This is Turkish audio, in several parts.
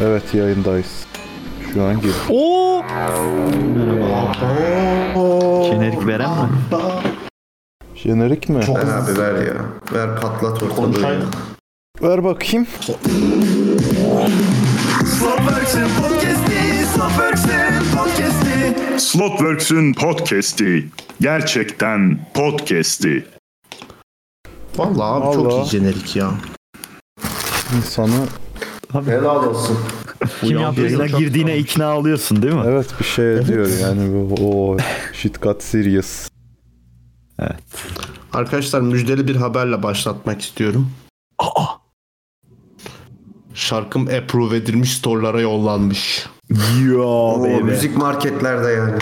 Evet yayındayız. Şu an gir. Oo! Jenerik veren mi? Jenerik mi? Ver abi ver ya. Ver patlat ortalığı ya. Ver bakayım. Slotworks'ün podcast'i. Gerçekten podcast'i. Vallahi abi çok Vallahi. iyi jenerik ya. İnsanı Helal olsun. Kim yaptı? Yayına girdiğine ikna oluyorsun değil mi? evet bir şey ediyor yani bu o shit got serious. Arkadaşlar müjdeli bir haberle başlatmak istiyorum. Şarkım approve edilmiş store'lara yollanmış. Yo Oo, baby. müzik marketlerde yani.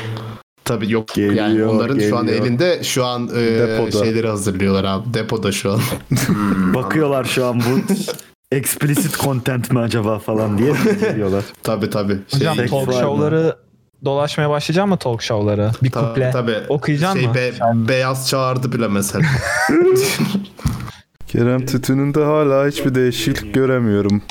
Tabii yok yani Geliyor, onların şu an geliyor. elinde şu an e, Depoda. şeyleri hazırlıyorlar abi. Depoda şu an. Bakıyorlar şu an bu explicit content mi acaba falan diye diyorlar. tabii tabii. Şey, Hocam talk show'ları dolaşmaya başlayacak mı talk show'ları? Bir Ta- kuple. Tabii. Okuyacak şey, mı? be- beyaz çağırdı bile mesela. Kerem Tütün'ünde hala hiçbir değişiklik göremiyorum.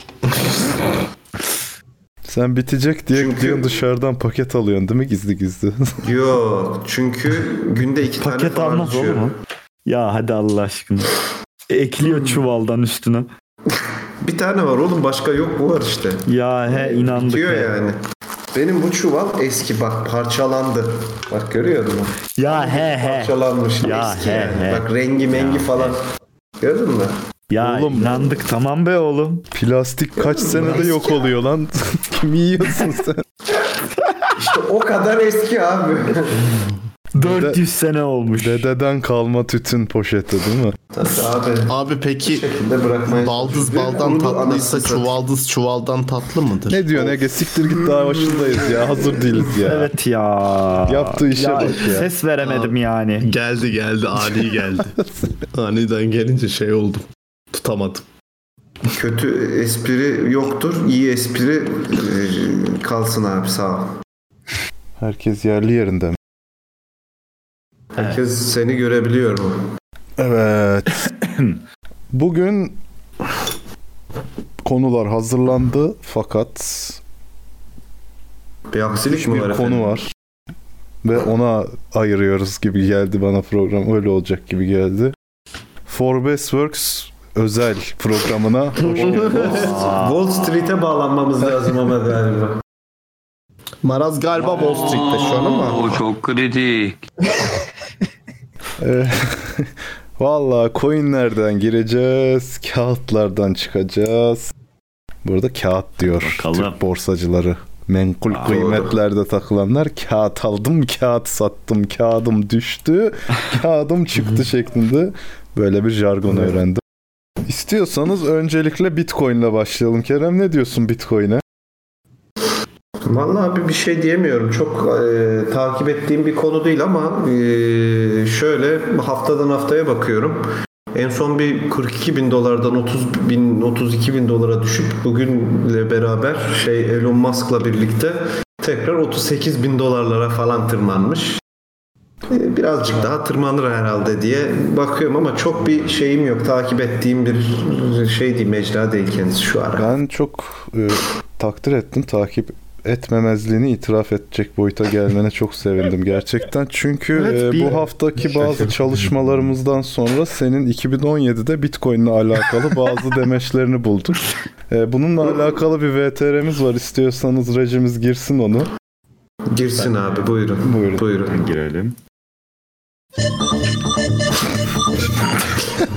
Sen bitecek diye Çünkü- gidiyorsun dışarıdan paket alıyorsun değil mi gizli gizli? Yok çünkü günde iki tane Paket falan almaz olur mu? Ya hadi Allah aşkına. Ekliyor çuvaldan üstüne. Bir tane var oğlum başka yok bu var işte. Ya he inandık. Diyor he. yani. Benim bu çuval eski bak parçalandı. Bak görüyor musun? Ya he he. Parçalanmış. Ya eski he yani. he. Bak rengi mengi falan. Gördün mü? Ya Oğlum. inandık tamam be oğlum. Plastik kaç senede yok oluyor lan? Kim yiyorsun sen? İşte o kadar eski abi. 400 sene olmuş. Dededen kalma tütün poşeti değil mi? abi. Abi peki baldız baldan tatlıysa çuvaldız çuvaldan tatlı mıdır? Ne diyorsun Ege? Siktir git daha başındayız ya. Hazır değiliz ya. Evet ya. Yaptığı işe Ya, bak ya. Ses veremedim yani. Geldi geldi ani geldi. Aniden gelince şey oldum. Tutamadım. Kötü espri yoktur. iyi espri e, kalsın abi sağ ol. Herkes yerli yerinde mi? Herkes seni görebiliyor mu? Evet. Bugün konular hazırlandı fakat Bir aksilik mi bir var konu efendim? var. Ve ona ayırıyoruz gibi geldi bana program. Öyle olacak gibi geldi. Forbes Works özel programına hoş geldiniz. Wall Street'e bağlanmamız lazım ama galiba. Maraz galiba Wall Street'te şu an ama. O çok kritik. Ee, Valla coinlerden gireceğiz, kağıtlardan çıkacağız. Burada kağıt diyor Bakalım. Türk borsacıları. Menkul kıymetlerde takılanlar kağıt aldım, kağıt sattım, kağıdım düştü, kağıdım çıktı şeklinde böyle bir jargon öğrendim. İstiyorsanız öncelikle Bitcoin ile başlayalım. Kerem ne diyorsun Bitcoin'e? Vallahi abi bir şey diyemiyorum. Çok e, takip ettiğim bir konu değil ama e, şöyle haftadan haftaya bakıyorum. En son bir 42 bin dolardan 30 bin 32 bin dolara düşüp bugünle beraber şey Elon Musk'la birlikte tekrar 38 bin dolarlara falan tırmanmış. E, Birazcık daha tırmanır herhalde diye bakıyorum ama çok bir şeyim yok. Takip ettiğim bir şey değil, mecra değil kendisi şu ara. Ben çok e, takdir ettim. Takip etmemezliğini itiraf edecek boyuta gelmene çok sevindim gerçekten. Çünkü Evet, e, bir- bu haftaki bazı çalışmalarımızdan sonra senin 2017'de Bitcoin ile alakalı bazı demeçlerini bulduk. E, bununla alakalı bir VTR'miz var. İstiyorsanız rejimiz girsin onu. Girsin abi buyurun. Buyurun. Buyurun. Girelim.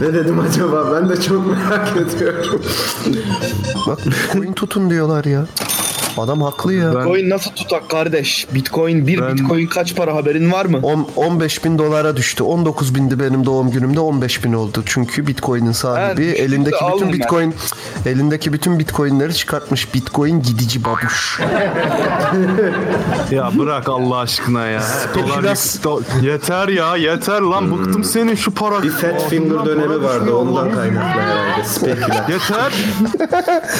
Ne dedim acaba? Ben de çok merak ediyorum. Bak Bitcoin tutun diyorlar ya. Adam haklı ya. Bitcoin nasıl tutak kardeş? Bitcoin bir Ben- Bitcoin kaç para haberin var mı? On- 15 bin dolara düştü. 19 bindi benim doğum günümde 15 bin oldu. Çünkü Bitcoin'in sahibi düştü, elindeki bütün ben. Bitcoin elindeki bütün Bitcoin'leri çıkartmış. Bitcoin gidici babuş. Ya bırak Allah aşkına ya. Do- yeter ya yeter lan bıktım senin şu para. Bir fat finger dönemi vardı ondan kaynaklı herhalde. Speküler. Yeter.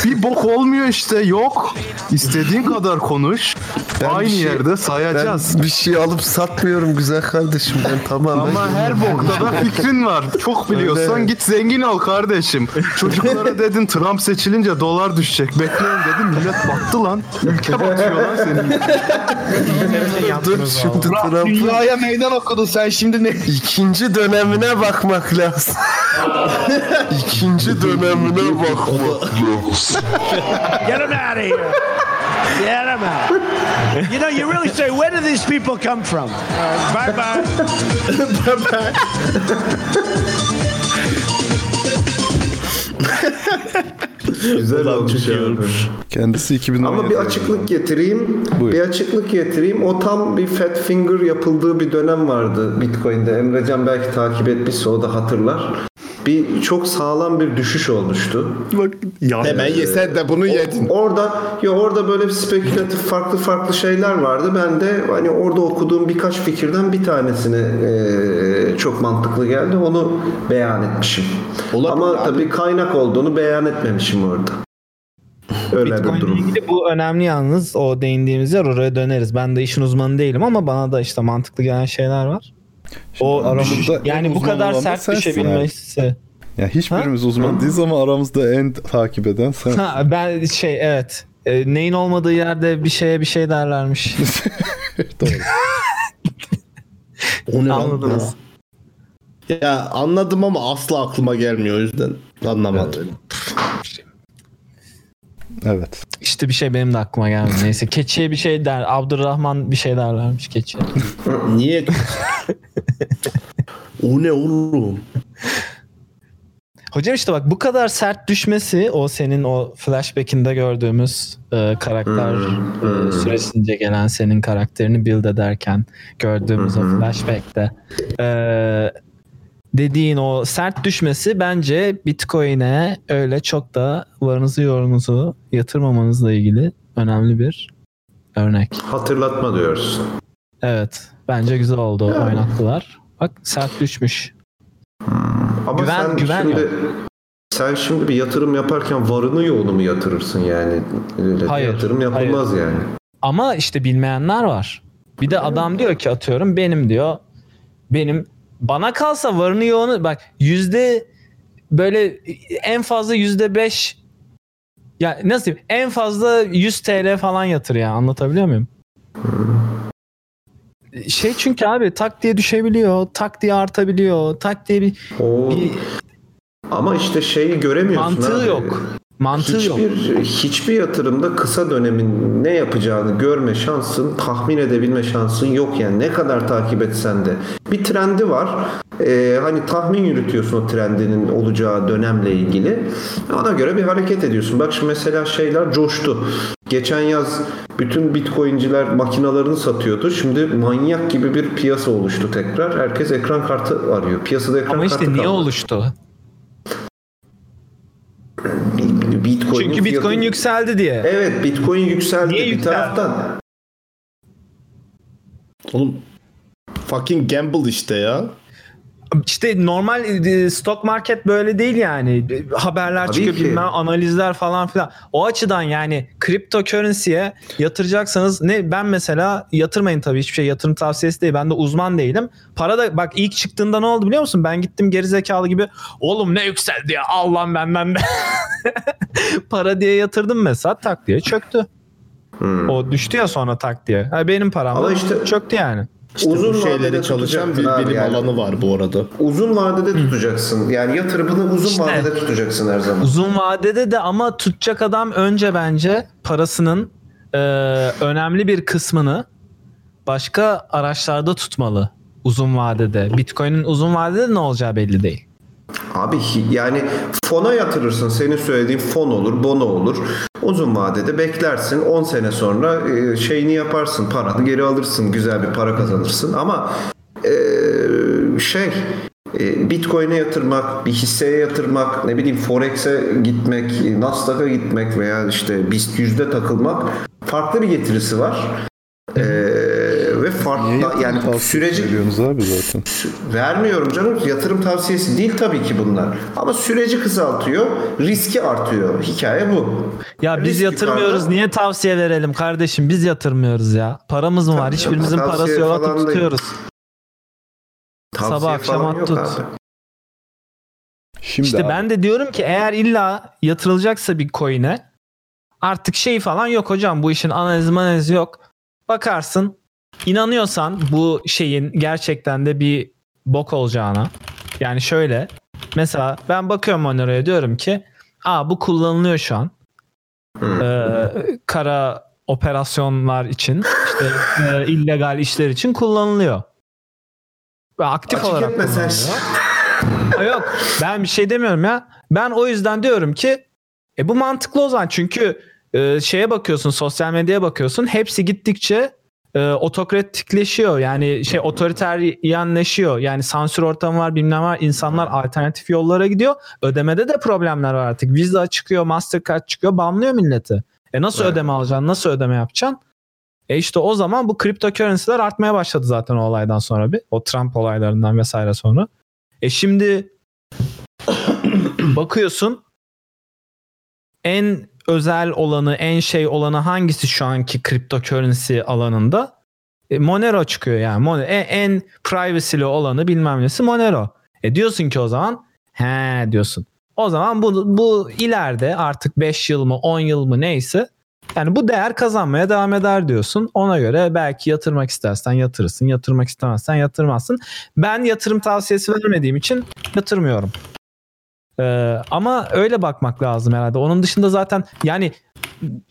bir bok olmuyor işte yok. İstediğin istediğin kadar konuş. Ben Aynı şey- yerde sayacağız. Ben bir şey alıp satmıyorum güzel kardeşim. Ben tamamen... Ama her bokta da fikrin var. Çok biliyorsan Öyle. git zengin ol kardeşim. Çocuklara dedin Trump seçilince dolar düşecek. Bekleyin dedim millet battı lan. Ülke batıyor lan senin. Dur şimdi Trump'ın Dünyaya meydan okudun sen şimdi ne? ikinci dönemine bakmak lazım. ikinci dönemine bakmak lazım. Get him out of here. Get him out. You know, you really say, where do these people come from? Uh, bye bye. Güzel olmuş abi. Kendisi 2017. Ama bir açıklık getireyim. Buyur. Bir açıklık getireyim. O tam bir fat finger yapıldığı bir dönem vardı Bitcoin'de. Emrecan belki takip etmişse o da hatırlar. Bir çok sağlam bir düşüş olmuştu. Bak ya Hemen yesen de bunu yedin. Orada ya orada böyle bir spekülatif farklı farklı şeyler vardı. Ben de hani orada okuduğum birkaç fikirden bir tanesini eee, çok mantıklı geldi. Onu beyan etmişim. Olabilir Ama abi. tabii kaynak olduğunu beyan etmemişim orada. Öyle bir Bitcoin ile durum. ilgili bu önemli yalnız o değindiğimiz yer oraya döneriz. Ben de işin uzmanı değilim ama bana da işte mantıklı gelen şeyler var. O aramızda en yani bu kadar sert düşebilmesi. Ya hiçbirimiz uzman değiliz ama aramızda en takip eden sen. Ha, ben şey evet. E, neyin olmadığı yerde bir şeye bir şey derlermiş. Doğru. O ne lan? Anladınız. Ya anladım ama asla aklıma gelmiyor o yüzden anlamadım. Evet. İşte bir şey benim de aklıma gelmedi. Neyse keçiye bir şey der. Abdurrahman bir şey derlermiş keçiye. Niye? o ne oğlum? Hocam işte bak bu kadar sert düşmesi o senin o flashback'inde gördüğümüz e, karakter e, süresince gelen senin karakterini build ederken gördüğümüz o flashback'te e, dediğin o sert düşmesi bence Bitcoin'e öyle çok da varınızı yorunuzu yatırmamanızla ilgili önemli bir örnek. Hatırlatma diyoruz. Evet bence güzel oldu oynattılar. Bak sert düşmüş. Ama Güven- sen güven şimdi yok. sen şimdi bir yatırım yaparken varını yoğunu mu yatırırsın yani? Öyle Hayır, yatırım yapılmaz yani. Ama işte bilmeyenler var. Bir de adam diyor ki atıyorum benim diyor benim bana kalsa varını yoğunu bak yüzde böyle en fazla yüzde beş ya nasıl diyeyim en fazla 100 TL falan yatır ya anlatabiliyor muyum? Şey çünkü abi tak diye düşebiliyor, tak diye artabiliyor, tak diye bir, bir ama işte şeyi göremiyorsun mantığı abi. yok. Mantığı yok. Hiçbir hiçbir yatırımda kısa dönemin ne yapacağını görme şansın, tahmin edebilme şansın yok yani. Ne kadar takip etsen de. Bir trendi var. Ee, hani tahmin yürütüyorsun o trendinin olacağı dönemle ilgili. Ona göre bir hareket ediyorsun. Bak şimdi mesela şeyler coştu. Geçen yaz bütün bitcoinciler makinalarını satıyordu. Şimdi manyak gibi bir piyasa oluştu tekrar. Herkes ekran kartı arıyor. Piyasada ekran Ama kartı işte niye kalmadı. oluştu? Çünkü Bitcoin fiyatı- yükseldi diye. Evet Bitcoin yükseldi Niye bir yükseldi? taraftan. Oğlum fucking gamble işte ya. İşte normal e, stock market böyle değil yani. E, Haberler Tabii çıkıyor ki. bilmem analizler falan filan. O açıdan yani cryptocurrency'ye yatıracaksanız ne ben mesela yatırmayın tabii hiçbir şey yatırım tavsiyesi değil. Ben de uzman değilim. Para da bak ilk çıktığında ne oldu biliyor musun? Ben gittim gerizekalı gibi oğlum ne yükseldi ya Allah'ım benden de. Para diye yatırdım mesela tak diye çöktü. O düştü ya sonra tak diye. Ha, benim param Hmm. Ama işte- çöktü yani. İşte Uzun bu şeyleri vadede çalışan bir bilim yani. alanı var bu arada. Uzun vadede tutacaksın. Yani yatırımını uzun İşte. vadede tutacaksın her zaman. Uzun vadede de ama tutacak adam önce bence parasının e, önemli bir kısmını başka araçlarda tutmalı uzun vadede. Bitcoin'in uzun vadede ne olacağı belli değil. Abi yani fona yatırırsın. Senin söylediğin fon olur, bono olur. Uzun vadede beklersin. 10 sene sonra e, şeyini yaparsın. Paranı geri alırsın. Güzel bir para kazanırsın. Ama e, şey e, Bitcoin'e yatırmak, bir hisseye yatırmak, ne bileyim Forex'e gitmek, Nasdaq'a gitmek veya işte BIST yüzde takılmak farklı bir getirisi var. E, ve ve farklı Niye yani süreci veriyorsunuz abi zaten? vermiyorum canım. Yatırım tavsiyesi değil tabii ki bunlar. Ama süreci kısaltıyor, riski artıyor. Hikaye bu. Ya biz Risk yatırmıyoruz. yukarıda. Niye tavsiye verelim kardeşim? Biz yatırmıyoruz ya. Paramız mı var? Tabii Hiçbirimizin canım, parası yok. Atıp tutuyoruz. Tavsiye Sabah akşam at tut. abi. Şimdi İşte abi, ben de diyorum ki eğer illa yatırılacaksa bir coin'e artık şey falan yok hocam. Bu işin analizi manalizi yok. Bakarsın inanıyorsan bu şeyin gerçekten de bir bok olacağına. Yani şöyle mesela ben bakıyorum Monero'ya diyorum ki aa bu kullanılıyor şu an. Ee, kara operasyonlar için işte e, illegal işler için kullanılıyor. Ve aktif Açık olarak kullanılıyor. Yok ben bir şey demiyorum ya. Ben o yüzden diyorum ki e bu mantıklı o zaman çünkü e, şeye bakıyorsun sosyal medyaya bakıyorsun hepsi gittikçe e, otokratikleşiyor yani şey otoriteryenleşiyor yani sansür ortamı var bilmem var. İnsanlar alternatif yollara gidiyor. Ödemede de problemler var artık. Visa çıkıyor Mastercard çıkıyor banlıyor milleti. E nasıl Evet. ödeme alacaksın nasıl ödeme yapacaksın? E işte o zaman bu cryptocurrency'ler artmaya başladı zaten o olaydan sonra bir. O Trump olaylarından vesaire sonra. E şimdi bakıyorsun en özel olanı, en şey olanı hangisi şu anki cryptocurrency alanında? E, Monero çıkıyor yani. Monero, en, en privacy'li olanı bilmem nesi Monero. E diyorsun ki o zaman he diyorsun. O zaman bu, bu ileride artık 5 yıl mı 10 yıl mı neyse yani bu değer kazanmaya devam eder diyorsun. Ona göre belki yatırmak istersen yatırırsın. Yatırmak istemezsen yatırmazsın. Ben yatırım tavsiyesi vermediğim için yatırmıyorum. Ee, ama öyle bakmak lazım herhalde. Onun dışında zaten yani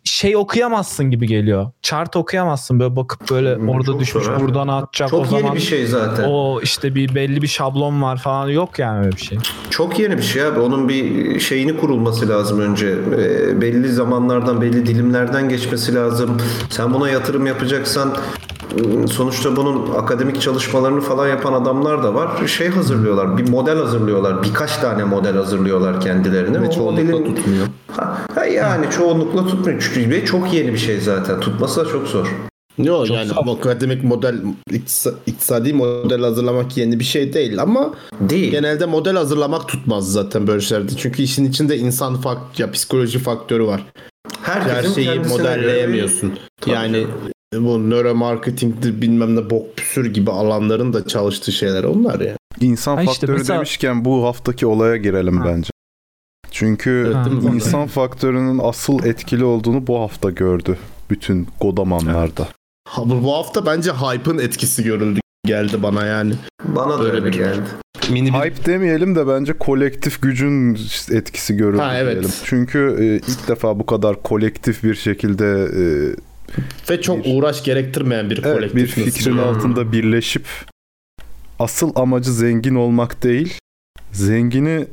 şey okuyamazsın gibi geliyor. Chart okuyamazsın böyle bakıp böyle Hmm, orada çok düşmüş zor buradan atacak. Çok o yeni zaman bir şey zaten. O işte bir belli bir şablon var falan yok yani öyle bir şey. Çok yeni bir şey abi. Onun bir şeyini kurulması lazım önce. Ee, belli zamanlardan, belli dilimlerden geçmesi lazım. Sen buna yatırım yapacaksan sonuçta bunun akademik çalışmalarını falan yapan adamlar da var. Şey hazırlıyorlar, bir model hazırlıyorlar. Birkaç tane model hazırlıyorlar kendilerine. Ve o Çoğunlukla modelin- tutmuyor. Ha, yani çoğunlukla tutmuyor. Çünkü ve çok yeni bir şey zaten. Tutması da çok zor. Yok yani ama akademik model iktisa- iktisadi model hazırlamak yeni bir şey değil ama Değil. genelde model hazırlamak tutmaz zaten böyle şeylerde. Çünkü işin içinde insan fakt ya psikoloji faktörü var. Her Herkesin şeyi kendisine modelleyemiyorsun. Tabii yani bu nöromarketingdir bilmem ne bok püsür gibi alanların da çalıştığı şeyler onlar ya. insan Ha işte faktörü mesela- demişken bu haftaki olaya girelim bence. Çünkü Evet, değil mi? insan faktörünün asıl etkili olduğunu bu hafta gördü bütün godamanlarda. Ha, bu, hafta bence hype'ın etkisi görüldü geldi bana yani. Bana da öyle bir- geldi. Mini bir Hype demeyelim de bence kolektif gücün etkisi görüldü Ha, evet. diyelim. Çünkü e, ilk defa bu kadar kolektif bir şekilde e, ve çok bir- uğraş gerektirmeyen bir evet, kolektif. bir fikrin altında birleşip asıl amacı zengin olmak değil, zengini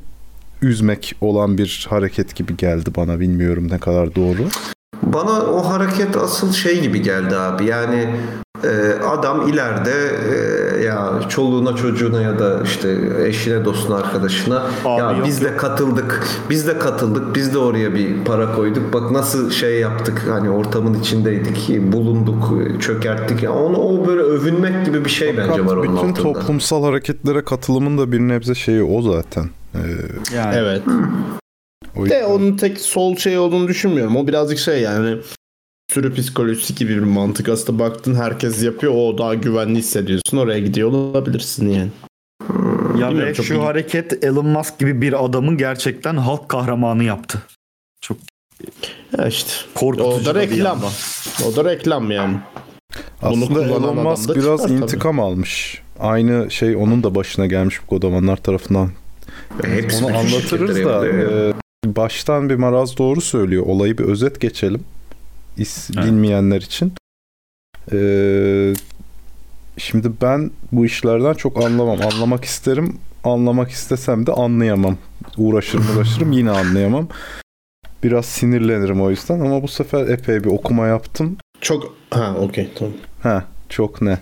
üzmek olan bir hareket gibi geldi bana. Bilmiyorum ne kadar doğru. Bana o hareket asıl şey gibi geldi abi. Yani e, adam ileride e, ya çoluğuna çocuğuna ya da işte eşine dostuna arkadaşına Abi ya yok, biz de katıldık. Biz de katıldık. Biz de oraya bir para koyduk. Bak nasıl şey yaptık. Hani ortamın içindeydik. Bulunduk. Çökerttik. Ya onu o böyle övünmek gibi bir şey bence var onun Bütün altında. toplumsal hareketlere katılımın da bir nebze şeyi o zaten. Ee, Yani Evet. O De yüzden- onun tek sol şey olduğunu düşünmüyorum. O birazcık şey yani sürü psikolojisi gibi bir mantık. Aslında baktın herkes yapıyor. O daha güvenli hissediyorsun. Oraya gidiyor olabilirsin yani. ya Bilmiyorum, ve çok şu iyi. hareket Elon Musk gibi bir adamın gerçekten halk kahramanı yaptı. Ya işte. Korkutucu O da reklam. O da reklam yani. Aslında Elon Musk biraz çıkar tabii. intikam almış. Aynı şey onun da başına gelmiş bu kodamanlar tarafından. Hepsi Onu anlatırız da ya. e, baştan bir maraz doğru söylüyor. Olayı bir özet geçelim. İs, Evet. Bilmeyenler için. E, şimdi ben bu işlerden çok anlamam. Anlamak isterim. Anlamak istesem de anlayamam. Uğraşırım uğraşırım yine anlayamam. Biraz sinirlenirim o yüzden ama bu sefer epey bir okuma yaptım. Çok ha okey tamam. Ha çok ne?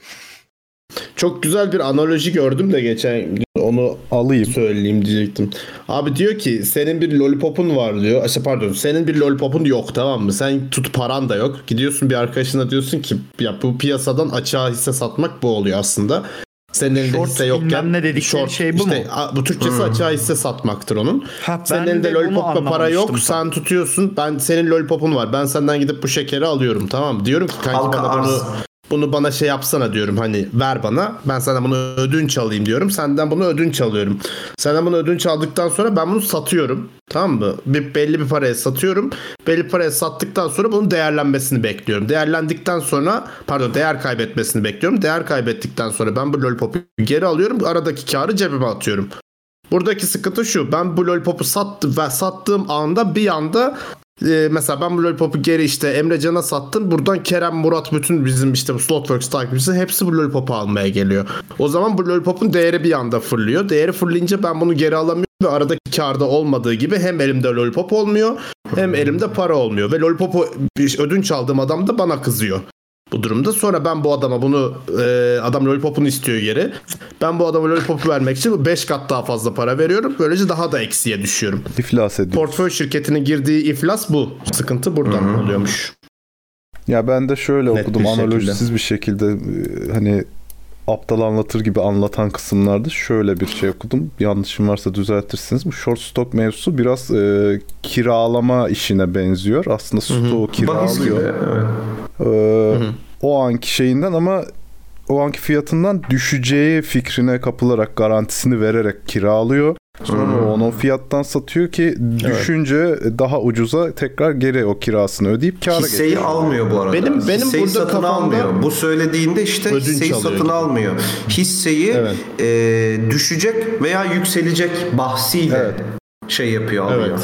Çok güzel bir analoji gördüm de geçen gün. Onu alayım. Söyleyeyim diyecektim. Abi diyor ki senin bir lollipopun var diyor. İşte pardon senin bir lollipopun yok tamam mı? Sen tut paran da yok. Gidiyorsun bir arkadaşına diyorsun ki ya bu piyasadan açığa hisse satmak bu oluyor aslında. Senin elinde Short hisse yokken ne dedikleri şey bu işte, mu? a- Bu Türkçesi Hmm. açığa hisse satmaktır onun. Ha, senin elinde lollipop ve para yok. anlamamıştım Sen tutuyorsun. Ben senin lollipopun var. Ben senden gidip bu şekeri alıyorum tamam mı? Diyorum ki kanki Halka bana bunu. Bunu bana şey yapsana diyorum. Hani ver bana. Ben sana bunu ödünç alayım diyorum. Senden bunu ödünç alıyorum. Senden bunu ödünç aldıktan sonra ben bunu satıyorum. Tamam mı? Bir belli bir paraya satıyorum. Belli paraya sattıktan sonra bunun değerlenmesini bekliyorum. Değerlendikten sonra pardon değer kaybetmesini bekliyorum. Değer kaybettikten sonra ben bu lollipopu geri alıyorum. Aradaki karı cebime atıyorum. Buradaki sıkıntı şu. Ben bu lollipopu sattım ve sattığım anda bir anda e, mesela ben bu lollipopu geri işte Emrecan'a sattım. Buradan Kerem, Murat bütün bizim işte bu Slotworks takipçisi hepsi bu lollipopu almaya geliyor. O zaman bu lollipopun değeri bir anda fırlıyor. Değeri fırlayınca ben bunu geri alamıyorum ve aradaki karda olmadığı gibi hem elimde lollipop olmuyor hem elimde para olmuyor. Ve lollipopu ödünç aldığım adam da bana kızıyor bu durumda. Sonra ben bu adama bunu e, adam lollipopunu istiyor geri. Ben bu adama lollipopu vermek için 5 kat daha fazla para veriyorum. Böylece daha da eksiye düşüyorum. İflas ediyor. Portföy şirketinin girdiği iflas bu. Sıkıntı buradan oluyormuş. Ya ben de şöyle Net okudum bir şekilde. analojisiz bir şekilde e, hani aptal anlatır gibi anlatan kısımlarda şöyle bir şey okudum. Yanlışım varsa düzeltirsiniz. Bu short stock mevzusu biraz e, kiralama işine benziyor. Aslında stoğu Bahis gibi. kiralıyor. Evet. Ee, o anki şeyinden ama o anki fiyatından düşeceği fikrine kapılarak garantisini vererek kiralıyor. Sonra Hmm. onu o fiyattan satıyor ki düşünce daha ucuza tekrar geri o kirasını ödeyip kâra Hisseyi geçiyor. almıyor bu arada. Benim- benim Hisseyi burada satın kafamda- almıyor. Bu söylediğinde işte Ödünç hisseyi alıyor satın gibi. almıyor. Hisseyi e, düşecek veya yükselecek bahsiyle şey yapıyor alıyor. Evet.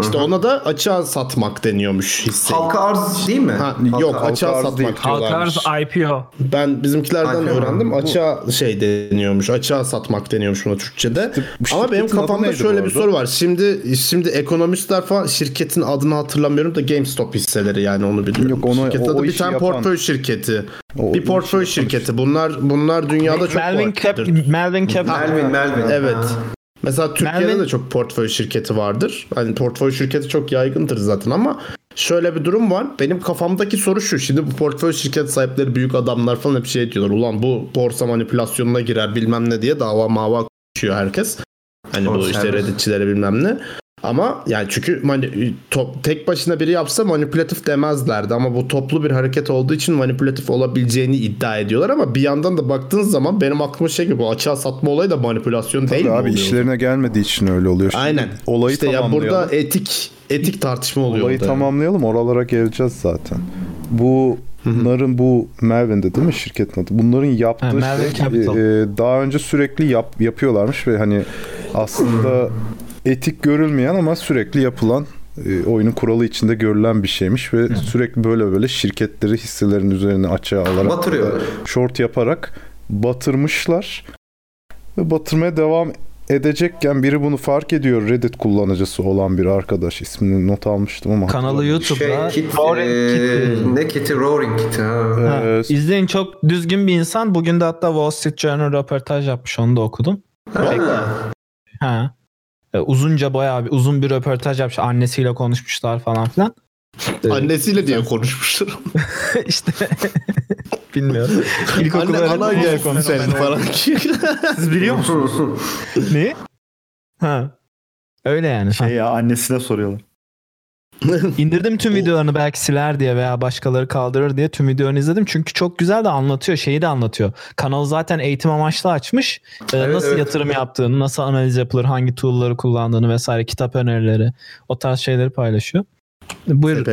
İşte ona da açığa satmak deniyormuş hisseyi. Halka arz değil mi? Ha, Halka- yok halka açığa arz satmak değil. diyorlarmış. Halka arz IPO. Ben bizimkilerden IPO. öğrendim. Bu- Açığa şey deniyormuş. Açığa satmak deniyormuş buna Türkçe'de. Ama benim kafamda şöyle bir soru var. Şimdi şimdi ekonomistler falan şirketin adını hatırlamıyorum da GameStop hisseleri yani onu biliyorum. Yok, onu- Şirketin o- o adı bir işi tane yapan- portföy şirketi. O bir portföy şirketi. Bunlar bunlar dünyada çok Melvin, Cap. Melvin Capital. Melvin, Melvin. Evet. Ha. Mesela Türkiye'de Melvin- de çok portföy şirketi vardır. Hani portföy şirketi çok yaygındır zaten ama şöyle bir durum var. Benim kafamdaki soru şu. Şimdi bu portföy şirket sahipleri büyük adamlar falan hep şey diyorlar. Ulan bu borsa manipülasyonuna girer bilmem ne diye dava mava konuşuyor herkes. Hani bu Çok işte redditçilere bilmem ne. Ama yani çünkü mani- top, tek başına biri yapsa manipülatif demezlerdi ama bu toplu bir hareket olduğu için manipülatif olabileceğini iddia ediyorlar ama bir yandan da baktığınız zaman benim aklıma şey gibi bu açığa satma olayı da manipülasyon değil mi Abi oluyor? işlerine gelmediği için öyle oluyor. Şimdi Aynen. Olayı işte ya tamamlayalım. burada etik etik tartışma oluyor. Olayı orada. tamamlayalım. Oralara geleceğiz zaten. Bu Bunların bu Melvin'de değil mi şirketin adı? Bunların yaptığı Ha, Melvin şey Capital. e, daha önce sürekli yap, yapıyorlarmış ve hani aslında etik görülmeyen ama sürekli yapılan e, oyunun kuralı içinde görülen bir şeymiş ve sürekli böyle böyle şirketleri hisselerin üzerine açığa alarak Batırıyorlar. short yaparak batırmışlar ve batırmaya devam edecekken biri bunu fark ediyor Reddit kullanıcısı olan bir arkadaş ismini not almıştım ama Kanalı YouTube'da Şey, kit, Roaring e, Kitty. ne kiti? Roaring Kitty. Ha. Ha, Ee, izleyin çok düzgün bir insan. Bugün de hatta Wall Street Journal röportaj yapmış. Onu da okudum. Ha. Ha. Ee, uzunca bayağı bir uzun bir röportaj yapmış. Annesiyle konuşmuşlar falan filan. Ee, Annesiyle diye konuşmuştur. işte bilmiyorum. İlkokul Anne ana konuşuyor. senin falan. Siz biliyor musunuz? Ne? Ha. Öyle yani. Şey ya annesine soruyorlar. İndirdim tüm videolarını belki siler diye veya başkaları kaldırır diye tüm videolarını izledim. Çünkü çok güzel de anlatıyor. Şeyi de anlatıyor. Kanalı zaten eğitim amaçlı açmış. Ee, Evet, nasıl evet. yatırım yaptığını, nasıl analiz yapılır, hangi tool'ları kullandığını vesaire kitap önerileri o tarz şeyleri paylaşıyor. Buyur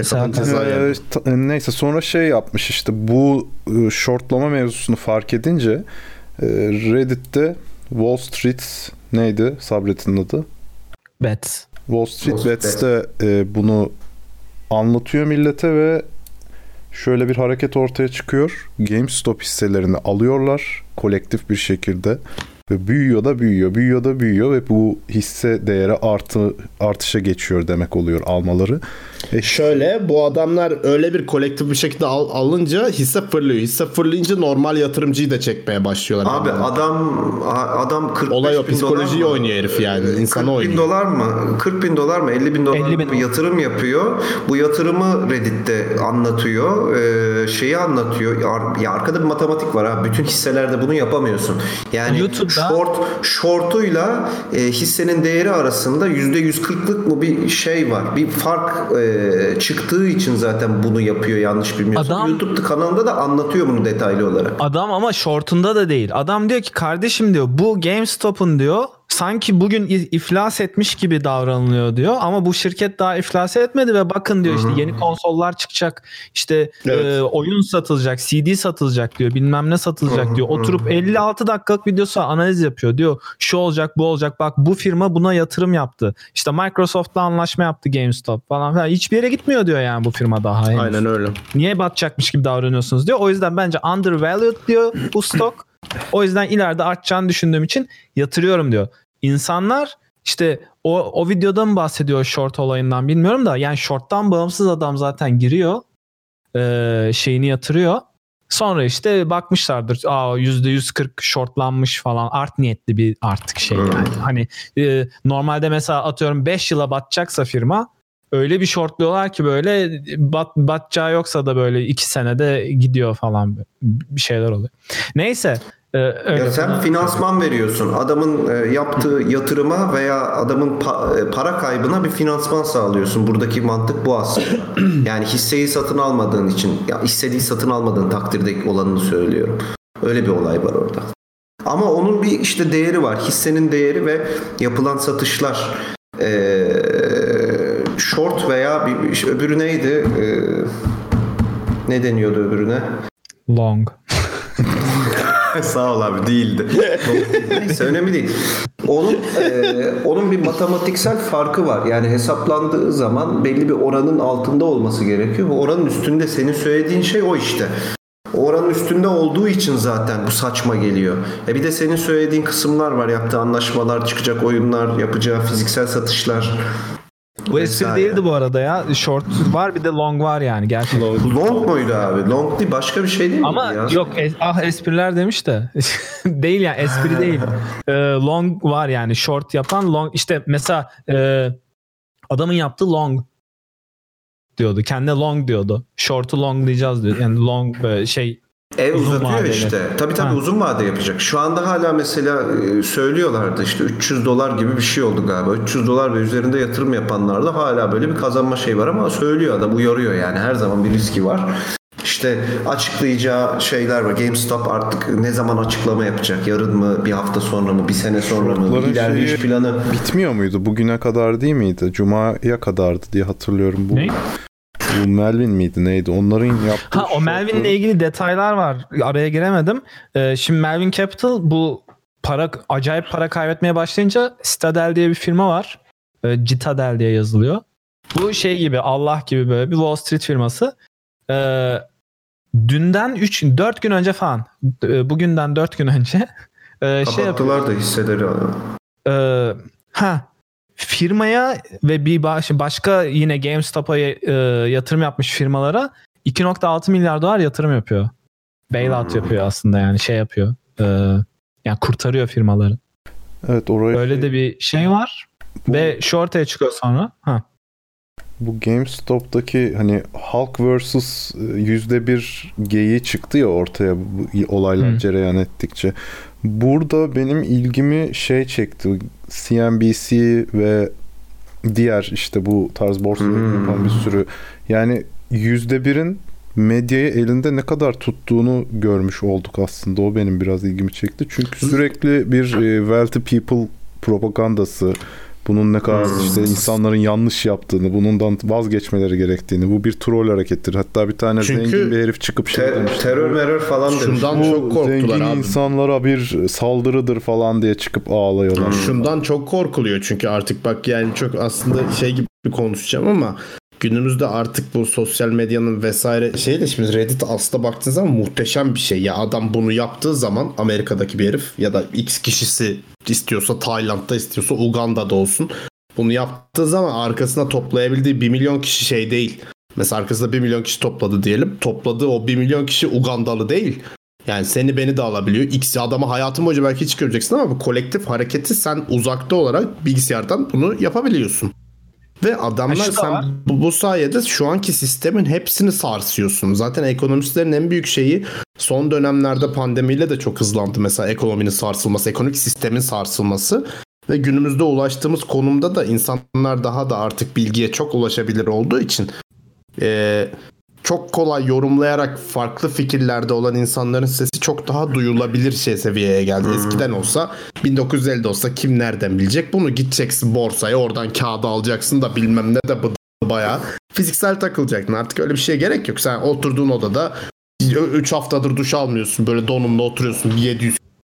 Ee, neyse sonra şey yapmış işte bu e, shortlama mevzusunu fark edince e, Reddit'te Wall Street neydi subreddit'in adı? Bet. Wall Street Street Bets'te e, bunu anlatıyor millete ve şöyle bir hareket ortaya çıkıyor. GameStop hisselerini alıyorlar kolektif bir şekilde Ve büyüyor da büyüyor, büyüyor da büyüyor ve bu hisse değeri artı artışa geçiyor demek oluyor almaları. E, Şöyle bu adamlar öyle bir kolektif bir şekilde al- alınca hisse fırlıyor. Hisse fırlayınca normal yatırımcıyı da çekmeye başlıyorlar. Abi adam adam 45 Olay o, bin dolar psikolojiyi mı? oynuyor herif yani, Ee, insanı 40 bin oynuyor. dolar mı? 40 bin dolar mı? 50 bin dolar 50 bin bir yatırım yapıyor. Bu yatırımı Reddit'te anlatıyor. Ee, şeyi anlatıyor. Ya, ya arkada bir matematik var ha. Bütün hisselerde bunu yapamıyorsun. Yani YouTube'da- short shortuyla e, hissenin değeri arasında %140'lık mı bir şey var. Bir fark e, çıktığı için zaten bunu yapıyor yanlış bilmiyorsam. Adam- YouTube kanalında da anlatıyor bunu detaylı olarak. Adam ama shortunda da değil. Adam diyor ki kardeşim diyor bu GameStop'un diyor sanki bugün iflas etmiş gibi davranılıyor diyor ama bu şirket daha iflas etmedi ve bakın diyor işte yeni konsollar çıkacak işte Evet. e, oyun satılacak CD satılacak diyor bilmem ne satılacak diyor oturup 56 dakikalık videosu analiz yapıyor diyor şu olacak bu olacak bak bu firma buna yatırım yaptı işte Microsoft'la anlaşma yaptı GameStop falan filan hiçbir yere gitmiyor diyor yani bu firma daha henüz. Aynen öyle. Niye batacakmış gibi davranıyorsunuz diyor. O yüzden bence undervalued diyor bu stok. O yüzden ileride artacağını düşündüğüm için yatırıyorum diyor. İnsanlar işte o, o videoda mı bahsediyor short olayından bilmiyorum da yani short'tan bağımsız adam zaten giriyor. Ee, şeyini yatırıyor. Sonra işte bakmışlardır. Aa %140 shortlanmış falan. Art niyetli bir artık şey yani. Hani e, normalde mesela atıyorum 5 yıla batacaksa firma öyle bir shortluyorlar ki böyle bat, batacağı yoksa da böyle 2 senede gidiyor falan bir şeyler oluyor. Neyse. e, öyle. Ya sen finansman veriyorsun. Adamın e, yaptığı yatırıma veya adamın e, para kaybına bir finansman sağlıyorsun. Buradaki mantık bu aslında. Yani hisseyi satın almadığın için, ya istediği satın almadığın takdirde olanını söylüyorum. Öyle bir olay var orada. Ama onun bir işte değeri var. Hissenin değeri ve yapılan satışlar. Ee, short veya bir, işte öbürü neydi? Ee, ne deniyordu öbürüne? Long. Sağ ol abi değildi. Neyse önemli değil. Onun e, onun bir matematiksel farkı var. Yani hesaplandığı zaman belli bir oranın altında olması gerekiyor. Bu oranın üstünde senin söylediğin şey o işte. O oranın üstünde olduğu için zaten bu saçma geliyor. E bir de senin söylediğin kısımlar var. Yaptığı anlaşmalar, çıkacak oyunlar, yapacağı fiziksel satışlar. Bu espri vesaire. değildi bu arada ya. Short var bir de long var yani gerçekten. Long muydu abi? Long değil başka bir şey değil mi? Ama ya? yok es- ah espriler demiş de değil yani espri değil. Ee, long var yani short yapan long işte mesela e, adamın yaptığı long diyordu. Kendine long diyordu. Short'u long diyeceğiz diyor. Yani long böyle şey Ev Uzun uzatıyor vadeli. işte. Tabii tabii Ha. uzun vade yapacak. Şu anda hala mesela e, söylüyorlardı işte 300 dolar gibi bir şey oldu galiba. 300 dolar ve üzerinde yatırım yapanlarda hala böyle bir kazanma şey var ama söylüyor adam uyarıyor yani her zaman bir riski var. İşte açıklayacağı şeyler var. GameStop artık ne zaman açıklama yapacak? Yarın mı? Bir hafta sonra mı? Bir sene sonra mı? İlerleyiş şeyi- planı. Bitmiyor muydu? Bugüne kadar değil miydi? Cuma'ya kadardı diye hatırlıyorum. Bu, Ne? Bu Melvin miydi neydi? Onların yaptığı Ha o Melvin'le ilgili detaylar var. Araya giremedim. Ee, şimdi Melvin Capital bu para acayip para kaybetmeye başlayınca Citadel diye bir firma var. Ee, Citadel diye yazılıyor. Bu şey gibi Allah gibi böyle bir Wall Street firması. Ee, dünden 3 4 gün önce falan e, bugünden 4 gün önce e, şey. Kapattılar da hisseleri. Ee, ha firmaya ve bir baş, başka yine GameStop'a e, yatırım yapmış firmalara 2.6 milyar dolar yatırım yapıyor. Bailout yapıyor aslında yani şey yapıyor. Ee, yani kurtarıyor firmaları. Evet oraya Öyle de bir şey var. Ve şu ortaya çıkıyor sonra. Ha. bu GameStop'taki hani Hulk vs yüzde bir geyiği çıktı ya ortaya bu olaylar Hı. cereyan ettikçe. Burada benim ilgimi şey çekti. CNBC ve diğer işte bu tarz borsa Hmm. yapan bir sürü yani yüzde birin medyayı elinde ne kadar tuttuğunu görmüş olduk aslında. O benim biraz ilgimi çekti. Çünkü sürekli bir e, wealthy people propagandası bunun ne kadar işte insanların yanlış yaptığını, bundan vazgeçmeleri gerektiğini, bu bir troll harekettir. Hatta bir tane Çünkü zengin bir herif çıkıp şey Te- demiş. terör merör falan demiş. Şundan Bu çok korktular zengin abi. insanlara bir saldırıdır falan diye çıkıp ağlıyorlar. Şundan çok korkuluyor çünkü artık bak yani çok aslında şey gibi konuşacağım ama günümüzde artık bu sosyal medyanın vesaire şey de şimdi Reddit aslında baktığın zaman muhteşem bir şey. Ya adam bunu yaptığı zaman Amerika'daki bir herif ya da X kişisi istiyorsa Tayland'da istiyorsa Uganda'da olsun. Bunu yaptığı zaman arkasına toplayabildiği 1 milyon kişi şey değil. Mesela arkasında 1 milyon kişi topladı diyelim. Topladığı o 1 milyon kişi Ugandalı değil. Yani seni beni de alabiliyor. X adamı hayatın boyunca belki hiç göreceksin ama bu kolektif hareketi sen uzakta olarak bilgisayardan bunu yapabiliyorsun. Ve adamlar sen bu, bu sayede şu anki sistemin hepsini sarsıyorsun. Zaten ekonomistlerin en büyük şeyi son dönemlerde pandemiyle de çok hızlandı. Mesela ekonominin sarsılması, ekonomik sistemin sarsılması. Ve günümüzde ulaştığımız konumda da insanlar daha da artık bilgiye çok ulaşabilir olduğu için eee, çok kolay yorumlayarak farklı fikirlerde olan insanların sesi çok daha duyulabilir şey seviyeye geldi. Eskiden olsa 1950'de olsa kim nereden bilecek? Bunu gideceksin borsaya oradan kağıdı alacaksın da bilmem ne de bu bayağı fiziksel takılacaktın. Artık öyle bir şeye gerek yok. Sen oturduğun odada 3 haftadır duş almıyorsun. Böyle donunla oturuyorsun. 700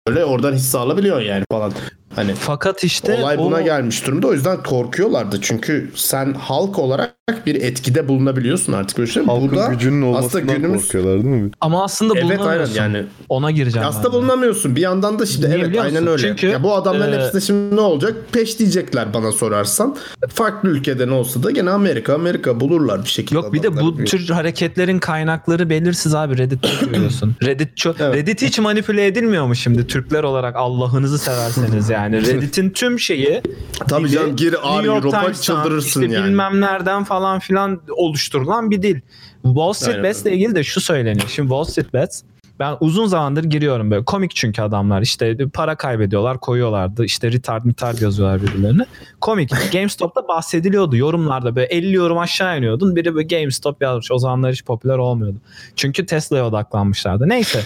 böyle oradan hisse alabiliyorsun yani falan. Hani Fakat işte olay o- buna gelmiş durumda. O yüzden korkuyorlardı. Çünkü sen halk olarak bir etkide bulunabiliyorsun artık. Böyle şey. Halkın Bu da gücünün olmasından aslında günümüz korkuyorlar değil mi? Ama aslında Evet aynen bulunamıyorsun. yani. Ona gireceğim Aslında bulunamıyorsun. Bir yandan da şimdi Niye evet aynen öyle. Çünkü, ya bu adamların e, hepsinde şimdi ne olacak? Peş diyecekler bana sorarsan. Farklı ülkeden olsa da gene Amerika Amerika bulurlar bir şekilde. Yok bir de bu adamları. tür hareketlerin kaynakları belirsiz abi Reddit'te görüyorsun. Reddit ço- Reddit hiç manipüle edilmiyor mu şimdi Türkler olarak Allah'ınızı severseniz yani. Reddit'in tüm şeyi Tabii canım, gir York Europa çıldırırsın işte yani. bilmem nereden falan filan oluşturulan bir dil. Wall Street Bets'le ilgili de şu söyleniyor. Şimdi Wall Street Bets ben uzun zamandır giriyorum böyle. Komik çünkü adamlar. işte para kaybediyorlar, koyuyorlardı. İşte retard retard yazıyorlar birbirlerine. Komik. GameStop'ta bahsediliyordu yorumlarda böyle 50 yorum aşağı iniyordun. Biri böyle GameStop yazmış. O zamanlar hiç popüler olmuyordu. Çünkü Tesla'ya odaklanmışlardı. Neyse.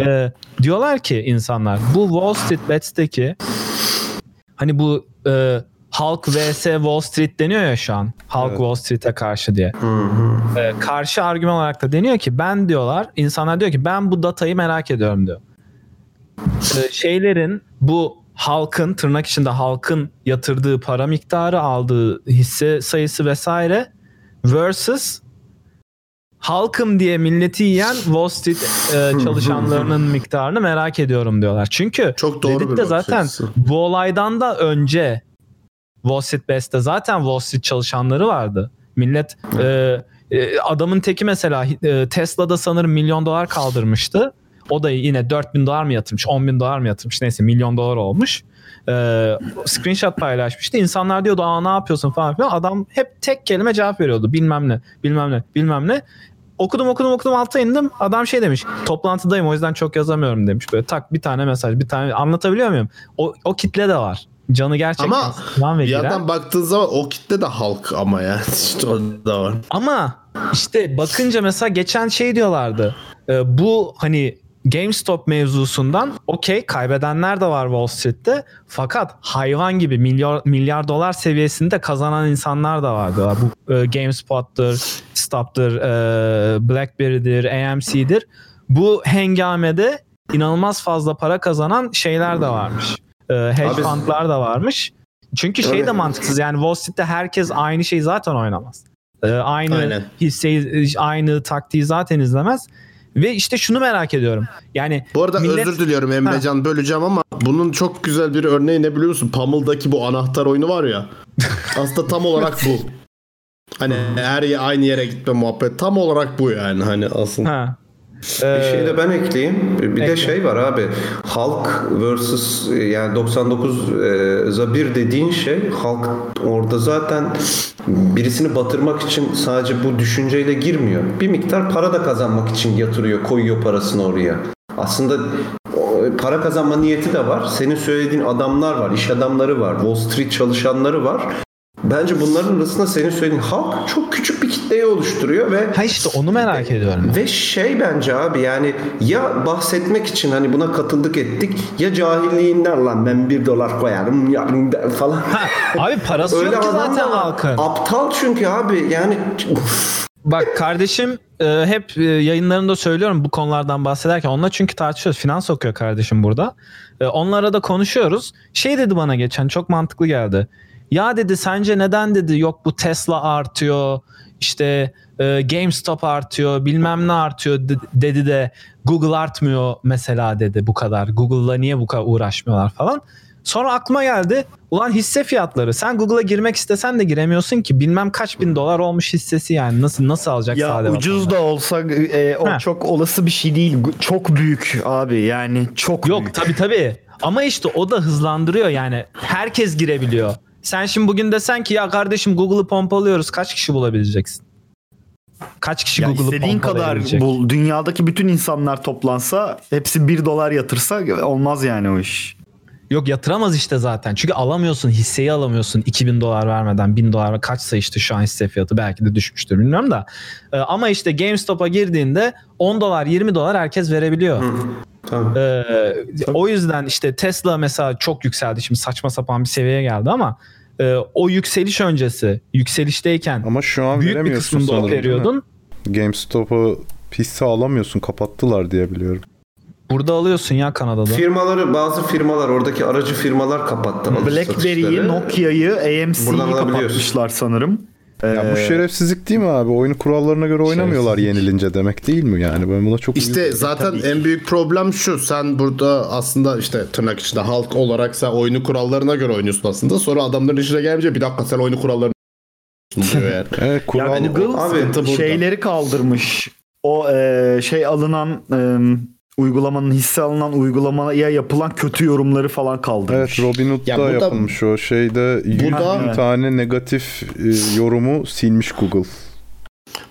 Ee, diyorlar ki insanlar bu Wall Street Bets'teki hani bu e, Halk vs Wall Street deniyor ya şu an. Halk Wall Street'e karşı diye. Ee, karşı argüman olarak da deniyor ki ben diyorlar insanlar diyor ki ben bu datayı merak ediyorum diyor. Ee, şeylerin bu halkın tırnak içinde halkın yatırdığı para miktarı aldığı hisse sayısı vesaire versus halkım diye milleti yiyen Wall Street e, çalışanlarının miktarını merak ediyorum diyorlar. Çünkü Çok doğru Reddit'te zaten bu olaydan da önce Wall Street Best'te zaten Wall Street çalışanları vardı. Millet e, e, adamın teki mesela e, Tesla'da sanırım milyon dolar kaldırmıştı. O da yine 4000 dolar mı yatırmış 10 bin dolar mı yatırmış neyse milyon dolar olmuş. E, screenshot paylaşmıştı. İnsanlar diyordu aa ne yapıyorsun falan filan. Adam hep tek kelime cevap veriyordu. Bilmem ne bilmem ne bilmem ne. Okudum okudum okudum alta indim. Adam şey demiş. Toplantıdayım o yüzden çok yazamıyorum demiş. Böyle tak bir tane mesaj bir tane anlatabiliyor muyum? O, o kitle de var. Canı gerçekten Ama sıkılan ve bir giren. yandan baktığın zaman o kitle de halk ama ya. İşte o da var. Ama işte bakınca mesela geçen şey diyorlardı. Ee, bu hani GameStop mevzusundan okey kaybedenler de var Wall Street'te. Fakat hayvan gibi milyar milyar dolar seviyesinde kazanan insanlar da var diyorlar. Bu e, GameSpot'tur, Stop'tur, e, BlackBerry'dir, AMC'dir. Bu hengamede inanılmaz fazla para kazanan şeyler de varmış. E, hedge Abi- fundlar da varmış. Çünkü şey de mantıksız yani Wall Street'te herkes aynı şeyi zaten oynamaz. Ee, aynı Aynen. hisseyi, aynı taktiği zaten izlemez. Ve işte şunu merak ediyorum. Yani Bu arada millet- özür diliyorum Emrecan böleceğim ama bunun çok güzel bir örneği ne biliyor musun? Pummel'daki bu anahtar oyunu var ya. Aslında tam olarak bu. Hani her aynı yere gitme muhabbet tam olarak bu yani hani aslında. Ha. Bir şey de ben ekleyeyim. Bir de ekle. şey var abi. Halk versus e, yani 99'a 1 dediğin şey halk orada zaten birisini batırmak için sadece bu düşünceyle girmiyor. Bir miktar para da kazanmak için yatırıyor, koyuyor parasını oraya. Aslında para kazanma niyeti de var. Senin söylediğin adamlar var, iş adamları var, Wall Street çalışanları var. Bence bunların arasında senin söylediğin halk çok küçük bir kitleyi oluşturuyor ve ha işte onu merak ediyorum. ve şey bence abi yani ya bahsetmek için hani buna katıldık ettik ya cahilliğinden lan ben bir dolar koyarım ya falan. Abi parası Öyle yok ki zaten halkın. Aptal çünkü abi yani Bak kardeşim e, hep e, yayınlarında söylüyorum bu konulardan bahsederken. Onunla çünkü tartışıyoruz. Finans okuyor kardeşim burada. E, onlara da konuşuyoruz. Şey dedi bana geçen çok mantıklı geldi. Ya dedi sence neden dedi yok bu Tesla artıyor işte e, GameStop artıyor bilmem ne artıyor de- dedi de Google artmıyor mesela dedi bu kadar. Google'la niye bu kadar uğraşmıyorlar falan. Sonra aklıma geldi ulan hisse fiyatları sen Google'a girmek istesen de giremiyorsun ki bilmem kaç bin dolar olmuş hissesi yani nasıl nasıl alacak Ya sade ucuz da olsa e, o Heh. çok olası bir şey değil. Çok büyük abi yani çok Yok büyük. tabii tabii. Ama işte o da hızlandırıyor yani. Herkes girebiliyor. Sen şimdi bugün desen ki ya kardeşim Google'ı pompalıyoruz. Kaç kişi bulabileceksin? Kaç kişi Ya Google'ı istediğin kadar bul. Dünyadaki bütün insanlar toplansa hepsi 1 dolar yatırsa olmaz yani o iş. Yok yatıramaz işte zaten. Çünkü alamıyorsun hisseyi alamıyorsun 2000 dolar vermeden 1000 dolar kaçsa işte şu an hisse fiyatı belki de düşmüştür bilmiyorum da. Ee, ama işte GameStop'a girdiğinde 10 dolar 20 dolar herkes verebiliyor. Tabii. Ee, o yüzden işte Tesla mesela çok yükseldi. Şimdi saçma sapan bir seviyeye geldi ama e, o yükseliş öncesi yükselişteyken Ama şu an büyük bir kısmında sanırım. periyodun GameStop'u hisse alamıyorsun. Kapattılar diye biliyorum. burada alıyorsun ya Kanada'da. Firmaları bazı firmalar oradaki aracı firmalar kapattı. BlackBerry'yi. Nokia'yı, AMC'yi kapatmışlar sanırım. Ya bu Ee, şerefsizlik değil mi abi? Oyun kurallarına göre oynamıyorlar yenilince demek değil mi yani? Ben buna çok İşte üzülüyorum. zaten en büyük problem şu. Sen burada aslında işte tırnak içinde halk olarak sen oyunu kurallarına göre oynuyorsun aslında. Sonra adamların işine gelince bir dakika sen oyunu kurallarına diyor yani. Evet, kural Google Abi, şeyleri kaldırmış. O e, şey alınan e, uygulamanın hisse alınan uygulamaya yapılan kötü yorumları falan kaldırmış. Evet Robinhood'da Ya bu da- yapılmış o şeyde 100 da- bin tane negatif e, yorumu silmiş Google.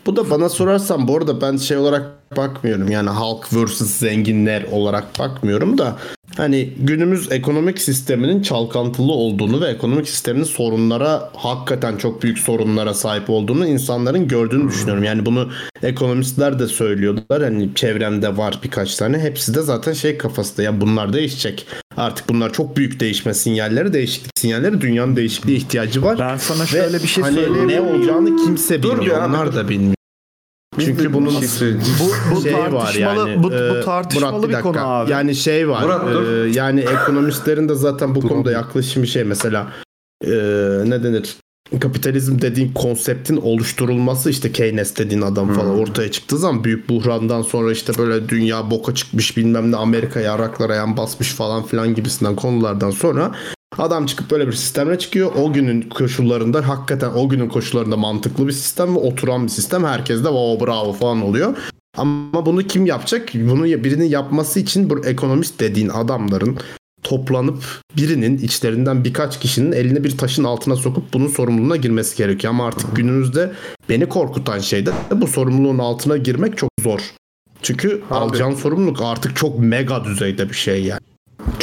Bu da bana sorarsan bu arada ben şey olarak bakmıyorum. Yani halk versus zenginler olarak bakmıyorum da hani günümüz ekonomik sisteminin çalkantılı olduğunu ve ekonomik sistemin sorunlara hakikaten çok büyük sorunlara sahip olduğunu insanların gördüğünü düşünüyorum. Yani bunu ekonomistler de söylüyorlar. Hani çevremde var birkaç tane. Hepsi de zaten şey kafasında ya bunlar değişecek. Artık bunlar çok büyük değişme sinyalleri, değişiklik sinyalleri. Dünyanın değişikliğe ihtiyacı var. Ben sana Ve şöyle bir şey hani söyleyeyim. ne olacağını kimse Dur bilmiyor. abi, Onlar dur. da bilmiyor. Çünkü bunun bir şey. Bu, bu şey var tartışmalı yani. bu, bu e, tartışmalı Murat, bir, dakika. konu abi. Yani şey var. Murat, dur. e, yani ekonomistlerin de zaten bu konuda yaklaşımı şey mesela e, ne denir? Kapitalizm dediğin konseptin oluşturulması işte Keynes dediğin adam falan ortaya çıktığı zaman büyük buhrandan sonra işte böyle dünya boka çıkmış bilmem ne Amerika'ya araklara yan basmış falan filan gibisinden konulardan sonra Adam çıkıp böyle bir sistemle çıkıyor. O günün koşullarında hakikaten o günün koşullarında mantıklı bir sistem ve oturan bir sistem. Herkes de o bravo falan oluyor. Ama bunu kim yapacak? Bunu birinin yapması için bu ekonomist dediğin adamların toplanıp birinin içlerinden birkaç kişinin elini bir taşın altına sokup bunun sorumluluğuna girmesi gerekiyor. Ama artık günümüzde beni korkutan şey de bu sorumluluğun altına girmek çok zor. Çünkü Abi. alacağın sorumluluk artık çok mega düzeyde bir şey yani.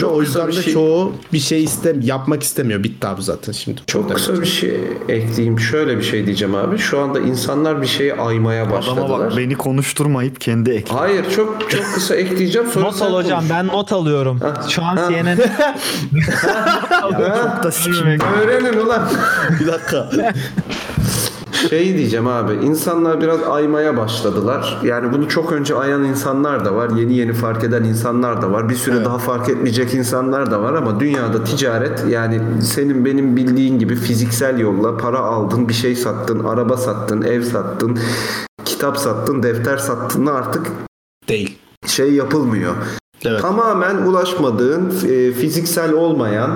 Çok o yüzden de şey- çoğu bir şey istem yapmak istemiyor. Bitti abi zaten şimdi. Çok kısa bir şey ekleyeyim. Şöyle bir şey diyeceğim abi. Şu anda insanlar bir şeyi aymaya başladılar. Adama bak beni konuşturmayıp kendi ek. Hayır çok çok kısa ekleyeceğim. Sonra Not al hocam konuş. ben not alıyorum. Şu an CNN Çok da sikim. Öğrenin ulan. Bir dakika. Şey diyeceğim abi. insanlar biraz aymaya başladılar. Yani bunu çok önce ayan insanlar da var. Yeni yeni fark eden insanlar da var. Bir süre daha fark etmeyecek insanlar da var ama dünyada ticaret yani senin benim bildiğin gibi fiziksel yolla para aldın, bir şey sattın, araba sattın, ev sattın, kitap sattın, defter sattın artık Değil. şey yapılmıyor. Evet. Tamamen ulaşmadığın e, fiziksel olmayan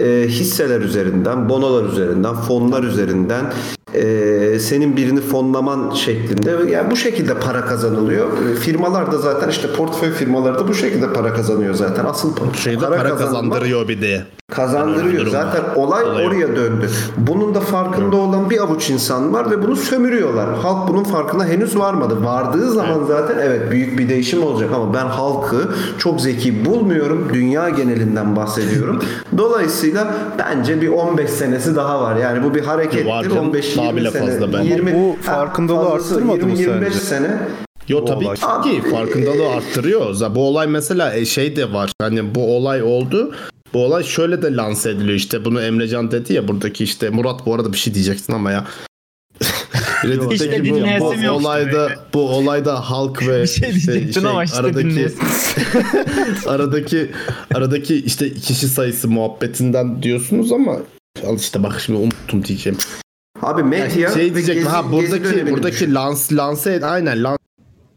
e, hisseler üzerinden, bonolar üzerinden, fonlar üzerinden e, senin birini fonlaman şeklinde yani bu şekilde para kazanılıyor. E, firmalar da zaten işte portföy firmaları da bu şekilde para kazanıyor zaten. Asıl Şeyde para, kazanma- kazandırıyor bir de. Kazandırıyor. Zaten olay oraya döndü. Bunun da farkında olan bir avuç insan var ve bunu sömürüyorlar. Halk bunun farkına henüz varmadı. Vardığı zaman zaten evet büyük bir değişim olacak ama ben halkı çok zeki bulmuyorum. Dünya genelinden bahsediyorum. Dolayısıyla bence bir 15 senesi daha var. Yani bu bir harekettir. Var canım. 15 Daha 20 bile sene. fazla bence. 20 Bu farkındalığı arttırmadı mı 20-25 sence? sene. Yo Bu tabii olay. ki farkındalığı arttırıyor. Bu olay mesela e, şey de var. Hani bu olay oldu. Bu olay şöyle de lanse ediliyor işte. Bunu Emrecan dedi ya buradaki işte Murat bu arada bir şey diyeceksin ama ya. Reddit'teki İşte bu, bu olayda bu olayda halk ve Bir şey diyecektin ama işte aradaki aradaki aradaki işte kişi sayısı muhabbetinden diyorsunuz ama al işte bak şimdi unuttum diyeceğim. Abi medya şey ve diyecek gezi, ha buradaki buradaki lans lanse aynen lanse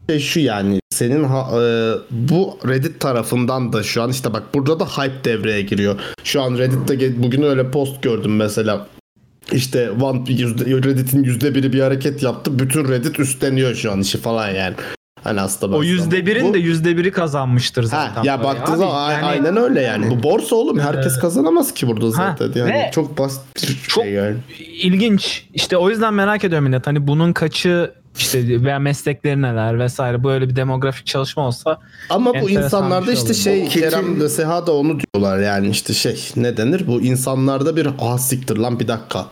şey şu yani senin ha- e, bu Reddit tarafından da şu an işte bak burada da hype devreye giriyor. Şu an Reddit'te bugün öyle post gördüm mesela. İşte One Reddit'in yüzde biri bir hareket yaptı. Bütün Reddit üstleniyor şu an işi falan yani. Hani aslında O yüzde birin Bu- de yüzde biri kazanmıştır Ha, zaten. ya parayı baktığın zaman Yani aynen öyle yani. Bu borsa oğlum. Herkes kazanamaz ki burada zaten. Yani ve çok basit bir çok şey yani. ilginç. İşte o yüzden merak ediyorum millet. Hani bunun kaçı işte veya meslekleri neler vesaire böyle bir demografik çalışma olsa Ama bu insanlarda bir işte şey Kerem de Seha da onu diyorlar yani işte şey ne denir bu insanlarda bir ah siktir lan bir dakika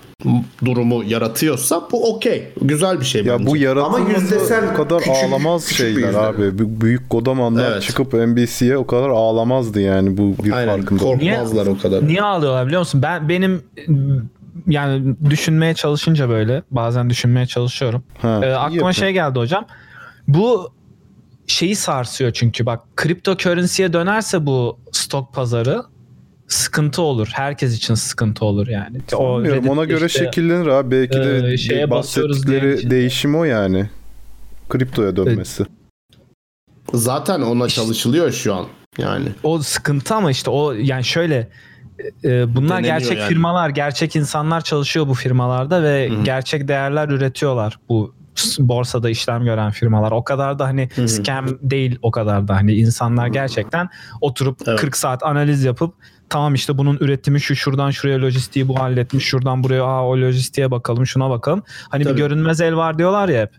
durumu yaratıyorsa bu okey güzel bir şey Ya bence. bu yaratılması Ama yüzdesel o kadar küçük- ağlamaz küçük şeyler abi. Büyük godamanlar Evet. çıkıp NBC'ye o kadar ağlamazdı yani bu bir Aynen farkında. korkmazlar o kadar. Niye ağlıyorlar biliyor musun? Ben benim yani düşünmeye çalışınca böyle bazen düşünmeye çalışıyorum. Ha, Ee, iyi aklıma şey geldi hocam. Bu şeyi sarsıyor çünkü bak kripto currency'ye dönerse bu stok pazarı sıkıntı olur. Herkes için sıkıntı olur yani. Bilmiyorum, Reddit'te ona göre işte- şekillenir abi. Belki de e, şeye bahsettikleri değişim o yani. Kriptoya dönmesi. Zaten ona çalışılıyor şu an yani. o sıkıntı ama işte o yani şöyle e, bunlar Deneniyor gerçek yani. firmalar, gerçek insanlar çalışıyor bu firmalarda ve Hı hı. gerçek değerler üretiyorlar bu borsada işlem gören firmalar. O kadar da hani Hı hı. scam değil o kadar da hani insanlar gerçekten oturup Evet. 40 saat analiz yapıp tamam işte bunun üretimi şu şuradan şuraya lojistiği bu halletmiş şuradan buraya aa o lojistiğe bakalım şuna bakalım. Hani Tabii. bir görünmez el var diyorlar ya hep.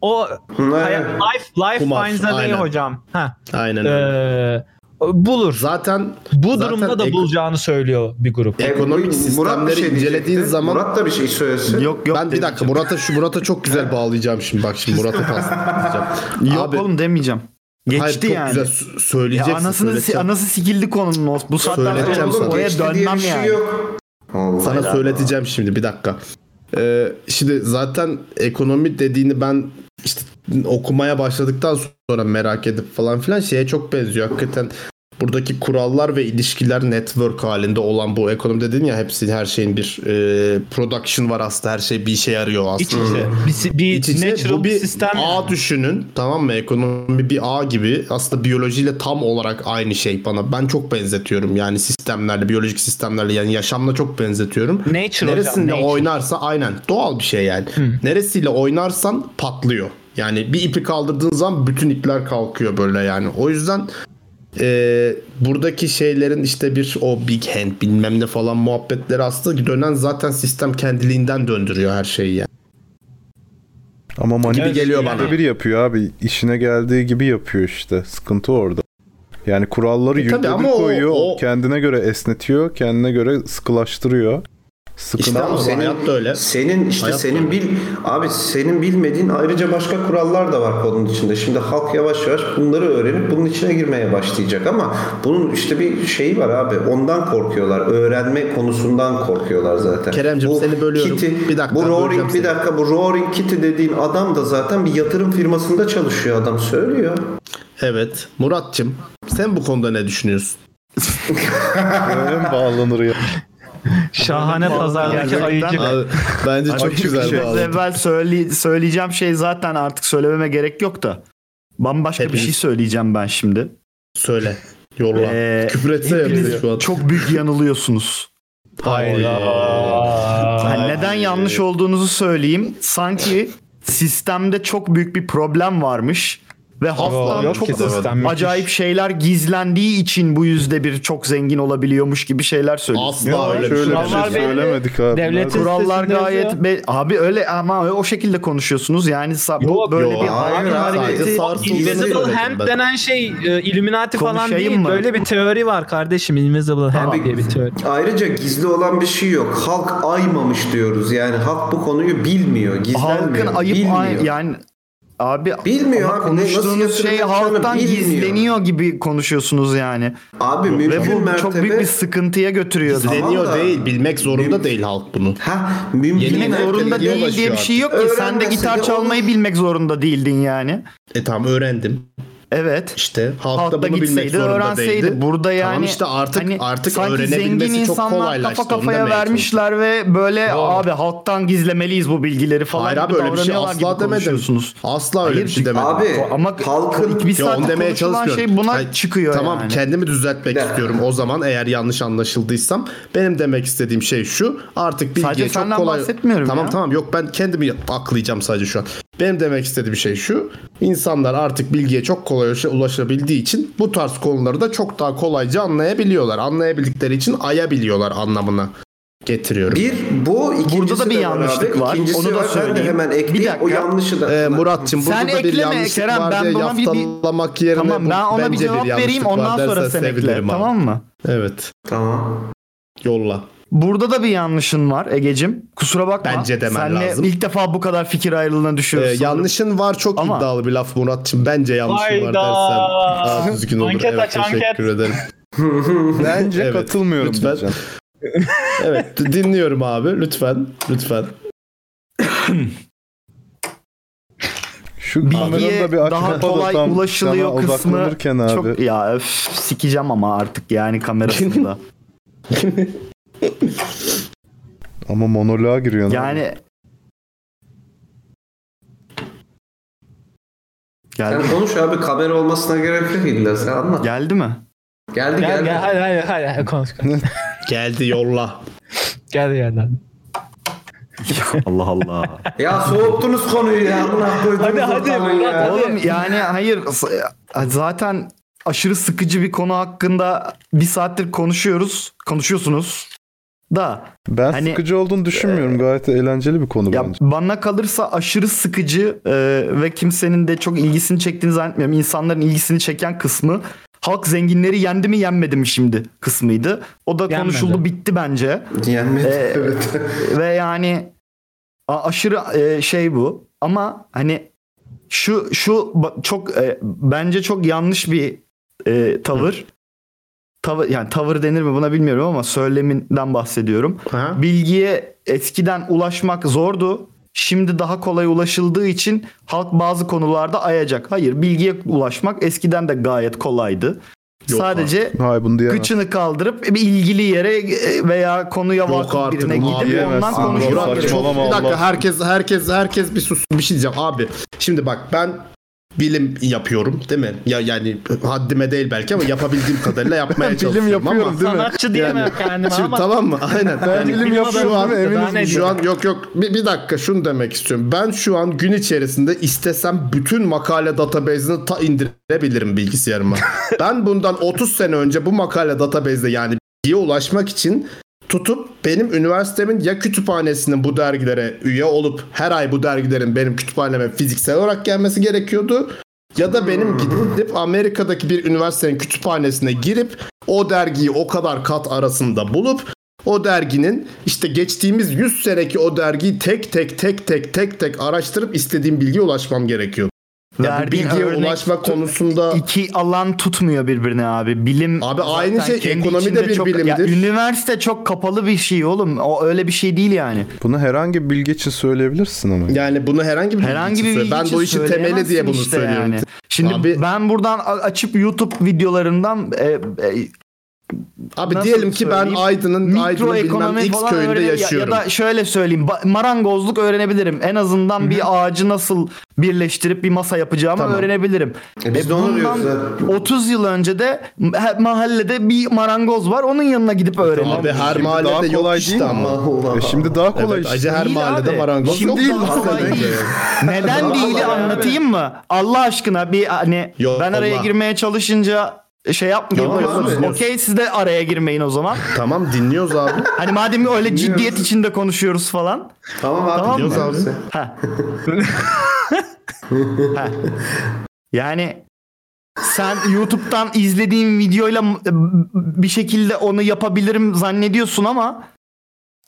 O hayat, life life Kumar, finds a way hocam. Ha. Aynen. Ee, bulur. Zaten Bu Zaten durumda da ek- bulacağını söylüyor bir grup. ekonomik Murat bir sistemleri şey incelediğin diyecekti. zaman Murat da bir şey söylesin. Yok yok. ben bir dakika Murat'a şu Murat'a çok güzel bağlayacağım şimdi bak şimdi Murat'a paslayacağım. Yok Abi, oğlum demeyeceğim. Geçti hayır, çok yani. güzel söyleyeceksin. Ya anasını, söyleyeceksin. anası sikildi konunun. Bu saatten sonra oraya dönmem bir şey yani. yok. Allah Sana Allah. söyleteceğim şimdi bir dakika. Ee, şimdi zaten ekonomi dediğini ben işte okumaya başladıktan sonra merak edip falan filan şeye çok benziyor. Hakikaten buradaki kurallar ve ilişkiler network halinde olan bu ekonomi dedin ya hepsi her şeyin bir e, production var aslında her şey bir işe yarıyor aslında. İç içe. Bir, bir İç içe natural bu bir sistem. ağ düşünün tamam mı ekonomi bir ağ gibi aslında biyolojiyle tam olarak aynı şey bana ben çok benzetiyorum yani sistemlerle biyolojik sistemlerle yani yaşamla çok benzetiyorum Nature neresinde hocam. nature. oynarsa aynen doğal bir şey yani neresiyle oynarsan patlıyor yani bir ipi kaldırdığın zaman bütün ipler kalkıyor böyle yani o yüzden e, buradaki şeylerin işte bir o big hand bilmem ne falan muhabbetleri aslında dönen zaten sistem kendiliğinden döndürüyor her şeyi yani. Ama mani Gibi geliyor bana. bir yapıyor abi. İşine geldiği gibi yapıyor işte. Sıkıntı orada. Yani kuralları E yüzde bir ama o- koyuyor. o- Kendine göre esnetiyor. Kendine göre sıkılaştırıyor. Sıkıntı İşte ama senin, hayat da öyle. Senin işte Hayat senin öyle. bil abi senin bilmediğin ayrıca başka kurallar da var konunun içinde. Şimdi halk yavaş yavaş bunları öğrenip bunun içine girmeye başlayacak ama bunun işte bir şeyi var abi. Ondan korkuyorlar. Öğrenme konusundan korkuyorlar zaten. Keremcim, seni bölüyorum. Kitty, Bir dakika, Bu Roaring bir dakika bu Roaring Kitty dediğin adam da zaten bir yatırım firmasında çalışıyor adam söylüyor. Evet. Muratçım sen bu konuda ne düşünüyorsun? Böyle mi bağlanır ya? Şahane pazardaki ayıcık. Abi, bence çok Açık güzel bağladın. evvel söyle, söyleyeceğim şey zaten artık söylememe gerek yok da. Bambaşka Hepiniz- bir şey söyleyeceğim ben şimdi. Söyle. Yolla. Ee, Küfür etse ya şu an. çok büyük yanılıyorsunuz. Hayda. Yani neden yanlış olduğunuzu söyleyeyim. Sanki sistemde çok büyük bir problem varmış. Ve halktan yok çok acayip şeyler gizlendiği için bu yüzde bir çok zengin olabiliyormuş gibi şeyler söylüyorsun. Asla öyle bir şey. Şöyle bir şey belli. söylemedik abi. Devletin- Kurallar gayet be- abi öyle ama o şekilde konuşuyorsunuz. Yani sa- bu böyle yok. bir Hayır, hareketi Invisible Hand ben. denen şey e, Illuminati falan değil. mı? Böyle bir teori var kardeşim. Invisible Hand Abi- diye bir teori. Ayrıca gizli olan bir şey yok. Halk aymamış diyoruz. Yani halk bu konuyu bilmiyor. Gizlenmiyor. halkın ayıp bilmiyor. ay- yani abi Bilmiyor abi, konuştuğunuz şey halktan bilmiyor. gizleniyor gibi konuşuyorsunuz yani. Abi Ve mümkün bu mertebe... çok büyük bir sıkıntıya götürüyor. Tamam Deniyor da- değil. Bilmek zorunda değil halk bunu. Ha, mümkün Bilmek zorunda değil diye bir şey yok ki. Sen de gitar çalmayı bilmek zorunda değildin yani. E tamam öğrendim. Evet. İşte halkta, Halkta bunu bilmek zorunda öğrenseydi. değildi. Burada yani tamam işte artık hani artık sanki zengin öğrenebilmesi çok kolaylaştı. kafa kafaya vermişler ve böyle Doğru. abi halktan gizlemeliyiz bu bilgileri falan Hayır abi öyle bir şey asla demedim. Asla öyle Hayır, bir şey demedim. Abi Ama halkın bir saat demeye konuşulan çalışmıyorum. şey buna Hayır, çıkıyor Tamam yani. kendimi düzeltmek istiyorum o zaman eğer yanlış anlaşıldıysam. Benim demek istediğim şey şu. Artık bilgiye Sadece çok senden kolay... bahsetmiyorum Tamam ya. tamam yok ben kendimi aklayacağım sadece şu an. Benim demek istediğim şey şu. İnsanlar artık bilgiye çok kolay ulaşa- ulaşabildiği için bu tarz konuları da çok daha kolayca anlayabiliyorlar. Anlayabildikleri için ayabiliyorlar anlamına getiriyorum. bir bu ikincisi Burada da bir yanlışlık abi. var. İkincisi Onu da var. Ben de söyleyeyim. hemen Bir ekleyeyim. dakika. O yanlışı da. Ee, Muratçım burada Sen da bir ekleme yanlışlık Kerem, var ben diye buna bir- bir- yaftalamak yerine Tamam ben ona bir cevap vereyim yanlışlık ondan sonra sen ekle. Tamam mı? Evet. Tamam. Yolla. Burada da bir yanlışın var Egecim. Kusura bakma. Bence demen Senle lazım. ilk defa bu kadar fikir ayrılığına Ee, düşüyoruz. sanırım. yanlışın var çok Ama- iddialı bir laf Muratçım. Bence yanlışın var Hayda. dersen daha düzgün olur. Anket evet, aç, anket. teşekkür ederim. Bence Evet, katılmıyorum lütfen. Evet dinliyorum abi lütfen. Lütfen. Şu Bilgiye da bir daha da kolay tam ulaşılıyor kısmı abi. çok ya öf, sikeceğim ama artık yani kamerasında. Ama monoloğa giriyorsun. abi. yani geldi, Sen konuş abi kamera olmasına gerek yok illa sen anlat. geldi mi? Geldi Gel geldi. gel hadi hadi hadi, hadi konuş konuş. Geldi yolla. Gel yerden. Allah Allah. Ya soğuttunuz konuyu ya. Koydunuz Hadi, hadi, Murat, ya. hadi. Oğlum yani hayır zaten aşırı sıkıcı bir konu hakkında bir saattir konuşuyoruz. Konuşuyorsunuz da Ben Hani- sıkıcı olduğunu düşünmüyorum. Gayet eğlenceli bir konu ya bence. bana kalırsa aşırı sıkıcı e, ve kimsenin de çok ilgisini çektiğini zannetmiyorum. İnsanların ilgisini çeken kısmı halk zenginleri yendi mi yenmedi mi şimdi kısmıydı. O da Yenmedi. konuşuldu bitti bence. Yenmedi. Ee, evet. ve yani a- aşırı e, şey bu ama hani şu şu çok e, bence çok yanlış bir e, tavır. Tavır yani tavır denir mi buna bilmiyorum ama söyleminden bahsediyorum. Ha? Bilgiye eskiden ulaşmak zordu. Şimdi daha kolay ulaşıldığı için halk bazı konularda ayacak. Hayır, bilgiye ulaşmak eskiden de gayet kolaydı. Yok Sadece Hayır bunu gıçını kaldırıp bir ilgili yere e, veya konuya vakıf birine abi. gidip Diyemezsin. ondan konuşmak bir dakika herkes herkes herkes bir sus bir şey diyeceğim abi. Şimdi bak ben bilim yapıyorum değil mi? Ya yani haddime değil belki ama yapabildiğim kadarıyla yapmaya Bilim çalışıyorum yapıyorum ama değil mi? Sanatçı diyemem kendime Şimdi ama. tamam mı? Aynen. Ben Yani bilim bilim yapıyorum mi? daha Eminiz? Şu an yok yok bir, bir dakika şunu demek istiyorum. Ben şu an gün içerisinde istesem bütün makale database'ini ta indirebilirim bilgisayarıma. ben bundan 30 sene önce bu makale database'de yani bilgiye ulaşmak için tutup benim üniversitemin ya kütüphanesinin bu dergilere üye olup her ay bu dergilerin benim kütüphaneme fiziksel olarak gelmesi gerekiyordu. Ya da benim gidip Amerika'daki bir üniversitenin kütüphanesine girip o dergiyi o kadar kat arasında bulup o derginin işte geçtiğimiz 100 seneki o dergiyi tek tek tek tek tek tek araştırıp istediğim bilgiye ulaşmam gerekiyor. Bilgiye örnek ulaşma konusunda iki alan tutmuyor birbirine abi. Bilim Abi aynı şey, kendi ekonomi de bir çok- bilimdir. Ya, üniversite çok kapalı bir şey oğlum. O öyle bir şey değil yani. Bunu herhangi bir bilgi için söyleyebilirsin ama. yani bunu herhangi bir Herhangi bir bilgi bilgi Ben için bu işin temeli diye bunu işte söylüyorum. yani. Şimdi Abi- ben buradan açıp YouTube videolarından e, e, Abi Nasıl diyelim ki ben söyleyeyim? Aydın'ın Aydın'ın bilmem X köyünde öğren- ya- yaşıyorum. Ya, da şöyle söyleyeyim ba- marangozluk öğrenebilirim. En azından bir ağacı nasıl birleştirip bir masa yapacağımı Tamam. öğrenebilirim. E biz de onu bundan diyoruz zaten. 30 yıl önce de ma- mahallede bir marangoz var. Onun yanına gidip öğreniyorum. Abi her Şimdi daha mahallede yok kolay işte değil mi? ama. E şimdi daha kolay Evet, işte. acı her Değil mahallede abi. marangoz Şimdi yok. değil, hakikaten. Neden değil anlatayım mı? Allah aşkına bir hani Yok, ben araya Allah. girmeye çalışınca şey yapmıyorsunuz. Tamam. Okey siz de araya girmeyin o zaman. Tamam dinliyoruz abi. Hani madem öyle ciddiyet içinde konuşuyoruz falan. Tamam abi. Tamam mı? dinliyoruz abi. Ha. Ha. Yani sen YouTube'dan izlediğin videoyla bir şekilde onu yapabilirim zannediyorsun ama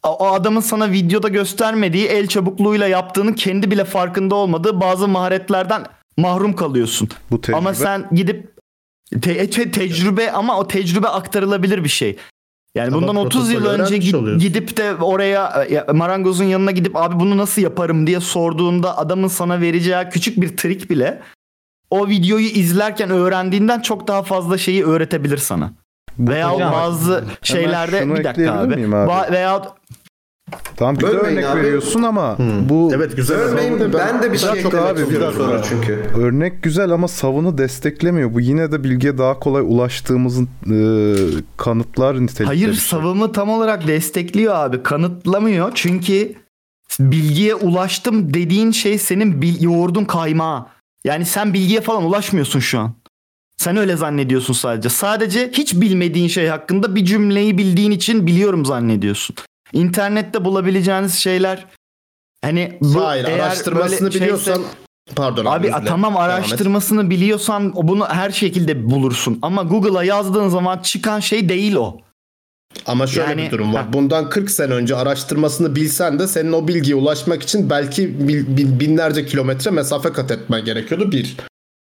o adamın sana videoda göstermediği el çabukluğuyla yaptığının kendi bile farkında olmadığı bazı maharetlerden mahrum kalıyorsun. Bu tecrübe. Ama sen gidip te- te- tecrübe ama o tecrübe aktarılabilir bir şey. Yani Ama bundan 30 yıl önce gid- gidip de oraya ya, marangozun yanına gidip abi bunu nasıl yaparım diye sorduğunda adamın sana vereceği küçük bir trik bile o videoyu izlerken öğrendiğinden çok daha fazla şeyi öğretebilir sana. Veya bazı şeylerde bir dakika abi. abi? Ba- veya Tamam bir de Bölmeyin örnek abi. veriyorsun ama bu Evet güzel. Örneğin ben de bir şey Çok abi, bir dakika. sonra çünkü. örnek güzel ama savunu desteklemiyor. Bu yine de bilgiye daha kolay ulaştığımızın e, kanıtlar nitelikte. hayır şey. savımı tam olarak destekliyor abi. Kanıtlamıyor. Çünkü bilgiye ulaştım dediğin şey senin bil- yoğurdun kaymağı. Yani sen bilgiye falan ulaşmıyorsun şu an. Sen öyle zannediyorsun sadece. Sadece hiç bilmediğin şey hakkında bir cümleyi bildiğin için biliyorum zannediyorsun. İnternette bulabileceğiniz şeyler hani bu Hayır eğer araştırmasını şeyse- biliyorsan pardon abi, Abi tamam araştırmasını biliyorsan bunu her şekilde bulursun. Ama Google'a yazdığın zaman çıkan şey değil o. Ama şöyle Yani- bir durum var. Ha. Bundan 40 sene önce araştırmasını bilsen de senin o bilgiye ulaşmak için belki binlerce kilometre mesafe kat etmen gerekiyordu bir.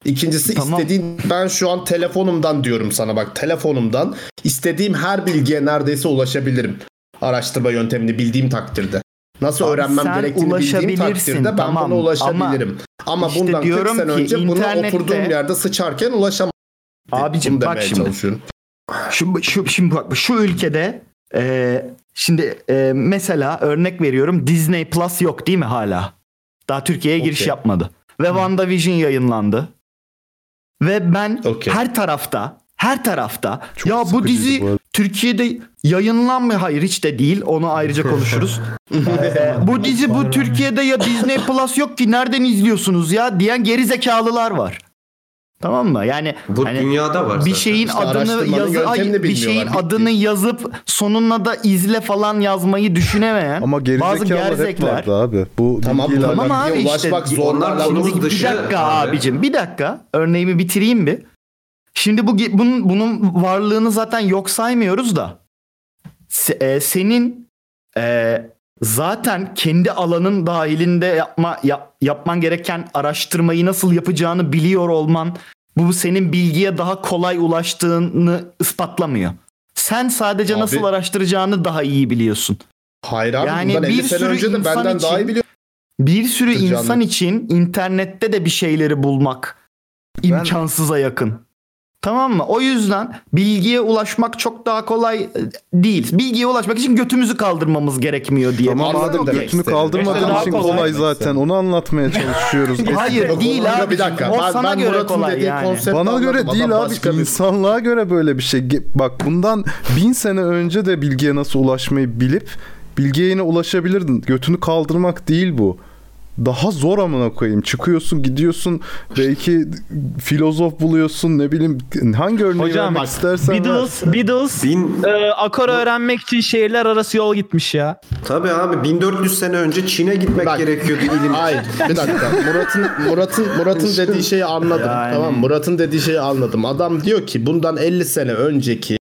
İkincisi Tamam. istediğin ben şu an telefonumdan diyorum sana bak telefonumdan istediğim her bilgiye neredeyse ulaşabilirim. Araştırma yöntemini bildiğim takdirde. Nasıl Abi öğrenmem gerektiğini bildiğim takdirde ben tamam. buna ulaşabilirim. Ama, işte bundan 40 diyorum sene önce buna oturduğum yerde sıçarken ulaşamam. Abicim bak şimdi. Şu, şu şimdi bak şu ülkede e, şimdi e, mesela örnek veriyorum Disney Plus yok değil mi hala? Daha Türkiye'ye giriş yapmadı. Ve WandaVision yayınlandı. Ve ben Okey. her tarafta her tarafta Çok ya bu dizi bu. Türkiye'de yayınlanmıyor. Hayır hiç de değil. Onu ayrıca konuşuruz. Ee, bu dizi bu Türkiye'de ya Disney Plus yok ki nereden izliyorsunuz ya diyen geri zekalılar var. Tamam mı? Yani Bu hani dünyada var bir zaten. şeyin İşte adını yazı ay, bir şeyin. Bitti. adını yazıp sonuna da izle falan yazmayı düşünemeyen Ama bazı vardı abi. Bu Tamam, tamam abi işte ulaşmak Şimdi bir dışı. dakika abi. abicim bir dakika örneğimi bitireyim bir. Şimdi bu bunun bunun varlığını zaten yok saymıyoruz da se- e, senin e, zaten kendi alanın dahilinde yapma yap- yapman gereken araştırmayı nasıl yapacağını biliyor olman bu senin bilgiye daha kolay ulaştığını ispatlamıyor. Sen sadece Abi- nasıl araştıracağını daha iyi biliyorsun. Hayır abi Yani bundan 50 bir sene sürü önce de insan benden için- daha iyi biliyor. Bir sürü insan için internette de bir şeyleri bulmak imkansıza yakın. Tamam mı? O yüzden bilgiye ulaşmak çok daha kolay e, değil. Bilgiye ulaşmak için götümüzü kaldırmamız gerekmiyor diye. Tamam Anladım abi demek götünü kaldırmadığın için kolay. kolay zaten. Onu anlatmaya çalışıyoruz. Hayır değil abi. Bir dakika. O ben, sana ben göre Murat'ın kolay yani. Bana anladım. göre Adam değil abi. başka bir- insanlığa göre böyle bir şey. Bak bundan bin sene önce de bilgiye nasıl ulaşmayı bilip bilgiye yine ulaşabilirdin. Götünü kaldırmak değil bu. Daha zor amına koyayım. Çıkıyorsun gidiyorsun belki filozof buluyorsun ne bileyim hangi örneği Hocam vermek bak istersen ver. Beatles, Beatles Bin, e, akor öğrenmek için şehirler arası yol gitmiş ya. tabii abi 1400 sene önce Çin'e gitmek Bak- gerekiyordu ilim. Hayır bir dakika. Murat'ın Murat'ın Murat'ın dediği şeyi anladım. Yani. Tamam Murat'ın dediği şeyi anladım. Adam diyor ki bundan 50 sene önceki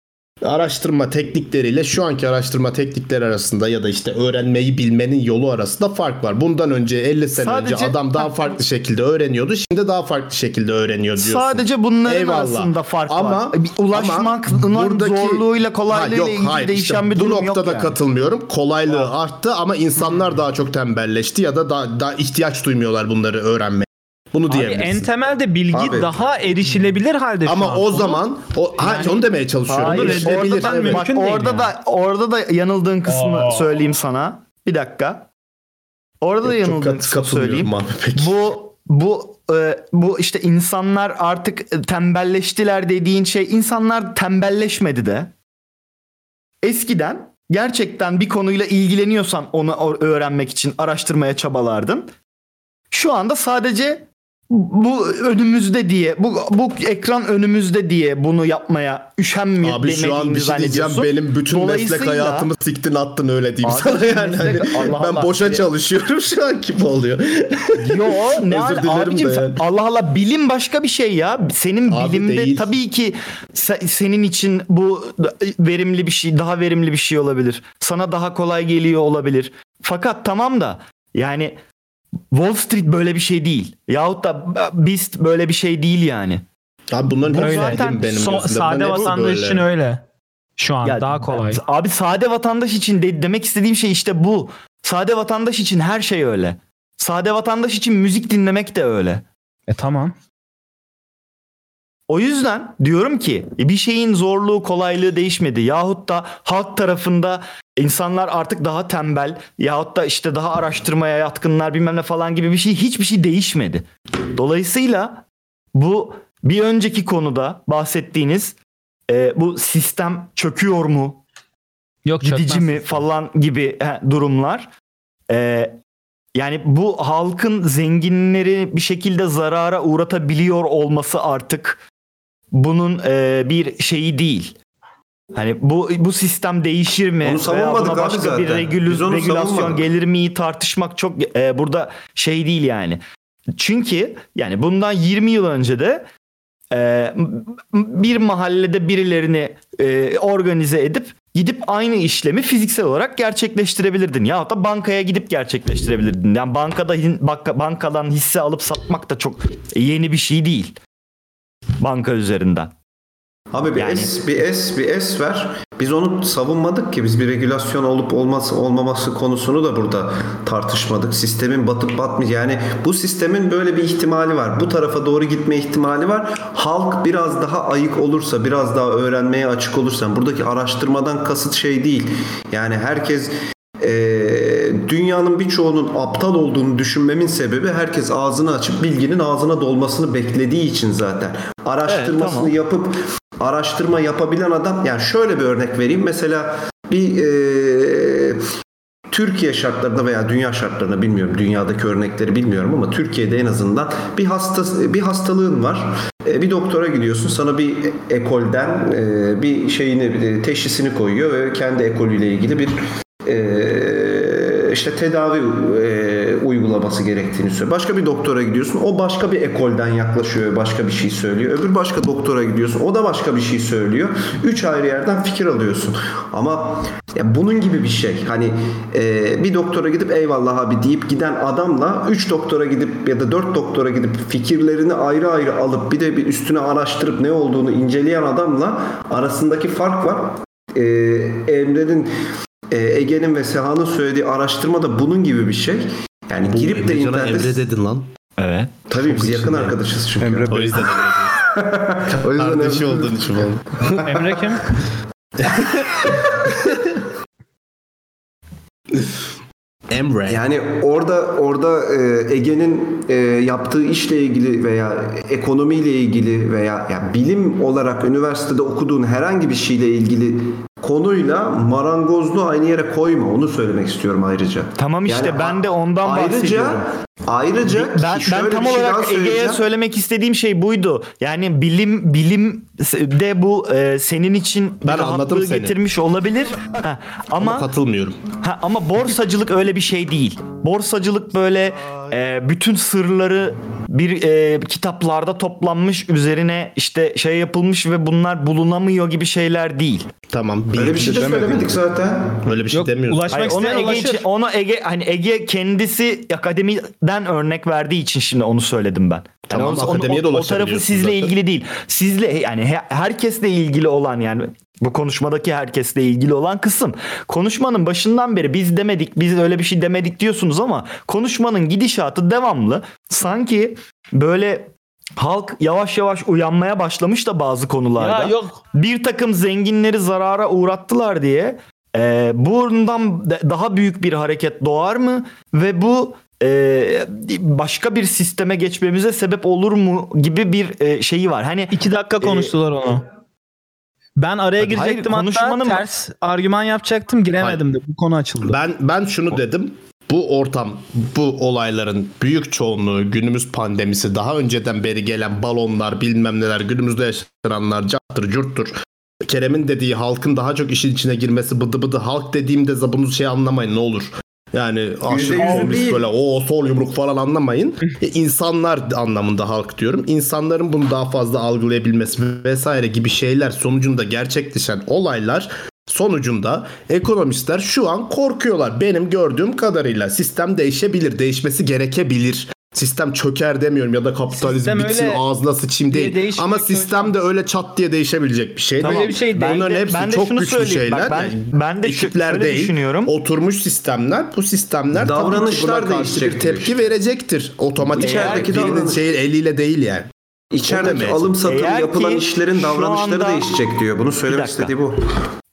araştırma teknikleriyle şu anki araştırma teknikleri arasında ya da işte öğrenmeyi bilmenin yolu arasında fark var. Bundan önce 50 sene Sadece- önce adam daha farklı şekilde öğreniyordu. Şimdi daha farklı şekilde öğreniyor diyorsun. Sadece bunların Eyvallah. arasında fark Ama- var. Bir Ulaşmak ama buradaki- zorluğuyla Ha, kolaylığıyla yok, ilgili hayır, değişen işte bir bu durum yok noktada yani. katılmıyorum. Kolaylığı arttı ama insanlar daha çok tembelleşti ya da daha, daha ihtiyaç duymuyorlar bunları öğrenmeye. Bunu Abi diyebilirsin. en temelde bilgi Abi. daha erişilebilir halde şu Ama an. o zaman o ha, onu demeye çalışıyorum. Hayır, Erişilebilir, orada ben evet. Bak orada yani. da orada da yanıldığın kısmı söyleyeyim sana. Bir dakika. Orada da Çok yanıldığın kat- kısmı söyleyeyim. abi peki. Bu bu e, bu işte insanlar artık tembelleştiler dediğin şey insanlar tembelleşmedi de. Eskiden gerçekten bir konuyla ilgileniyorsan onu öğrenmek için araştırmaya çabalardın. Şu anda sadece bu önümüzde diye bu bu ekran önümüzde diye bunu yapmaya üşenmiyor Abi şu an bir şey diyeceğim benim bütün meslek hayatımı siktin attın öyle diyeyim Abi, sana yani. meslek- Hani Allah ben Allah. boşa çalışıyorum şu an gibi oluyor. Yo ne Özür al- abicim sen- yani. Allah Allah bilim başka bir şey ya. Senin Abi bilimde değil. tabii ki se- senin için bu verimli bir şey, daha verimli bir şey olabilir. Sana daha kolay geliyor olabilir. Fakat tamam da yani Wall Street böyle bir şey değil. Yahut da Beast böyle bir şey değil yani. Abi bunların Bu hepsi zaten bilim benim So- sade vatandaş için öyle. Şu an Ya, daha kolay. Abi sade vatandaş için de- demek istediğim şey işte bu. Sade vatandaş için her şey öyle. Sade vatandaş için müzik dinlemek de öyle. E tamam. O yüzden diyorum ki bir şeyin zorluğu kolaylığı değişmedi. Yahut da halk tarafında insanlar artık daha tembel yahut da işte daha araştırmaya yatkınlar bilmem ne falan gibi bir şey hiçbir şey değişmedi. Dolayısıyla bu bir önceki konuda bahsettiğiniz e, bu sistem çöküyor mu Yok gidici çökmez mi falan gibi he, durumlar. Ee, yani bu halkın zenginleri bir şekilde zarara uğratabiliyor olması artık bunun e, bir şeyi değil. Hani bu bu sistem değişir mi? Onu savunmadık abi başka bir zaten. Biz onu regülasyon savunmadık. gelir mi tartışmak çok e, burada şey değil yani. Çünkü yani bundan 20 yıl önce de e, bir mahallede birilerini e, organize edip gidip aynı işlemi fiziksel olarak gerçekleştirebilirdin. Ya da bankaya gidip gerçekleştirebilirdin. Yani bankada banka- bankadan hisse alıp satmak da çok yeni bir şey değil. Banka üzerinden. Abi bir Yani- es, bir es, bir es ver. Biz onu savunmadık ki. Biz bir regülasyon olup olması olmaması konusunu da burada tartışmadık. Sistemin batıp batmıyor. Yani bu sistemin böyle bir ihtimali var. Bu tarafa doğru gitme ihtimali var. Halk biraz daha ayık olursa, biraz daha öğrenmeye açık olursa. Buradaki araştırmadan kasıt şey değil. Yani herkes eee, dünyanın birçoğunun aptal olduğunu düşünmemin sebebi herkes ağzını açıp bilginin ağzına dolmasını beklediği için zaten. Araştırmasını tamam. yapıp araştırma yapabilen adam yani şöyle bir örnek vereyim. Mesela bir eee, Türkiye şartlarında veya dünya şartlarında bilmiyorum dünyadaki örnekleri bilmiyorum ama Türkiye'de en azından bir hasta bir hastalığın var. E, Bir doktora gidiyorsun sana bir ekolden e, bir şeyini e, teşhisini koyuyor ve kendi ekolüyle ilgili bir e, işte tedavi e, uygulaması gerektiğini söylüyor. Başka bir doktora gidiyorsun. O başka bir ekolden yaklaşıyor, başka bir şey söylüyor. Öbür başka doktora gidiyorsun. O da başka bir şey söylüyor. Üç ayrı yerden fikir alıyorsun. Ama ya bunun gibi bir şey. Hani e, bir doktora gidip eyvallah abi deyip giden adamla üç doktora gidip ya da dört doktora gidip fikirlerini ayrı ayrı alıp bir de bir üstüne araştırıp ne olduğunu inceleyen adamla arasındaki fark var. E, Emre'nin e, Ege'nin ve Seha'nın söylediği araştırma da bunun gibi bir şey. Yani girip de internette... Emre dedin lan. Evet. Tabii biz yakın içinde. arkadaşız çünkü. Emre O yüzden o yüzden Kardeşi Emre- olduğun için oldu. Emre kim? Emre. Yani orada orada e, Ege'nin e, yaptığı işle ilgili veya ekonomiyle ilgili veya yani bilim olarak üniversitede okuduğun herhangi bir şeyle ilgili konuyla marangozluğu aynı yere koyma. Onu söylemek istiyorum ayrıca. Tamam işte Yani ben de ondan ayrıca, bahsediyorum. Ayrıca Ben, ben tam bir şey olarak Ege'ye söylemek istediğim şey buydu. Yani bilim bilim de bu e, senin için bir Ben rahatlığı seni. getirmiş olabilir. Ha, Ama ama katılmıyorum. ha, ama borsacılık öyle bir şey değil. Borsacılık böyle e, bütün sırları bir e, kitaplarda toplanmış üzerine işte şey yapılmış ve bunlar bulunamıyor gibi şeyler değil. Tamam. Öyle bir şey de söylemedik zaten. Öyle bir şey Yok demiyorsun. ulaşmak Hayır, isteyen Ege ulaşır. için, onu Ege hani Ege kendisi akademiden örnek verdiği için şimdi onu söyledim ben. Tamam, Yani akademiye de o, o tarafı sizle zaten. ilgili değil. Sizle yani he- herkesle ilgili olan yani bu konuşmadaki herkesle ilgili olan kısım. Konuşmanın başından beri biz demedik, biz öyle bir şey demedik diyorsunuz ama konuşmanın gidişatı devamlı. Sanki böyle halk yavaş yavaş uyanmaya başlamış da bazı konularda Ya yok. bir takım zenginleri zarara uğrattılar diye e, bundan da- daha büyük bir hareket doğar mı ve bu e, başka bir sisteme geçmemize sebep olur mu gibi bir e, şeyi var. Hani İki dakika konuştular onu. Ben araya Hayır, girecektim hatta konuşmanın- ters argüman yapacaktım giremedim de bu konu açıldı. Ben ben şunu dedim. Bu ortam, bu olayların büyük çoğunluğu günümüz pandemisi, daha önceden beri gelen balonlar, bilmem neler, günümüzde yaşananlar, carttır, curttur. Kerem'in dediği halkın daha çok işin içine girmesi bıdı bıdı. Halk dediğimde de bunu şey anlamayın ne olur. Yani aşırı komünist böyle o sol yumruk falan anlamayın. E, insanlar anlamında halk diyorum. İnsanların bunu daha fazla algılayabilmesi vesaire gibi şeyler sonucunda gerçekleşen olaylar sonucunda ekonomistler şu an korkuyorlar. Benim gördüğüm kadarıyla sistem değişebilir, değişmesi gerekebilir. Sistem çöker demiyorum ya da kapitalizm Sistem bitsin öyle ağzına sıçayım değil. Ama sistem de öyle çat diye değişebilecek bir şey. Tamam. Öyle bir şey değil. Bunların Ben de- hepsi ben de çok şunu güçlü söyleyeyim. Bak şeyler. ben- Yani ben de ekipler şöyle değil. düşünüyorum. Oturmuş sistemler. Bu sistemler Davranışlar buna karşı bir tepki verecektir. Otomatik İçerideki birinin davranış. şey eliyle değil yani. İçerideki demek. alım satım Eğer yapılan işlerin davranışları anda- değişecek diyor. Bunu söylemek istediği bu.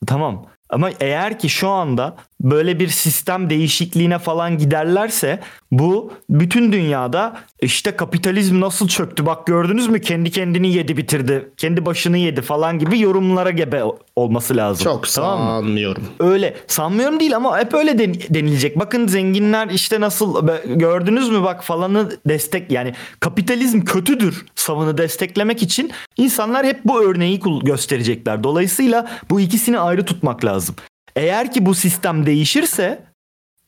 Tamam. Ama eğer ki şu anda böyle bir sistem değişikliğine falan giderlerse bu bütün dünyada işte kapitalizm nasıl çöktü bak gördünüz mü kendi kendini yedi bitirdi kendi başını yedi falan gibi yorumlara gebe olması lazım. Çok Tamam mı? sanmıyorum. Öyle sanmıyorum değil ama hep öyle den- denilecek. Bakın zenginler işte nasıl gördünüz mü bak falanı destek yani kapitalizm kötüdür savını desteklemek için insanlar hep bu örneği gösterecekler. Dolayısıyla bu ikisini ayrı tutmak lazım. Eğer ki bu sistem değişirse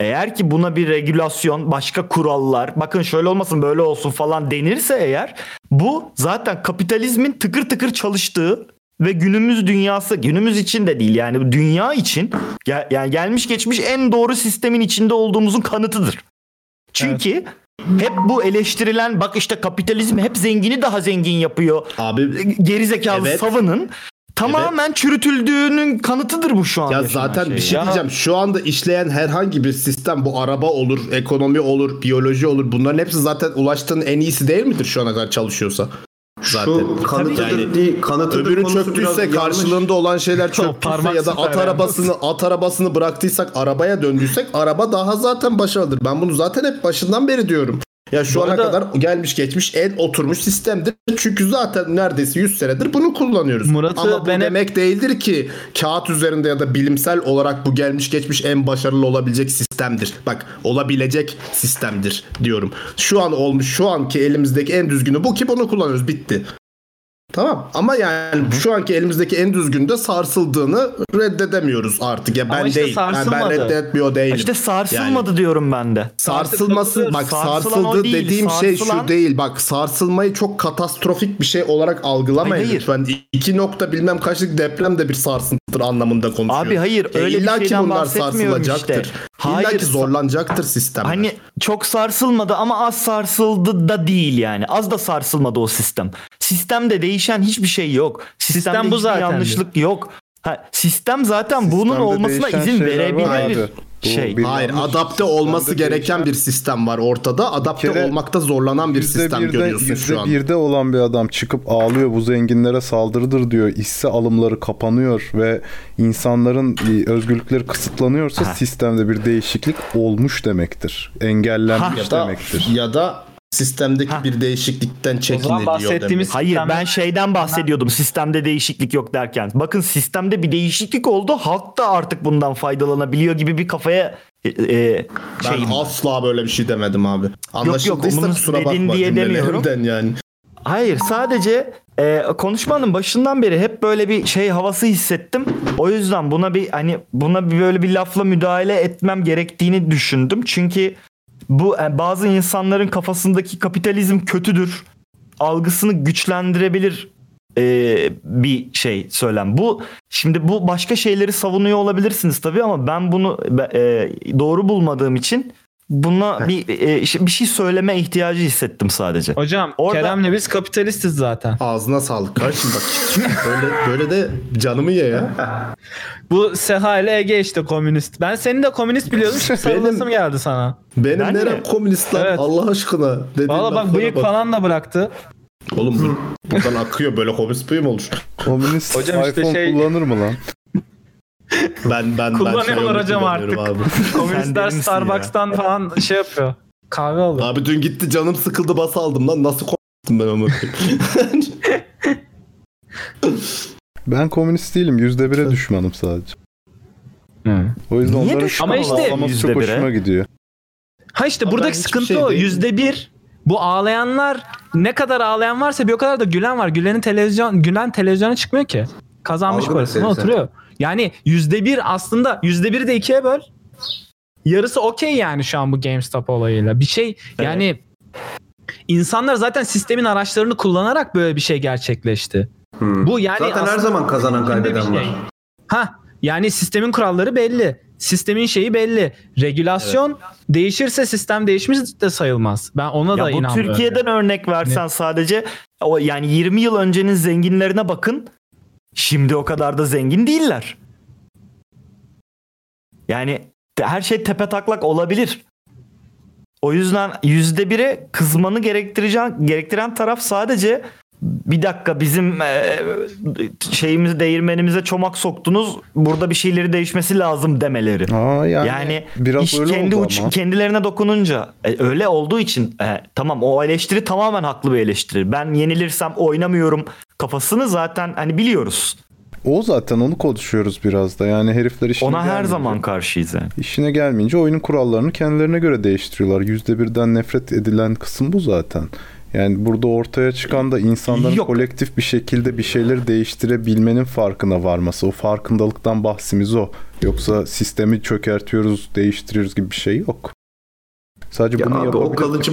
eğer ki buna bir regülasyon, başka kurallar, bakın şöyle olmasın böyle olsun falan denirse eğer bu zaten kapitalizmin tıkır tıkır çalıştığı ve günümüz dünyası günümüz için de değil yani dünya için gel- yani gelmiş geçmiş en doğru sistemin içinde olduğumuzun kanıtıdır. Çünkü hep bu eleştirilen bak işte kapitalizm hep zengini daha zengin yapıyor. Abi gerizekalı Evet. savının tamamen çürütüldüğünün kanıtıdır bu şu an. Ya zaten bir şey Ya- diyeceğim. Şu anda işleyen herhangi bir sistem bu araba olur, ekonomi olur, biyoloji olur. Bunların hepsi zaten ulaştığın en iyisi değil midir şu ana kadar çalışıyorsa? Zaten. Şu kanıtıdır değil, kanıtıdır öbürü çöktüyse yanlış. karşılığında olan şeyler çöktüyse ya da at arabasını at arabasını bıraktıysak arabaya döndüysek araba daha zaten başarılıdır. Ben bunu zaten hep başından beri diyorum. Ya şu Bu ana arada- kadar gelmiş geçmiş en oturmuş sistemdir. Çünkü zaten neredeyse 100 senedir bunu kullanıyoruz. Murat'ı Ama bu ben hep- demek değildir ki kağıt üzerinde ya da bilimsel olarak bu gelmiş geçmiş en başarılı olabilecek sistemdir. Bak olabilecek sistemdir diyorum. Şu an olmuş şu anki elimizdeki en düzgünü bu ki bunu kullanıyoruz bitti. Tamam ama yani şu anki elimizdeki en düzgünde sarsıldığını reddedemiyoruz artık. Ya ben Ama işte değil. Yani ben reddetmiyor değilim. İşte sarsılmadı diyorum ben de. Sarsılması bak sarsıldı değil, dediğim şey sarsılan- şu değil. Bak sarsılmayı çok katastrofik bir şey olarak algılamayın Hayır, lütfen. İki nokta bilmem kaçlık deprem de bir sarsıntıdır anlamında konuşuyorum. Abi hayır, E, öyle bir illa ki şeyden bunlar bahsetmiyorum sarsılacaktır. işte. İlla Hayır, ki zorlanacaktır sistem. Hani çok sarsılmadı ama az sarsıldı da değil yani. Az da sarsılmadı o sistem. Sistemde değişen hiçbir şey yok. Sistemde Sistem bu zaten yanlışlık yok. Ha, sistem zaten bunun Sistemde olmasına değişen izin şeyler var verebilir. abi. Bu Şey. bir Hayır yanlış. adapte olması Sistemde gereken değişen- bir sistem var ortada. Adapte kere olmakta zorlanan bir sistem birde- görüyorsun şu an. birde olan bir adam çıkıp ağlıyor bu zenginlere saldırıdır diyor. İşse alımları kapanıyor ve insanların e, özgürlükleri kısıtlanıyorsa Ha. sistemde bir değişiklik olmuş demektir. Engellenmiş ya da, demektir. ya da sistemdeki Ha. bir değişiklikten çekiniliyor bahsettiğimiz- demek. Hayır Sistemde- ben şeyden bahsediyordum sistemde değişiklik yok derken. Bakın sistemde bir değişiklik oldu. Halk da artık bundan faydalanabiliyor gibi bir kafaya e, e, Ben şeyim. asla böyle bir şey demedim abi. Anlaşıldıysa bunu kusura dedin bakma diye demiyorum. yani. Hayır sadece e, konuşmanın başından beri hep böyle bir şey havası hissettim. O yüzden buna bir hani buna bir böyle bir lafla müdahale etmem gerektiğini düşündüm. Çünkü bu e, bazı insanların kafasındaki kapitalizm kötüdür algısını güçlendirebilir e, bir şey söylem. Bu şimdi bu başka şeyleri savunuyor olabilirsiniz tabii ama ben bunu e, doğru bulmadığım için buna bir e, şey- bir şey söyleme ihtiyacı hissettim sadece. Hocam Orada- Kerem'le biz kapitalistiz zaten. Ağzına sağlık kardeşim bak. böyle, böyle de canımı ye ya. Bu Seha ile Ege işte komünist. Ben seni de komünist biliyordum. Şimdi sarılasım geldi sana. Benim Ben nerem komünist lan Evet. Allah aşkına. Valla bak bıyık falan da bıraktı. Oğlum bu, buradan akıyor böyle komünist bıyım olur. Komünist Hocam işte iPhone şey- kullanır mı lan? Ben ben ben Kullanıyorlar Xiaomi hocam artık. Abi. Komünistler Starbucks'tan falan şey yapıyor. Kahve alıyor. abi dün gitti canım sıkıldı bas aldım lan nasıl komünistim ben onu. Ben komünist değilim. Yüzde bire düşmanım sadece. O yüzden Niye onların düşman Ama işte- çok bire? hoşuma gidiyor. Ha işte Ama buradaki ben sıkıntı şey o. Yüzde bir. Bu ağlayanlar ne kadar ağlayan varsa bir o kadar da gülen var. Gülen'in televizyon, gülen televizyona çıkmıyor ki. Kazanmış parasını oturuyor. Yani yüzde bir aslında yüzde biri de ikiye böl. Yarısı okey yani şu an bu GameStop olayıyla. Bir şey yani insanlar zaten sistemin araçlarını kullanarak böyle bir şey gerçekleşti. Hmm. Bu yani Zaten her zaman kazanan kaybeden var. şey. Ha yani sistemin kuralları belli. Sistemin şeyi belli. Regülasyon değişirse sistem değişmiş de sayılmaz. Ben ona da Ya bu inanmıyorum. Türkiye'den örnek versen sadece o yani 20 yıl öncenin zenginlerine bakın. Şimdi o kadar da zengin değiller. Yani her şey tepe taklak olabilir. O yüzden yüzde bire kızmanı gerektireceğin, gerektiren taraf sadece bir dakika bizim e, şeyimizi değirmenimize çomak soktunuz. Burada bir şeyleri değişmesi lazım demeleri. Aa, yani, Yani biraz iş öyle kendi uç, ama. kendilerine dokununca e, öyle olduğu için e, tamam o eleştiri tamamen haklı bir eleştiri. Ben yenilirsem oynamıyorum kafasını zaten hani biliyoruz. O zaten onu konuşuyoruz biraz da. Yani herifler işine Ona her zaman karşıyız yani. İşine gelmeyince oyunun kurallarını kendilerine göre değiştiriyorlar. Yüzde birden nefret edilen kısım bu zaten. Yani burada ortaya çıkan da insanların Yok. kolektif bir şekilde bir şeyleri değiştirebilmenin farkına varması. O farkındalıktan bahsimiz o. Yoksa sistemi çökertiyoruz, değiştiriyoruz gibi bir şey yok. Sadece Ya bunu abi o kalıcı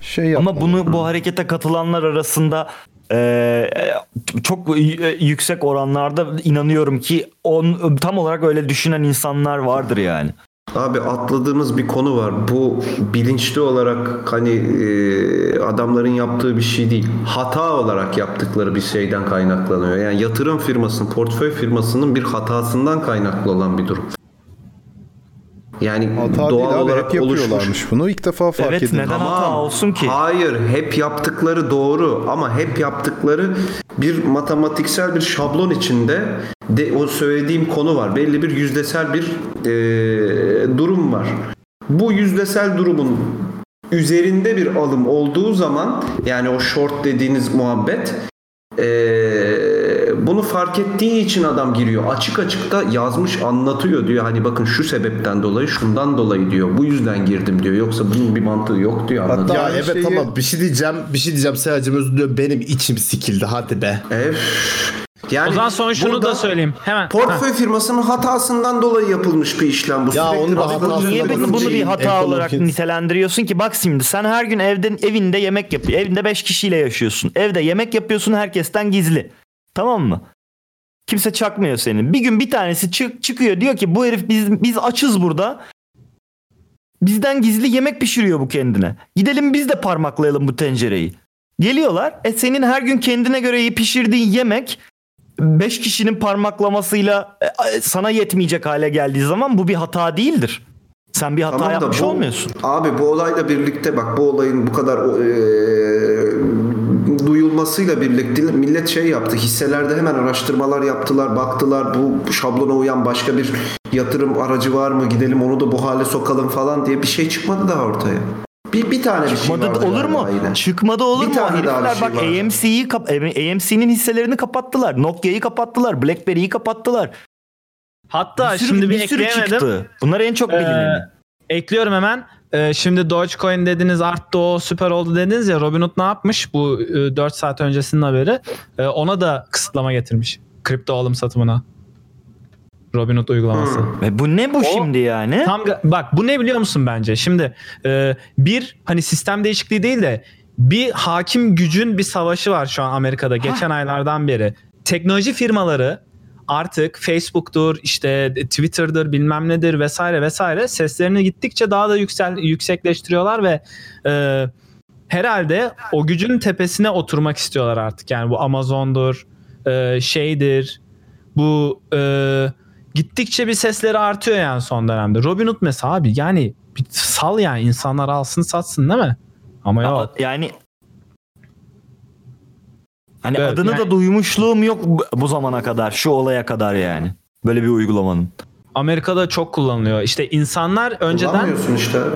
şey Ama yapmalı. bunu bu harekete katılanlar arasında e, e, çok y- yüksek oranlarda inanıyorum ki on, tam olarak öyle düşünen insanlar vardır yani. Abi atladığımız bir konu var. Bu bilinçli olarak hani e, adamların yaptığı bir şey değil. Hata olarak yaptıkları bir şeyden kaynaklanıyor. Yani yatırım firmasının, portföy firmasının bir hatasından kaynaklı olan bir durum. Yani Hata doğal değil abi olarak hep oluşmuş. yapıyorlarmış bunu. İlk defa fark Evet, edildi. neden hata olsun ki? Hayır, hep yaptıkları doğru ama hep yaptıkları bir matematiksel bir şablon içinde de o söylediğim konu var. Belli bir yüzdesel bir e, durum var. Bu yüzdesel durumun üzerinde bir alım olduğu zaman yani o short dediğiniz muhabbet e, bunu fark ettiği için adam giriyor. Açık açık da yazmış anlatıyor diyor. Hani bakın şu sebepten dolayı şundan dolayı diyor. Bu yüzden girdim diyor. Yoksa bunun bir mantığı yok diyor. Hatta anlatıyor. Ya evet şeyi- ama bir şey diyeceğim. Bir şey diyeceğim Seracım özür diliyorum. Benim içim sikildi hadi be. Evet. Yani O zaman son şunu da söyleyeyim. Hemen. Portföy firmasının hatasından dolayı yapılmış bir işlem bu. Ya onu da Niye bunu, bu bunu bir hata ekonomik- olarak nitelendiriyorsun ki? Bak şimdi sen her gün evden evinde yemek yapıyor. Evinde 5 kişiyle yaşıyorsun. Evde yemek yapıyorsun herkesten gizli. Tamam mı? Kimse çakmıyor senin. Bir gün bir tanesi çık çıkıyor diyor ki bu herif biz biz açız burada. Bizden gizli yemek pişiriyor bu kendine. Gidelim biz de parmaklayalım bu tencereyi. Geliyorlar. E senin her gün kendine göre iyi pişirdiğin yemek 5 kişinin parmaklamasıyla e, sana yetmeyecek hale geldiği zaman bu bir hata değildir. Sen bir hata Tamam yapmış bu- olmuyorsun. Abi bu olayla birlikte bak bu olayın bu kadar e, duyulmasıyla birlikte millet şey yaptı. Hisselerde hemen araştırmalar yaptılar, baktılar. Bu şablona uyan başka bir yatırım aracı var mı? Gidelim onu da bu hale sokalım falan diye bir şey çıkmadı daha ortaya. Bir, bir tane bir şey Çıkmadı olur mu? yine. Çıkmadı olur Bir mu? tane daha bir Herifler şey bak vardı. AMC'yi kap AMC'nin hisselerini kapattılar. Nokia'yı kapattılar. BlackBerry'yi kapattılar. Hatta Bir sürü- şimdi bir, bir sürü ekleyemedim. çıktı. Bunlar en çok Ee, bilineni. Ekliyorum hemen. Ee, şimdi Dogecoin dediniz arttı o süper oldu dediniz ya Robinhood ne yapmış bu e, 4 saat öncesinin haberi Ee, ona da kısıtlama getirmiş kripto alım satımına Robinhood uygulaması. E bu ne bu şimdi yani? Tam bak bu ne biliyor musun bence? Şimdi e, bir hani sistem değişikliği değil de bir hakim gücün bir savaşı var şu an Amerika'da geçen aylardan beri. Teknoloji firmaları artık Facebook'tur, işte Twitter'dır, bilmem nedir vesaire vesaire seslerini gittikçe daha da yüksel yüksekleştiriyorlar ve e, herhalde o gücün tepesine oturmak istiyorlar artık. Yani bu Amazon'dur, e, şeydir, bu e, gittikçe bir sesleri artıyor yani son dönemde. Robinhood mesela abi yani bir sal yani insanlar alsın satsın değil mi? Ama yok. Yani Hani Evet, adını yani- da duymuşluğum yok bu- zamana kadar. Şu olaya kadar yani. Böyle bir uygulamanın. Amerika'da çok kullanılıyor. İşte insanlar önceden işte abi.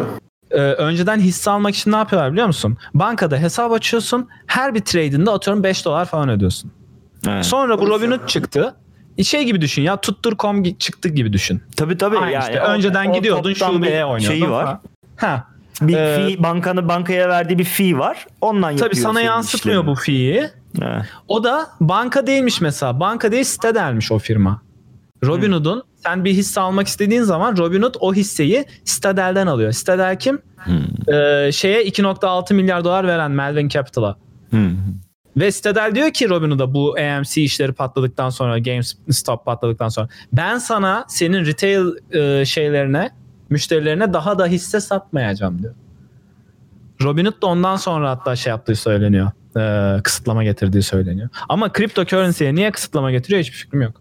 e, önceden hisse almak için ne yapıyorlar biliyor musun? Bankada hesap açıyorsun. Her bir trade'inde atıyorum 5 dolar falan ödüyorsun. Evet. Sonra bu Robinhood çıktı. Şey gibi düşün ya tuttur.com çıktı gibi düşün. Tabii tabii. Aynı yani işte. o- Önceden o gidiyordun şubeye oynuyordun. Şeyi var. Ha. Bir Ee, fee, bankanın bankaya verdiği bir fee var. Ondan yapıyor. Tabii sana yansıtmıyor işlerini. bu fee'yi. O da banka değilmiş mesela. Banka değil sitedelmiş o firma. Robinhood'un sen bir hisse almak istediğin zaman Robinhood o hisseyi Citadel'den alıyor. Citadel kim? Ee, şeye 2.6 milyar dolar veren Melvin Capital'a. Hı. Ve Citadel diyor ki Robinhood'a bu AMC işleri patladıktan sonra GameStop patladıktan sonra ben sana senin retail e, şeylerine müşterilerine daha da hisse satmayacağım diyor. Robinhood da ondan sonra hatta şey yaptığı söyleniyor. E, kısıtlama getirdiği söyleniyor. Ama cryptocurrency'ye niye kısıtlama getiriyor hiçbir fikrim yok.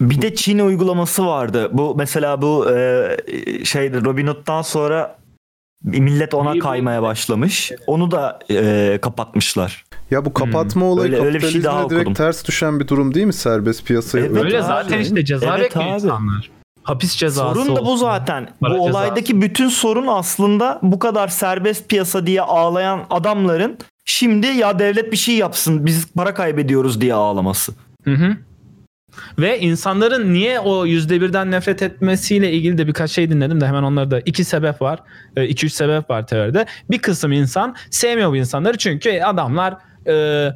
Bir de Çin uygulaması vardı. Bu mesela bu e, şeyde Robinhood'dan sonra millet ona İyi bu- kaymaya başlamış. Onu da e, kapatmışlar. Ya bu kapatma olayı Öyle- öyle bir şey kapitalizme daha direkt okudum. ters düşen bir durum değil mi serbest piyasaya? Evet Öyle abi. zaten işte ceza Evet bekliyor abi. insanlar. Hapis cezası Sorun da bu zaten. Bu para cezası. olaydaki bütün sorun aslında bu kadar serbest piyasa diye ağlayan adamların şimdi ya devlet bir şey yapsın biz para kaybediyoruz diye ağlaması. Hı hı. Ve insanların niye o yüzde birden nefret etmesiyle ilgili de birkaç şey dinledim de hemen onları da iki sebep var. 2-3 sebep var teoride. Bir kısım insan sevmiyor bu insanları çünkü adamlar e, e,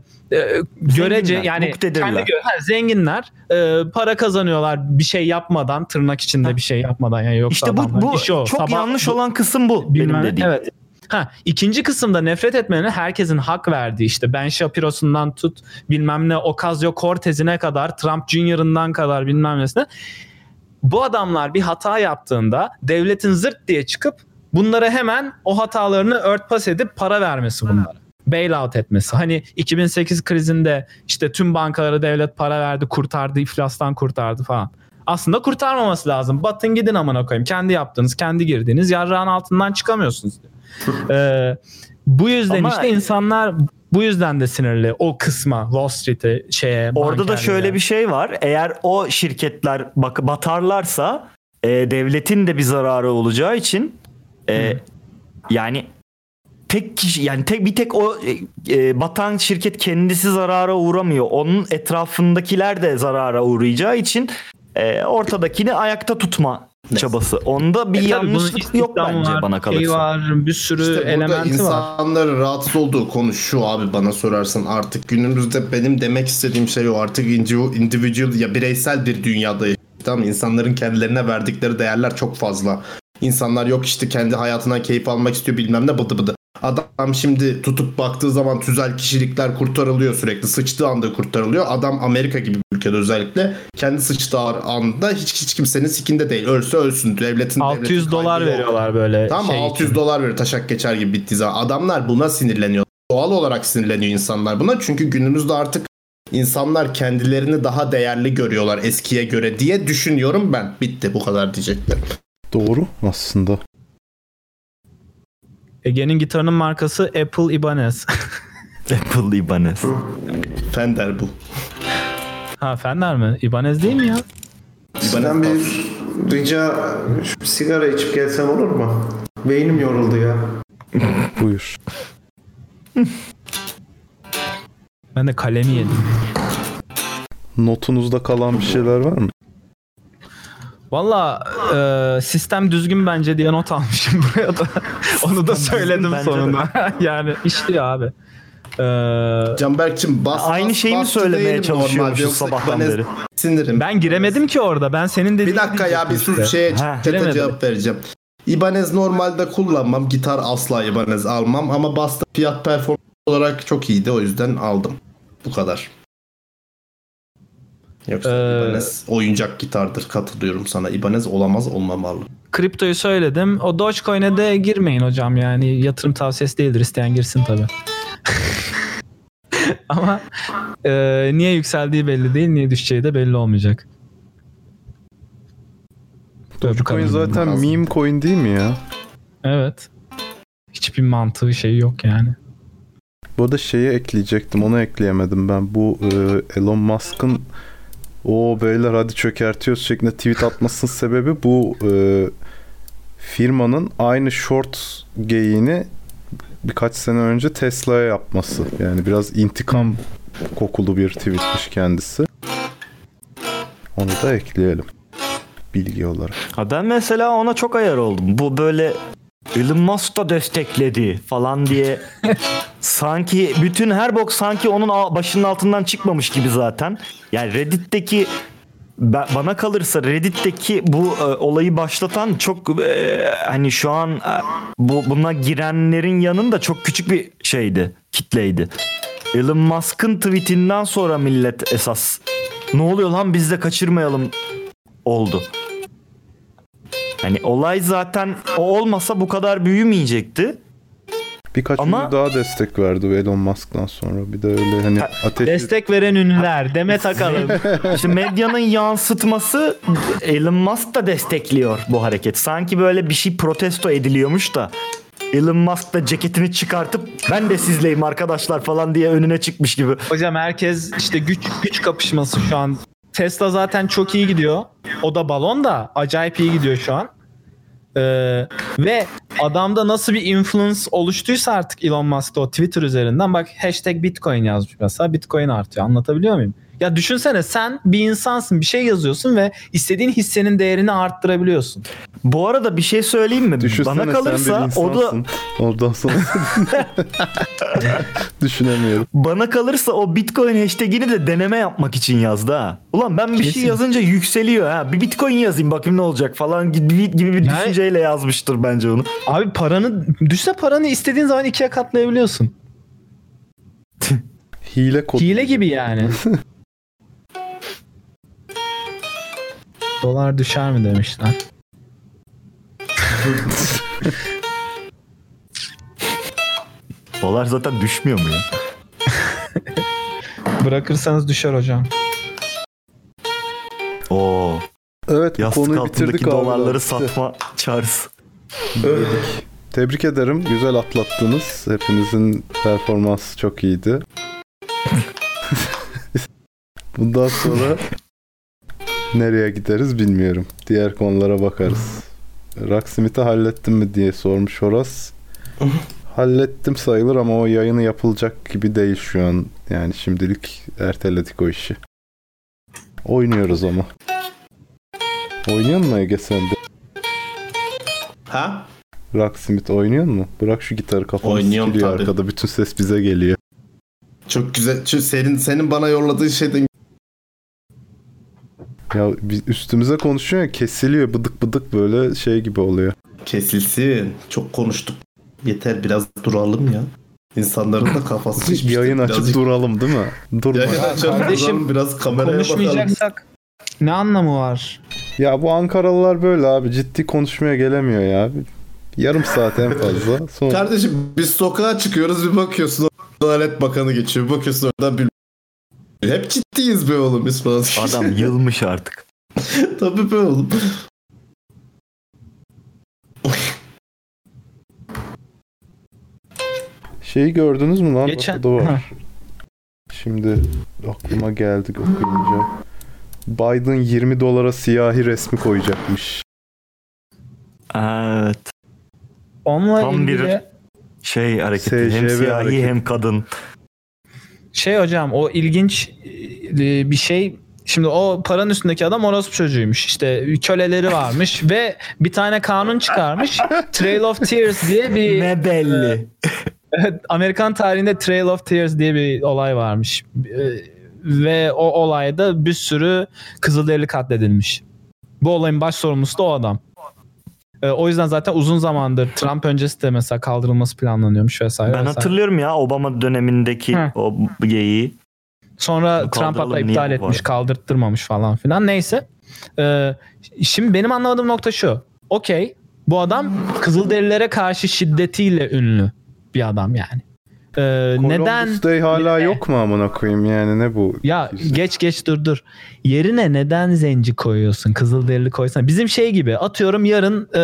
görece Zenginler, yani muktedirler. kendi gö- ha, zenginler e, para kazanıyorlar bir şey yapmadan tırnak içinde bir şey yapmadan yani yoksa İşte bu, bu işi o. çok Sabah- yanlış olan kısım bu Bilmem benim dediğim. Evet. Ha, ikinci kısımda nefret etmenin herkesin hak verdiği işte Ben Shapiro'sundan tut bilmem ne Ocasio-Cortez'ine kadar Trump Jr.'ından kadar bilmem nesine. Bu adamlar bir hata yaptığında devletin zırt diye çıkıp bunlara hemen o hatalarını örtbas edip para vermesi bunlara. Bailout etmesi. Hani 2008 krizinde işte tüm bankalara devlet para verdi, kurtardı, iflastan kurtardı falan. Aslında kurtarmaması lazım. Batın gidin amına koyayım. Kendi yaptığınız, kendi girdiğiniz yarrağın altından çıkamıyorsunuz. Ee, bu yüzden Ama- işte insanlar bu yüzden de sinirli o kısma Wall Street'e şeye Orada da şöyle bir şey var. Eğer o şirketler bak batarlarsa e, devletin de bir zararı olacağı için e, yani tek kişi yani tek bir tek o e, e, batan şirket kendisi zarara uğramıyor. Onun etrafındakiler de zarara uğrayacağı için e, ortadakini ayakta tutma çabası. Onda bir E yanlışlık yok bence var, bana şey kalırsa. var, bir sürü İşte elementi var. insanların rahatsız olduğu konu şu abi bana sorarsan artık günümüzde benim demek istediğim şey o artık individual, ya bireysel bir dünyada tamam insanların kendilerine verdikleri değerler çok fazla. İnsanlar yok işte kendi hayatından keyif almak istiyor bilmem ne bıdı bıdı. Adam şimdi tutup baktığı zaman tüzel kişilikler kurtarılıyor sürekli. Sıçtığı anda kurtarılıyor. Adam Amerika gibi bir ülkede özellikle kendi sıçtığı anda hiç hiç kimsenin sikinde değil. Ölse ölsün. Devletin 600 devletin dolar yok. veriyorlar böyle Tamam şey 600 için. dolar veriyor taşak geçer gibi bittiği zaman. Adamlar buna sinirleniyor. Doğal olarak sinirleniyor insanlar buna. Çünkü günümüzde artık insanlar kendilerini daha değerli görüyorlar eskiye göre diye düşünüyorum ben. Bitti bu kadar diyeceklerim. Doğru aslında. Ege'nin gitarının markası Apple Ibanez. Apple Ibanez. Fender bu. ha Fender mi? Ibanez değil mi ya? Sizden bir rica şu bir sigara içip gelsem olur mu? Beynim yoruldu ya. Buyur. Ben de kalemi yedim. Notunuzda kalan bir şeyler var mı? Valla e, sistem düzgün bence diye not almışım buraya da. Onu da söyledim sonunda. yani işliyor abi. E, Canberk'cim bas Aynı bas, şeyi mi söylemeye çalışıyormuşuz sabahtan ben beri? Sinirim. ben giremedim ki orada. Ben senin dediğin Bir dakika ya bir sus şeye Ha, chat'e bilemedim. cevap vereceğim. Ibanez normalde kullanmam. Gitar asla Ibanez almam ama basta fiyat performans olarak çok iyiydi o yüzden aldım. Bu kadar. Yoksa Ee, Ibanez oyuncak gitardır katılıyorum sana. Ibanez olamaz olmamalı. Kriptoyu söyledim. O Dogecoin'e de girmeyin hocam yani yatırım tavsiyesi değildir. İsteyen girsin tabi. Ama e, niye yükseldiği belli değil, niye düşeceği de belli olmayacak. Dogecoin zaten meme coin değil mi ya? Evet. Hiçbir mantığı şey yok yani. Bu arada şeyi ekleyecektim onu ekleyemedim ben. Bu e, Elon Musk'ın o beyler hadi çökertiyoruz şeklinde tweet atmasının sebebi bu e, firmanın aynı short geyiğini birkaç sene önce Tesla'ya yapması. Yani biraz intikam kokulu bir tweetmiş kendisi. Onu da ekleyelim. Bilgi olarak. Ha ben mesela ona çok ayar oldum. Bu böyle Elon Musk da destekledi falan diye sanki bütün her bok sanki onun başının altından çıkmamış gibi zaten. Yani Reddit'teki bana kalırsa Reddit'teki bu e, olayı başlatan çok e, hani şu an e, bu buna girenlerin yanında çok küçük bir şeydi, kitleydi. Elon Musk'ın tweetinden sonra millet esas ne oluyor lan biz de kaçırmayalım oldu. Hani olay zaten o olmasa bu kadar büyümeyecekti. Birkaç Ama- ünlü daha destek verdi Elon Musk'tan sonra. Bir de öyle hani ateş Destek veren ünlüler. Demet Akalın. İşte medyanın yansıtması Elon Musk da destekliyor bu hareket. Sanki böyle bir şey protesto ediliyormuş da Elon Musk da ceketini çıkartıp ben de sizleyim arkadaşlar falan diye önüne çıkmış gibi. Hocam herkes işte güç güç kapışması şu an. Tesla zaten çok iyi gidiyor. O da balon da acayip iyi gidiyor şu an. Ee, ve adamda nasıl bir influence oluştuysa artık Elon Musk'ta o Twitter üzerinden bak hashtag Bitcoin yazmış mesela Bitcoin artıyor anlatabiliyor muyum? Ya düşünsene sen bir insansın bir şey yazıyorsun ve istediğin hissenin değerini arttırabiliyorsun. Bu arada bir şey söyleyeyim mi? Düşünsene Bana sen kalırsa bir o da. Ondan sonra düşünemiyorum. bana kalırsa o Bitcoin hashtagini de deneme yapmak için yazdı ha. Ulan ben bir şey Kesin. yazınca yükseliyor ha. Bir Bitcoin yazayım bakayım ne olacak falan gibi, gibi bir Yani- düşünceyle yazmıştır bence onu. Abi paranı düşse paranı istediğin zaman ikiye katlayabiliyorsun. Hile kod. Hile gibi yani. Dolar düşer mi demişler. Dolar zaten düşmüyor mu ya? Bırakırsanız düşer hocam. Oo. Evet bu Yastık konuyu bitirdik altındaki abi. dolarları satma çağrısı. Tebrik ederim. Güzel atlattınız. Hepinizin performansı çok iyiydi. Bundan sonra nereye gideriz bilmiyorum. Diğer konulara bakarız. Rocksmith'i hallettim mi diye sormuş Horas. Hallettim sayılır ama o yayını yapılacak gibi değil şu an. Yani şimdilik erteledik o işi. Oynuyoruz ama. Oynuyor mu Ege sen de? Ha? Rocksmith oynuyor mu? Bırak şu gitarı kafanı Oynuyorum sikiliyor tabii. arkada. Bütün ses bize geliyor. Çok güzel. Çünkü senin senin bana yolladığın şeyden Ya biz üstümüze konuşuyor ya kesiliyor bıdık bıdık böyle şey gibi oluyor. kesilsin. Çok konuştuk. Yeter biraz duralım ya. İnsanların da kafası şişmiştir. Yayın açıp Birazcık- duralım değil mi? Durma. Yayın açalım, kardeşim, biraz kameraya bakalım. Konuşmayacaksak ne anlamı var? Ya bu Ankaralılar böyle abi ciddi konuşmaya gelemiyor ya. Yarım saat en fazla. Sonra Kardeşim biz sokağa çıkıyoruz bir bakıyorsun Adalet Bakanı geçiyor. Bir bakıyorsun oradan bir hep ciddiyiz be oğlum falan. Adam yılmış artık. Tabii be oğlum. şeyi gördünüz mü lan? Geçen- Orada var. Şimdi aklıma geldi okuyunca. Biden 20 dolara siyahi resmi koyacakmış. Evet. Onunla Tam bir şey hareketi. hem SJV siyahi hareketi. hem kadın. Şey hocam o ilginç e, bir şey. Şimdi o paranın üstündeki adam orospu çocuğuymuş. İşte köleleri varmış ve bir tane kanun çıkarmış. Trail of Tears diye bir Ne belli. Evet, Amerikan tarihinde Trail of Tears diye bir olay varmış. Ee, Ve o olayda bir sürü Kızılderili katledilmiş. Bu olayın baş sorumlusu da o adam. Ee, O yüzden zaten uzun zamandır Trump öncesi de mesela kaldırılması planlanıyormuş vesaire. Ben vesaire. hatırlıyorum ya Obama dönemindeki Hı. o geyiği. Sonra Trump hatta iptal etmiş, kaldırttırmamış falan filan. Neyse. Ee, şimdi benim anlamadığım nokta şu. Okey. Bu adam Kızılderililere karşı şiddetiyle ünlü bir adam yani. Ee, neden Day hala Ne? yok mu amına koyayım yani ne bu? Ya geç geç dur dur. Yerine neden zenci koyuyorsun? Kızılderili koysan. Bizim şey gibi atıyorum yarın e,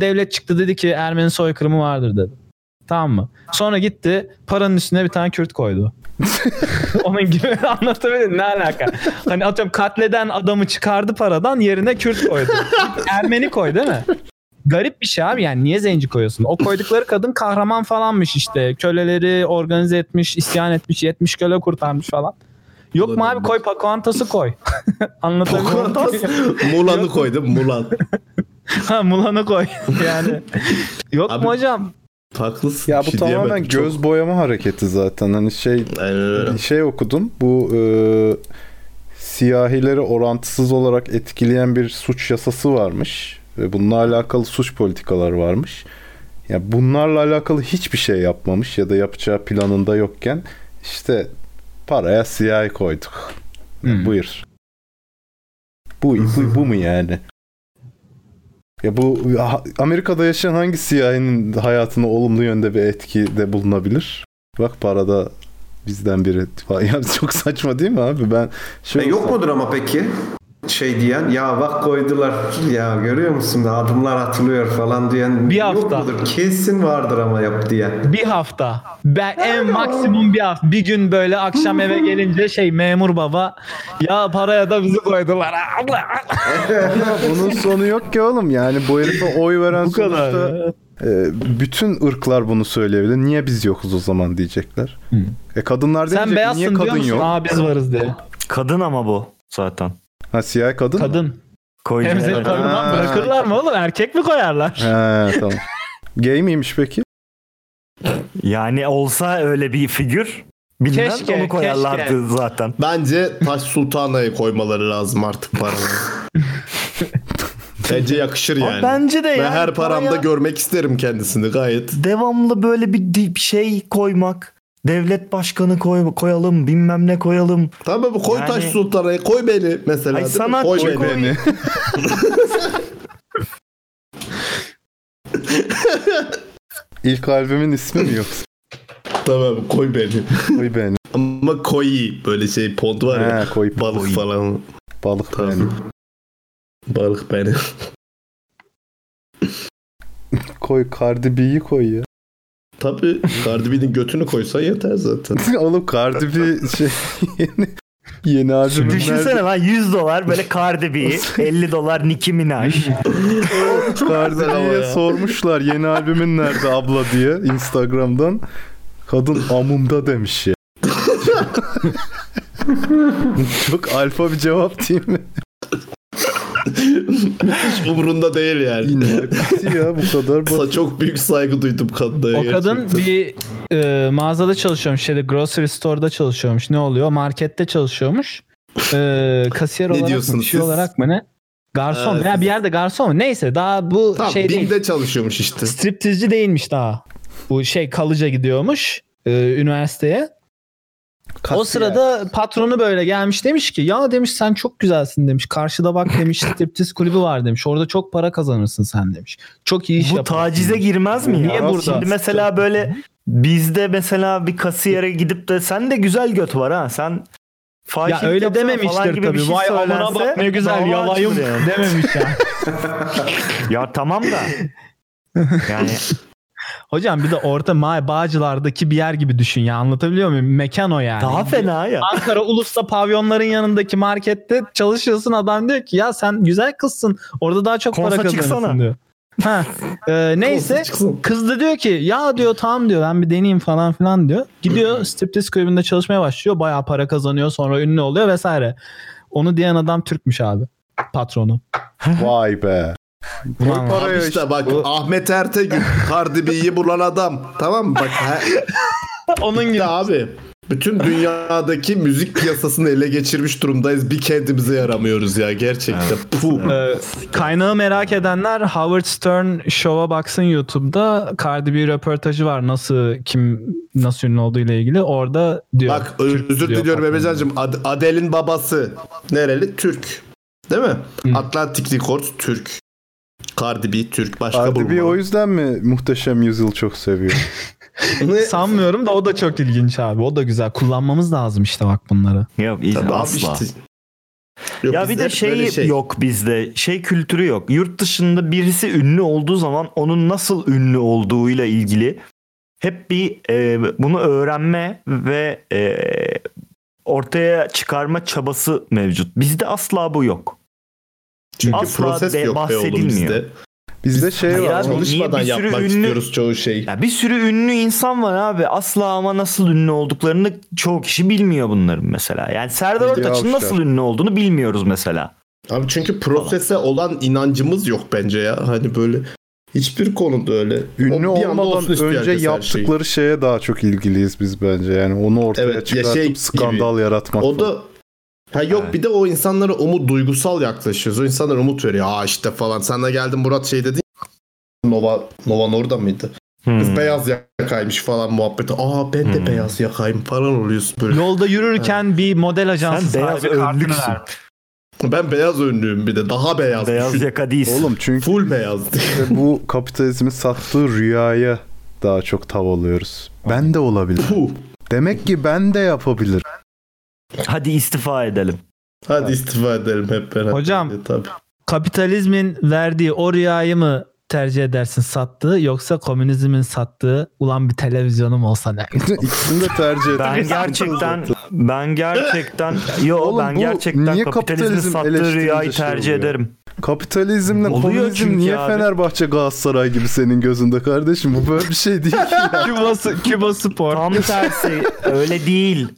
devlet çıktı dedi ki Ermeni soykırımı vardır dedi. Tamam mı? Sonra gitti paranın üstüne bir tane Kürt koydu. Onun gibi anlatabilirim ne alaka? Hani atıyorum katleden adamı çıkardı paradan yerine Kürt koydu. Ermeni koy değil mi? Garip bir şey abi yani niye zenci koyuyorsun? O koydukları kadın kahraman falanmış işte. Köleleri organize etmiş, isyan etmiş, 70 köle kurtarmış falan. Yok mu abi koy Pocahontas'ı koy. Anlatabiliyor muyum? Mulan'ı koydum Mulan. ha Mulan'ı koy. yani. Yok Abi- mu hocam? Haklısın. Ya bu şey tamamen. Çok- göz boyama hareketi zaten. Hani şey Aynen öyle. şey okudum. Bu e, siyahileri orantısız olarak etkileyen bir suç yasası varmış ve bununla alakalı suç politikalar varmış. Ya bunlarla alakalı hiçbir şey yapmamış ya da yapacağı planında yokken işte paraya siyahi koyduk. Ya Hmm. Buyur. Bu, bu, bu mu yani? Ya bu Amerika'da yaşayan hangi siyahinin hayatına olumlu yönde bir etki de bulunabilir? Bak parada bizden biri. Ya çok saçma değil mi abi? Ben E, şey yok mudur ama peki? Şey diyen ya bak koydular ya görüyor musun adımlar atılıyor falan diyen Bir yok hafta. mudur? Kesin vardır ama yap diyen. Bir hafta. Ben en maksimum bir hafta. Bir gün böyle akşam eve gelince şey memur baba ya paraya da bizi koydular. Bunun sonu yok ki oğlum. Yani bu herife oy veren Bu kadar sonuçta e, bütün ırklar bunu söyleyebilir. Niye biz yokuz o zaman diyecekler. E kadınlar deyince Sen beyazsın niye diyor kadın musun? yok? Aa biz varız diye. Kadın ama bu zaten. Ha siyah kadın mı? Kadın. Seni tanımam Ha. bırakırlar mı oğlum? Erkek mi koyarlar? He tamam. Gay miymiş peki? Yani olsa öyle bir figür bilmem Keşke, onu koyarlardı keşke. zaten. Bence Taş Sultana'yı koymaları lazım artık paralara. Bence yakışır Ama yani. bence de yani her paramda paraya- görmek isterim kendisini gayet. Devamlı böyle bir şey koymak. Devlet başkanı koy, koyalım bilmem ne koyalım. Tamam bu koy Yani- Taş Sultana'yı koy beni mesela. Ay sana koy koy beni. beni. İlk albümün ismi mi yoksa? Tamam koy beni. Koy beni. Ama koy böyle şey pont var ya. He, koy balık koy. falan. Balık Tamam. beni. Balık beni. Koy Cardi B'yi koy ya. Tabii Cardi B'nin götünü koysan yeter zaten. Oğlum Cardi B şey yeni, yeni albümün Düşünsene nerede? lan 100 dolar böyle Cardi B, 50 dolar Nicki Minaj. Cardi B'ye sormuşlar yeni albümün nerede abla diye Instagram'dan. Kadın amımda demiş ya. Çok alfa bir cevap değil mi? Hiç umurunda değil yani. İnanılmaz ya bu kadar Sa- çok büyük saygı duydum kadına. O kadın bir e, mağazada çalışıyormuş. Şeyde grocery store'da çalışıyormuş. Ne oluyor? Markette çalışıyormuş. E, kasiyer Ne olarak mı? şey olarak mı ne? Garson Evet. veya bir yerde garson mu? Neyse daha bu Tamam şey değil. BİM'de çalışıyormuş işte. Striptizci değilmiş daha. Bu şey kalıca gidiyormuş e, üniversiteye. O sırada patronu böyle gelmiş demiş ki ya demiş sen çok güzelsin demiş. Karşıda bak demiş striptiz kulübü var demiş. Orada çok para kazanırsın sen demiş. Çok iyi iş Bu tacize girmez mi ya? Niye burada? Şimdi mesela böyle bizde mesela bir kasiyere gidip de sen de güzel göt var ha. Sen Ya öyle dememiştir tabii. şey Vay amına bak ne güzel yalayım yani. dememiş ya. Ya tamam da. Yani Hocam bir de orta ma Bağcılar'daki bir yer gibi düşün ya anlatabiliyor muyum? Mekan o yani. daha fena ya. Ankara Ulus'ta pavyonların yanındaki markette çalışıyorsun adam diyor ki ya sen güzel kızsın orada daha çok para Konsa kazanırsın çıksana. diyor. Ha, e, neyse kız da diyor ki ya diyor tamam diyor ben bir deneyeyim falan filan diyor. Gidiyor striptiz kulübünde çalışmaya başlıyor bayağı para kazanıyor sonra ünlü oluyor vesaire. Onu diyen adam Türkmüş abi patronu. Vay be. Koy paraya Abi işte işte. bak Ahmet Ertegün Cardi B'yi bulan adam. Tamam mı? Bak he- Onun gibi. abi. Bütün dünyadaki müzik piyasasını ele geçirmiş durumdayız. Bir kendimize yaramıyoruz ya gerçekten. Puh. Ee, kaynağı merak edenler Howard Stern Show'a baksın YouTube'da. Cardi B röportajı var nasıl kim nasıl ünlü olduğu ile ilgili. Orada diyor. Bak Türk özür diyor diliyorum. Ebecan'cığım. Ad- Adele'in babası nereli? Türk. Değil mi? Atlantic Records Türk. Cardi B Türk. Başka Cardi B bulunmadı. o yüzden mi Muhteşem Yüzyıl çok seviyor? Sanmıyorum da o da çok ilginç abi. O da güzel. Kullanmamız lazım işte bak bunları. Yok iyi- Tabii abi asla. işte. Yok, ya bir de şey, şey. yok bizde. Şey kültürü yok. Yurt dışında birisi ünlü olduğu zaman onun nasıl ünlü olduğuyla ilgili hep bir e, bunu öğrenme ve e, ortaya çıkarma çabası mevcut. Bizde asla bu yok. Çünkü asla proses de yok be oğlum bahsedilmiyor. bizde. Bizde şey Hayır var. abi, Çalışmadan niye bir sürü yapmak ünlü- istiyoruz çoğu şey. Ya bir sürü ünlü insan var abi. Asla ama nasıl ünlü olduklarını çoğu kişi bilmiyor bunların mesela. Yani Serdar Ortaç'ın nasıl ünlü olduğunu bilmiyoruz mesela. Abi çünkü prosese olan inancımız yok bence ya. Hani böyle hiçbir konuda öyle. Ünlü O olmadan önce yaptıkları şeye daha çok ilgiliyiz biz bence. Yani onu ortaya Evet, ya çıkartıp şey skandal yaratmak. O da Ha yok bir de o insanlara umut duygusal yaklaşıyoruz. O insanlara umut veriyor. Aa işte falan. Sen de geldin Murat şey dedin. Nova Nova Norda mıydı? Kız Hmm. beyaz yakaymış falan muhabbeti. Aa ben de Hmm. beyaz yakayım falan oluyorsun böyle. Yolda yürürken bir model ajansı Sen beyaz önlüksün. Ben beyaz önlüyüm bir de. Daha beyaz. Beyaz düşün. yaka değilsin. Oğlum çünkü Full beyaz. işte bu kapitalizmin sattığı rüyaya daha çok tav alıyoruz. Ben de olabilir. Puh. Demek ki ben de yapabilirim. Hadi istifa edelim. Hadi istifa edelim hep beraber. Hocam. Tabii. Kapitalizmin verdiği o rüyayı mı tercih edersin sattığı yoksa komünizmin sattığı ulan bir televizyonum olsa ne? İkisini de tercih ederim. Ben gerçekten ben gerçekten yo Oğlum ben bu gerçekten niye kapitalizmin kapitalizm sattığı rüyayı şey tercih oluyor? ederim. Kapitalizmle Oluyor komünizm çünkü niye abi. Fenerbahçe Galatasaray gibi senin gözünde kardeşim? Bu böyle bir şey değil ki ya. Küba, Küba Spor. Tam tersi öyle değil.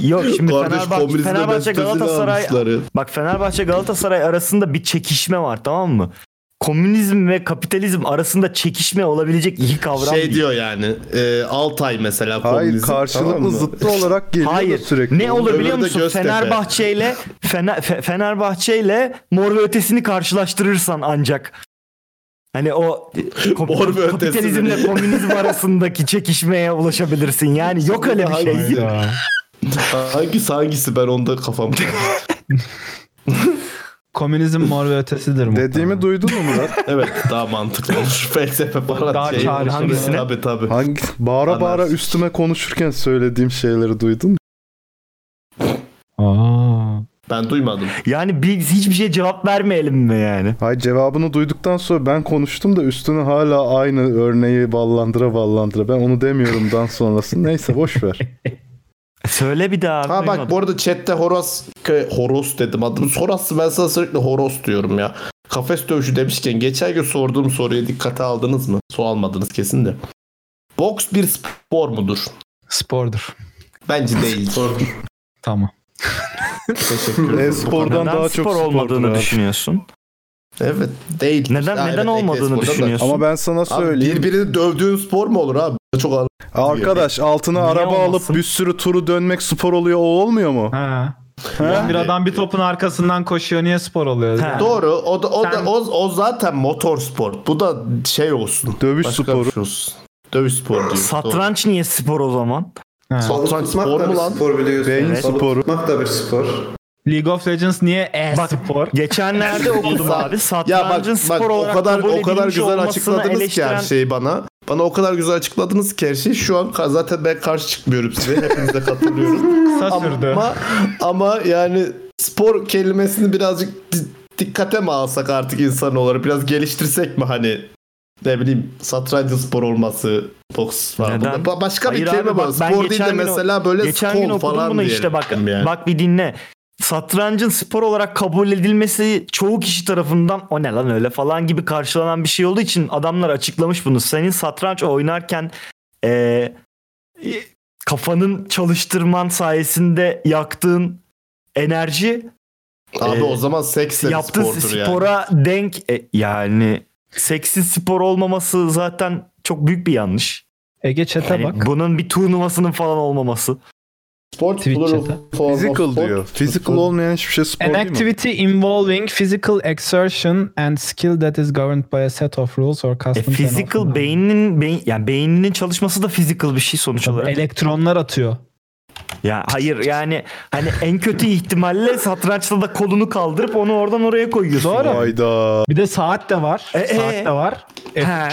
Yok şimdi Kardeş Fenerbahçe, Fenerbahçe Galatasaray bak Fenerbahçe Galatasaray arasında bir çekişme var tamam mı? Komünizm ve kapitalizm arasında çekişme olabilecek iki kavram Şey değil. diyor yani e, Altay mesela Hayır komünizm. karşılıklı tamam zıttı olarak geliyor Hayır. sürekli. Ne olur biliyor musun? Göztepe. Fenerbahçe ile Fener, Fe- Fenerbahçe ile Mor ve Ötesi'ni karşılaştırırsan ancak hani o ko- Mor ve Ötesi kapitalizmle komünizm arasındaki çekişmeye ulaşabilirsin. Yani yok öyle bir şey. Hangisi? hangisi hangisi ben onda kafam. Komünizm mor ve ötesidir mu? Dediğimi duydun mu Murat? evet daha mantıklı olur. Felsefe falan. Daha şey. çağrışımlı. Hangisine? Tabii tabii. Hangi bağıra bağıra Anlarsın. üstüme konuşurken söylediğim şeyleri duydun mu? Aa. Ben duymadım. Yani biz hiçbir şeye cevap vermeyelim mi yani? Hayır cevabını duyduktan sonra ben konuştum da üstüne hala aynı örneği ballandıra ballandıra. Ben onu demiyorumdan sonrası. Neyse boş ver. Söyle bir daha. Ha bak duymadım. bu arada chatte Horos Horos dedim adını. Horos'u ben sana sürekli Horos diyorum ya. Kafes dövüşü demişken geçen gün sorduğum soruya dikkate aldınız mı? Su almadınız kesin de. Boks bir spor mudur? Spordur. Bence değil. Tamam. Teşekkür ederim. E-spordan daha spor çok spordur olmadığını abi. düşünüyorsun? Evet değil. Neden Ha, neden evet, olmadığını e-sporda da- düşünüyorsun? Ama ben sana Abi söyleyeyim. birbirini dövdüğün spor mu olur abi? Çok ağır. Arkadaş altına Niye araba olmasın? alıp bir sürü turu dönmek spor oluyor. O olmuyor mu? Ha. Ha? Bir adam bir topun arkasından koşuyor niye spor oluyor? Ha. Doğru. O da o Sen- da o, o zaten motor spor. Bu da şey olsun. Dövüş Başka sporu. şey olsun. Dövüş sporu diyor. Satranç niye spor o zaman? Ha. Satranç spor mu bir lan? spor biliyorsun. Beyin Balık sporu. tutmak da bir spor. League of Legends niye e-spor? Geçenlerde okudum abi. Bak, Satrancın bak spor o olarak kadar kabul o kadar güzel açıkladınız ki her eleştiren- şeyi bana. Bana o kadar güzel açıkladınız ki her şeyi. Şu an zaten ben karşı çıkmıyorum size. Hepinize katılıyorum. Kısa sürdü. ama ama yani spor kelimesini birazcık di- dikkate mi alsak artık insan olarak biraz geliştirsek mi hani ne bileyim satrancın spor olması boks var. Neden? Ba- başka Hayır bir kelime var. bak Spor değil de mesela böyle Geçen gün falan bunu işte bak. yani. Bak bir dinle. Satrancın spor olarak kabul edilmesi çoğu kişi tarafından o ne lan öyle falan gibi karşılanan bir şey olduğu için adamlar açıklamış bunu. Senin satranç oynarken eee, kafanın çalıştırman sayesinde yaktığın enerji Abi Ee, o zaman seks de yaptığın spordur yani. spora denk e, yani seksiz spor olmaması zaten çok büyük bir yanlış. Ege chat'e Yani bak. bunun bir turnuvasının falan olmaması. Sport Twitch plural chat'e. form of Physical sport. diyor. Physical olmayan hiçbir şey spor An değil mi? activity involving physical exertion and skill that is governed by a set of rules or E, customs. and physical often- beyninin beyin yani beyninin çalışması da physical bir şey sonuç olarak. elektronlar atıyor. Ya hayır yani hani en kötü ihtimalle satrançta da kolunu kaldırıp onu oradan oraya koyuyorsun. Doğru. Hayda. Bir de saat de var. E, e. saat de var. E, He.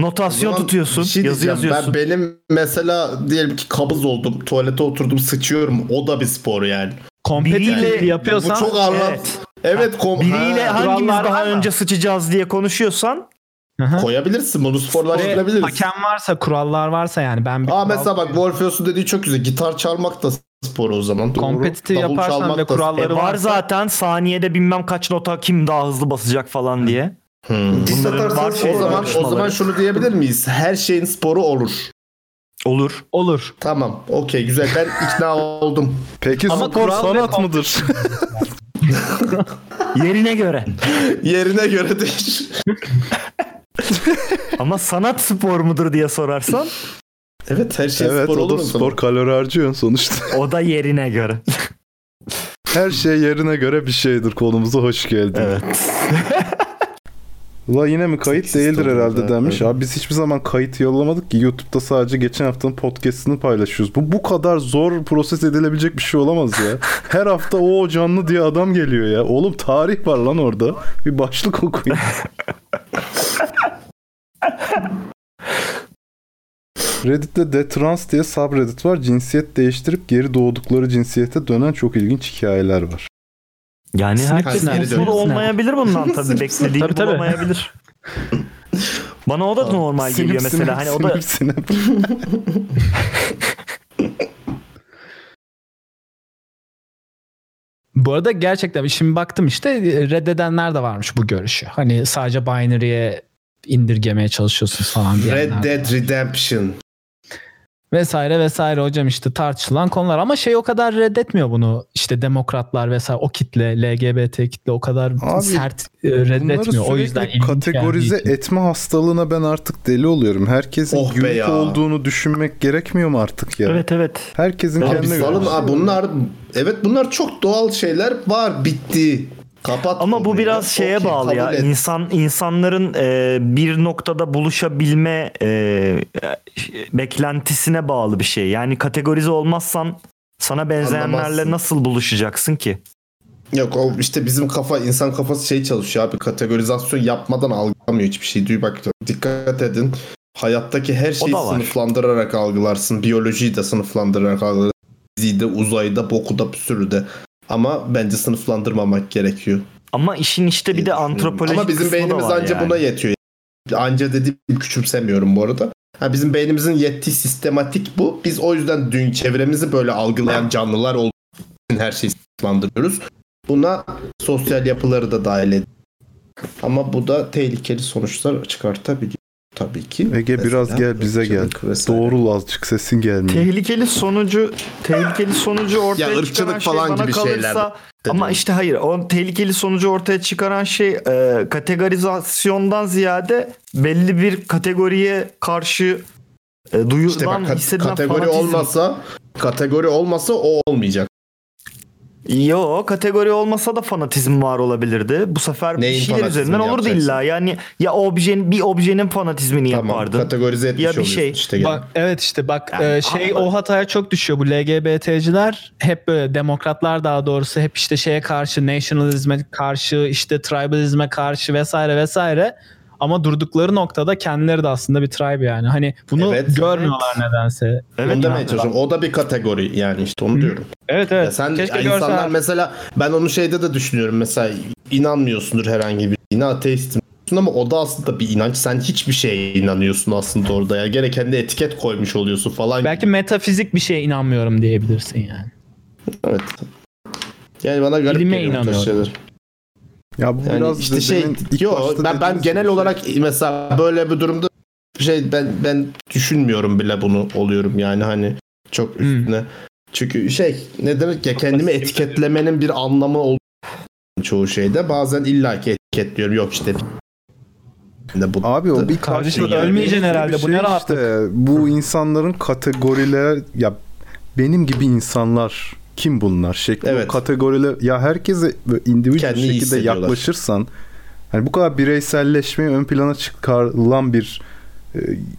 Notasyon tutuyorsun. şey yazı yazıyorsun. Ben benim mesela diyelim ki kabız oldum. Tuvalete oturdum sıçıyorum. O da bir spor yani. Competitive Biriyle- yapıyorsan Bu çok anlam. Evet. Evet. kom- Biriyle Ha, hangimiz daha var mı? önce sıçacağız diye konuşuyorsan Hı hı. koyabilirsin. Bunu Ve sporlaştırabiliriz. hakem varsa kurallar varsa yani ben bir Aa mesela bak Wolfeos'un dediği çok güzel. Gitar çalmak da spor o zaman. Davul yaparsan ve kuralları e, var varsa- zaten saniyede bilmem kaç nota kim daha hızlı basacak falan diye. Hmm. Diz Bunların atarsan var şey O zaman o zaman şunu diyebilir miyiz? Her şeyin sporu olur. Olur. olur. Tamam. Okey güzel. Ben ikna oldum. Peki Ama spor sanat mıdır? Yerine göre. Yerine göre değişir. Ama sanat spor mudur diye sorarsan Evet her şey evet spor o olur da mu? spor kalori harcıyorsun sonuçta. o da yerine göre. Her şey yerine göre bir şeydir. Konumuza hoş geldin. Evet. Ula yine mi kayıt değildir herhalde demiş. Abi biz hiçbir zaman kayıt yollamadık ki. YouTube'da sadece geçen haftanın podcast'ini paylaşıyoruz. Bu bu kadar zor proses edilebilecek bir şey olamaz ya. Her hafta o canlı diye adam geliyor ya. Oğlum tarih var lan orada. Bir başlık okuyun. Reddit'te de trans diye subreddit var. Cinsiyet değiştirip geri doğdukları cinsiyete dönen çok ilginç hikayeler var. Yani herkes mutlu olmayabilir bundan tabii. Beklediği Tabii, tabii. olamayabilir. Bana o da normal geliyor Sinip, mesela. sinip, Hani o da sinip. Bu arada gerçekten şimdi baktım işte reddedenler de varmış bu görüşü. Hani sadece binary'e indirgemeye çalışıyorsun falan. Red Dead Redemption. Vesaire vesaire hocam işte tartışılan konular ama şey o kadar reddetmiyor bunu. İşte demokratlar vesaire o kitle LGBT kitle o kadar Abi, sert e, reddetmiyor. O yüzden kategorize etme hastalığına ben artık deli oluyorum. Herkesin Oh unique ya. olduğunu düşünmek gerekmiyor mu artık ya? evet evet. Herkesin Abi kendine göre. salın abi bunlar evet bunlar çok doğal şeyler var bitti. Kapat. Ama bu biraz şeye Okey, bağlı ya. et. İnsan insanların e, bir noktada buluşabilme e, beklentisine bağlı bir şey. Yani kategorize olmazsan sana benzeyenlerle Anlamazsın. nasıl buluşacaksın ki? Yok o işte bizim kafa insan kafası şey çalışıyor abi kategorizasyon yapmadan algılamıyor hiçbir şey. Duy bak dikkat edin. Hayattaki her şeyi sınıflandırarak algılarsın. Biyolojiyi de sınıflandırarak algılarsın. Fiziği de, uzayda, boku da bir sürü de. Ama bence sınıflandırmamak gerekiyor. Ama işin işte bir de antropolojik Ama bizim beynimiz anca yani. buna yetiyor. Anca dediğim küçümsemiyorum bu arada. Ha, bizim beynimizin yettiği sistematik bu. Biz o yüzden dün çevremizi böyle algılayan canlılar olduğu için her şeyi sınıflandırıyoruz. Buna sosyal yapıları da dahil ediyor. Ama bu da tehlikeli sonuçlar çıkartabiliyor tabii ki. Ege biraz gel bize gel. vesaire. Doğrul azıcık sesin gelmiyor. Tehlikeli sonucu tehlikeli sonucu ortaya Ya çıkaran şey falan bana gibi kalırsa şeyler ama işte hayır o tehlikeli sonucu ortaya çıkaran şey e, kategorizasyondan ziyade belli bir kategoriye karşı e, duyulan İşte bak kat- hissedilen kategori fanatizm. olmasa kategori olmasa o olmayacak. Yo kategori olmasa da fanatizm var olabilirdi. Bu sefer Neyin bir şeyler üzerinden olurdu yapacaksın? illa. Yani ya objenin bir objenin fanatizmini Tamam yapardın. kategorize etmiş Ya bir şey. işte. gene. Bak, evet işte bak Yani e, şey ama- o hataya çok düşüyor bu LGBT'ciler hep böyle demokratlar daha doğrusu hep işte şeye karşı nationalizme karşı işte tribalizme karşı vesaire vesaire ama durdukları noktada kendileri de aslında bir tribe yani hani bunu Evet, görmüyorlar nedense. Evet, onu demeye evet. çalışıyorum. O da bir kategori yani işte onu diyorum. Evet Ya evet. sen Keşke ya insanlar görseler. mesela ben onu şeyde de düşünüyorum mesela inanmıyorsundur herhangi bir dine ateistim ama o da aslında bir inanç. Sen hiçbir şeye inanıyorsun aslında orada ya. Gene kendi etiket koymuş oluyorsun falan. Belki metafizik bir şeye inanmıyorum diyebilirsin yani. Evet. Yani bana garip Bilime geliyor inanıyorum. Ya bu Yani biraz işte şey dedenin ilk yo, başta ben, ben genel şey. olarak mesela böyle bir durumda şey ben ben düşünmüyorum bile bunu oluyorum yani hani çok Hmm. üstüne. Çünkü şey ne demek ya kendimi etiketlemenin bir anlamı olduğu çoğu şeyde bazen illaki etiketliyorum yok işte de bu Abi o bir Kardeşim karşı- ölmeyeceksin herhalde, bu şey ne rahatlık. işte, bu insanların kategoriler ya benim gibi insanlar kim bunlar şeklinde Evet. o kategoriler ya herkese individual Kendini şekilde yaklaşırsan hani bu kadar bireyselleşmeyi ön plana çıkarılan bir e,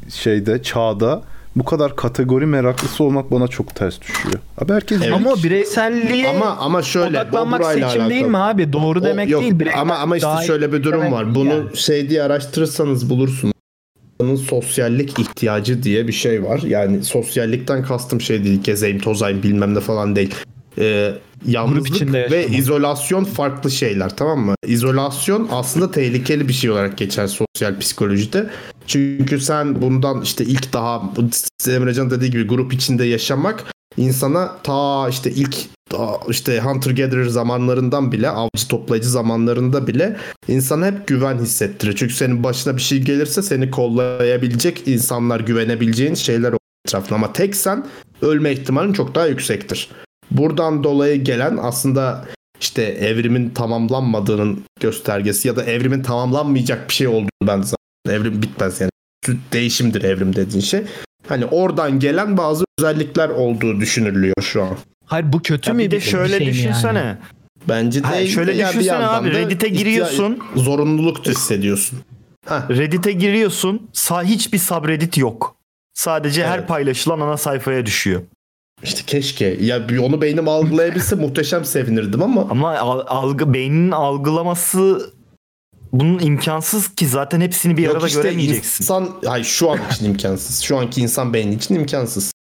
şeyde çağda bu kadar kategori meraklısı olmak bana çok ters düşüyor. Abi herkes Evet. Ama bireyselliğe ama ama şöyle bu odaklanmak seçim değil mi alakalı. abi? Doğru O- demek yok, değil. Birey- ama ama işte şöyle bir durum var. Bunu yani. şey diye araştırırsanız bulursunuz. İnsanın sosyallik ihtiyacı diye bir şey var. Yani sosyallikten kastım şey değil. Gezeyim, tozayım bilmem ne falan değil. Ee, yalnızlık içinde ve yaşamak. izolasyon farklı şeyler tamam mı? İzolasyon aslında tehlikeli bir şey olarak geçer sosyal psikolojide. Çünkü sen bundan işte ilk daha Emrecan dediği gibi grup içinde yaşamak insana ta işte ilk işte hunter gatherer zamanlarından bile avcı toplayıcı zamanlarında bile insana hep güven hissettirir. Çünkü senin başına bir şey gelirse seni kollayabilecek insanlar güvenebileceğin şeyler etrafında. Ama tek sen ölme ihtimalin çok daha yüksektir. Buradan dolayı gelen aslında işte evrimin tamamlanmadığının göstergesi ya da evrimin tamamlanmayacak bir şey olduğunu ben zaten evrim bitmez yani değişimdir evrim dediğin şey. Hani oradan gelen bazı özellikler olduğu düşünülüyor şu an. Hayır bu kötü Ya mü bir de bir şöyle şey mi düşünsene. yani? Bence Ha, değil. şöyle de ya bir düşünsene abi, Reddit'e giriyorsun. Zorunluluk hissediyorsun. Ha, Reddit'e giriyorsun. Sa hiçbir subreddit yok. Sadece her Evet. paylaşılan ana sayfaya düşüyor. işte keşke. Ya bir onu beynim algılayabilse muhteşem sevinirdim ama Ama al- algı beynin algılaması bunun imkansız ki zaten hepsini bir Yok arada işte göremeyeceksin. insan, hayır şu an için imkansız. Şu anki insan beyni için imkansız.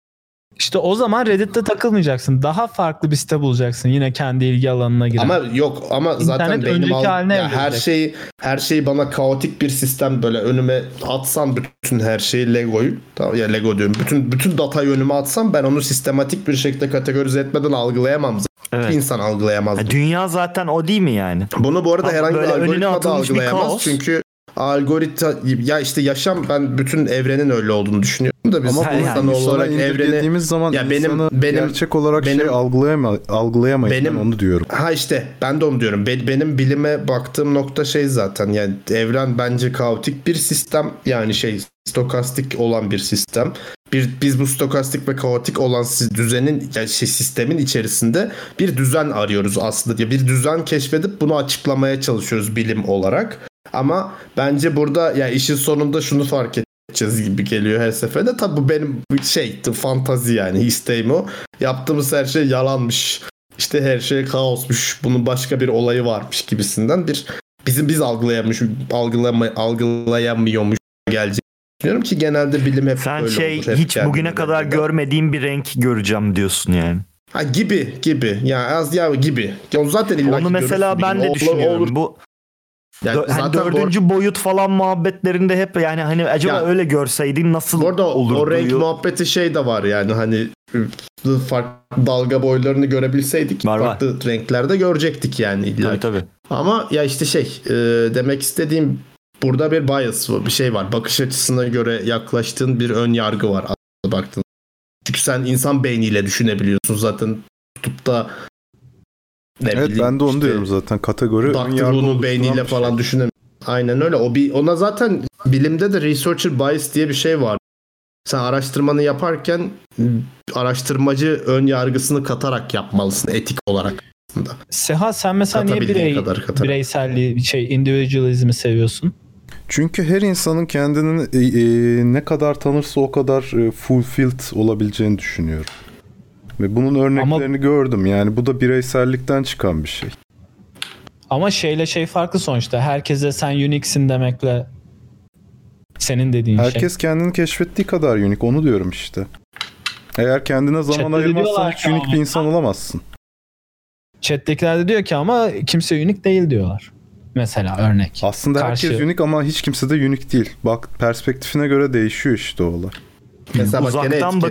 İşte o zaman Reddit'te takılmayacaksın. Daha farklı bir site bulacaksın. Yine kendi ilgi alanına giren. Ama yok ama zaten İnternet beynim önceki al- haline ya her şeyi her şeyi bana kaotik bir sistem böyle önüme atsam bütün her şeyi Lego'yu tamam ya Lego diyorum. Bütün bütün datayı önüme atsam ben onu sistematik bir şekilde kategorize etmeden algılayamam. Evet. İnsan algılayamaz. Ya dünya zaten o değil mi yani? Bunu bu arada Ama herhangi bir algoritma da algılayamaz. Çünkü algoritma ya işte yaşam ben bütün evrenin öyle olduğunu düşünüyorum da biz Ama Yani insan insana olarak evreni zaman Ya benim- benim- gerçek olarak benim- şey algılayama, algılayamayız. Benim- ben onu diyorum. Ha işte ben de onu diyorum. Be- benim bilime baktığım nokta şey zaten yani evren bence kaotik bir sistem yani şey stokastik olan bir sistem. Bir biz bu stokastik ve kaotik olan düzenin yani şey sistemin içerisinde bir düzen arıyoruz aslında. Bir düzen keşfedip bunu açıklamaya çalışıyoruz bilim olarak. Ama bence burada ya işin sonunda şunu fark edeceğiz gibi geliyor her seferinde. Tabi bu benim şey fantazi yani isteğim o. Yaptığımız her şey yalanmış işte her şey kaosmuş. Bunun başka bir olayı varmış gibisinden bir bizim biz algılayamış algılama, algılayamıyormuş gelecek. Düşünüyorum ki genelde bilim hep Sen böyle şey olur. hep hiç bugüne kadar göre. görmediğim bir renk göreceğim diyorsun yani. Ha gibi gibi. Ya az ya gibi. Ya zaten illa Onu mesela görürsün ben de gün. düşünüyorum. Olur. Bu Yani dö- hani zaten dördüncü boyut falan muhabbetlerinde hep yani hani acaba Ya- öyle görseydin nasıl Bu arada o- renk muhabbeti şey de var yani hani ıı, farklı dalga boylarını görebilseydik Var, var. farklı renklerde görecektik yani illa Tabii tabii. Ama ya işte şey e, demek istediğim burada bir bias var, bir şey var. Bakış açısına göre yaklaştığın bir ön yargı var aslında baktığın. Çünkü sen insan beyniyle düşünebiliyorsun zaten tutup da ne Evet bileyim, ben de onu işte diyorum zaten. Kategori oluşturan beyniyle şey. falan düşünemiyorsun. Aynen öyle. O bir ona zaten bilimde de researcher bias diye bir şey var. Sen araştırmanı yaparken araştırmacı ön yargısını katarak yapmalısın etik olarak. Seha sen mesela niye birey, kadar katarak. bireyselliği, şey individualizmi seviyorsun? Çünkü her insanın kendini e, e, ne kadar tanırsa o kadar e, fulfilled olabileceğini düşünüyorum. Ve bunun örneklerini gördüm. Yani bu da bireysellikten çıkan bir şey. Ama şeyle şey farklı sonuçta. Herkese sen unique'sin demekle senin dediğin şey. Herkes kendini keşfettiği kadar unik. Onu diyorum işte. Eğer kendine zaman Chat'te ayırmazsan hiç unik ama- bir insan olamazsın. Chat'tekiler de diyor ki ama kimse unique değil diyorlar. Mesela örnek. Aslında Karşı- herkes unik ama hiç kimse de unik değil. Bak perspektifine göre değişiyor işte o olay. Mesela bak Uzaktan etiketleniyor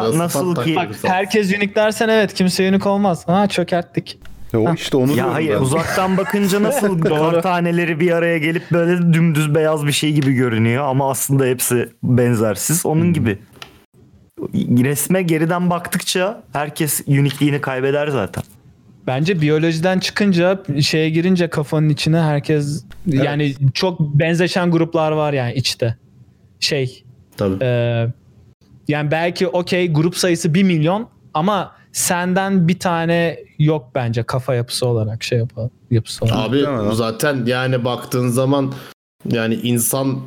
bakınca nasıl ki- Bak herkes unique dersen evet kimse unique olmaz. Ha çökerttik. Ya o işte onu Ya hayır ben. uzaktan bakınca nasıl kar taneleri bir araya gelip böyle dümdüz beyaz bir şey gibi görünüyor ama aslında hepsi benzersiz. Onun Hmm. gibi. Resme geriden baktıkça herkes unikliğini kaybeder zaten. Bence biyolojiden çıkınca şeye girince kafanın içine herkes yani çok benzeşen gruplar var yani içte. Şey Tabii. e, yani belki okey grup sayısı 1 milyon ama senden bir tane yok bence kafa yapısı olarak şey yapı, yapısı olarak. Abi zaten yani baktığın zaman yani insan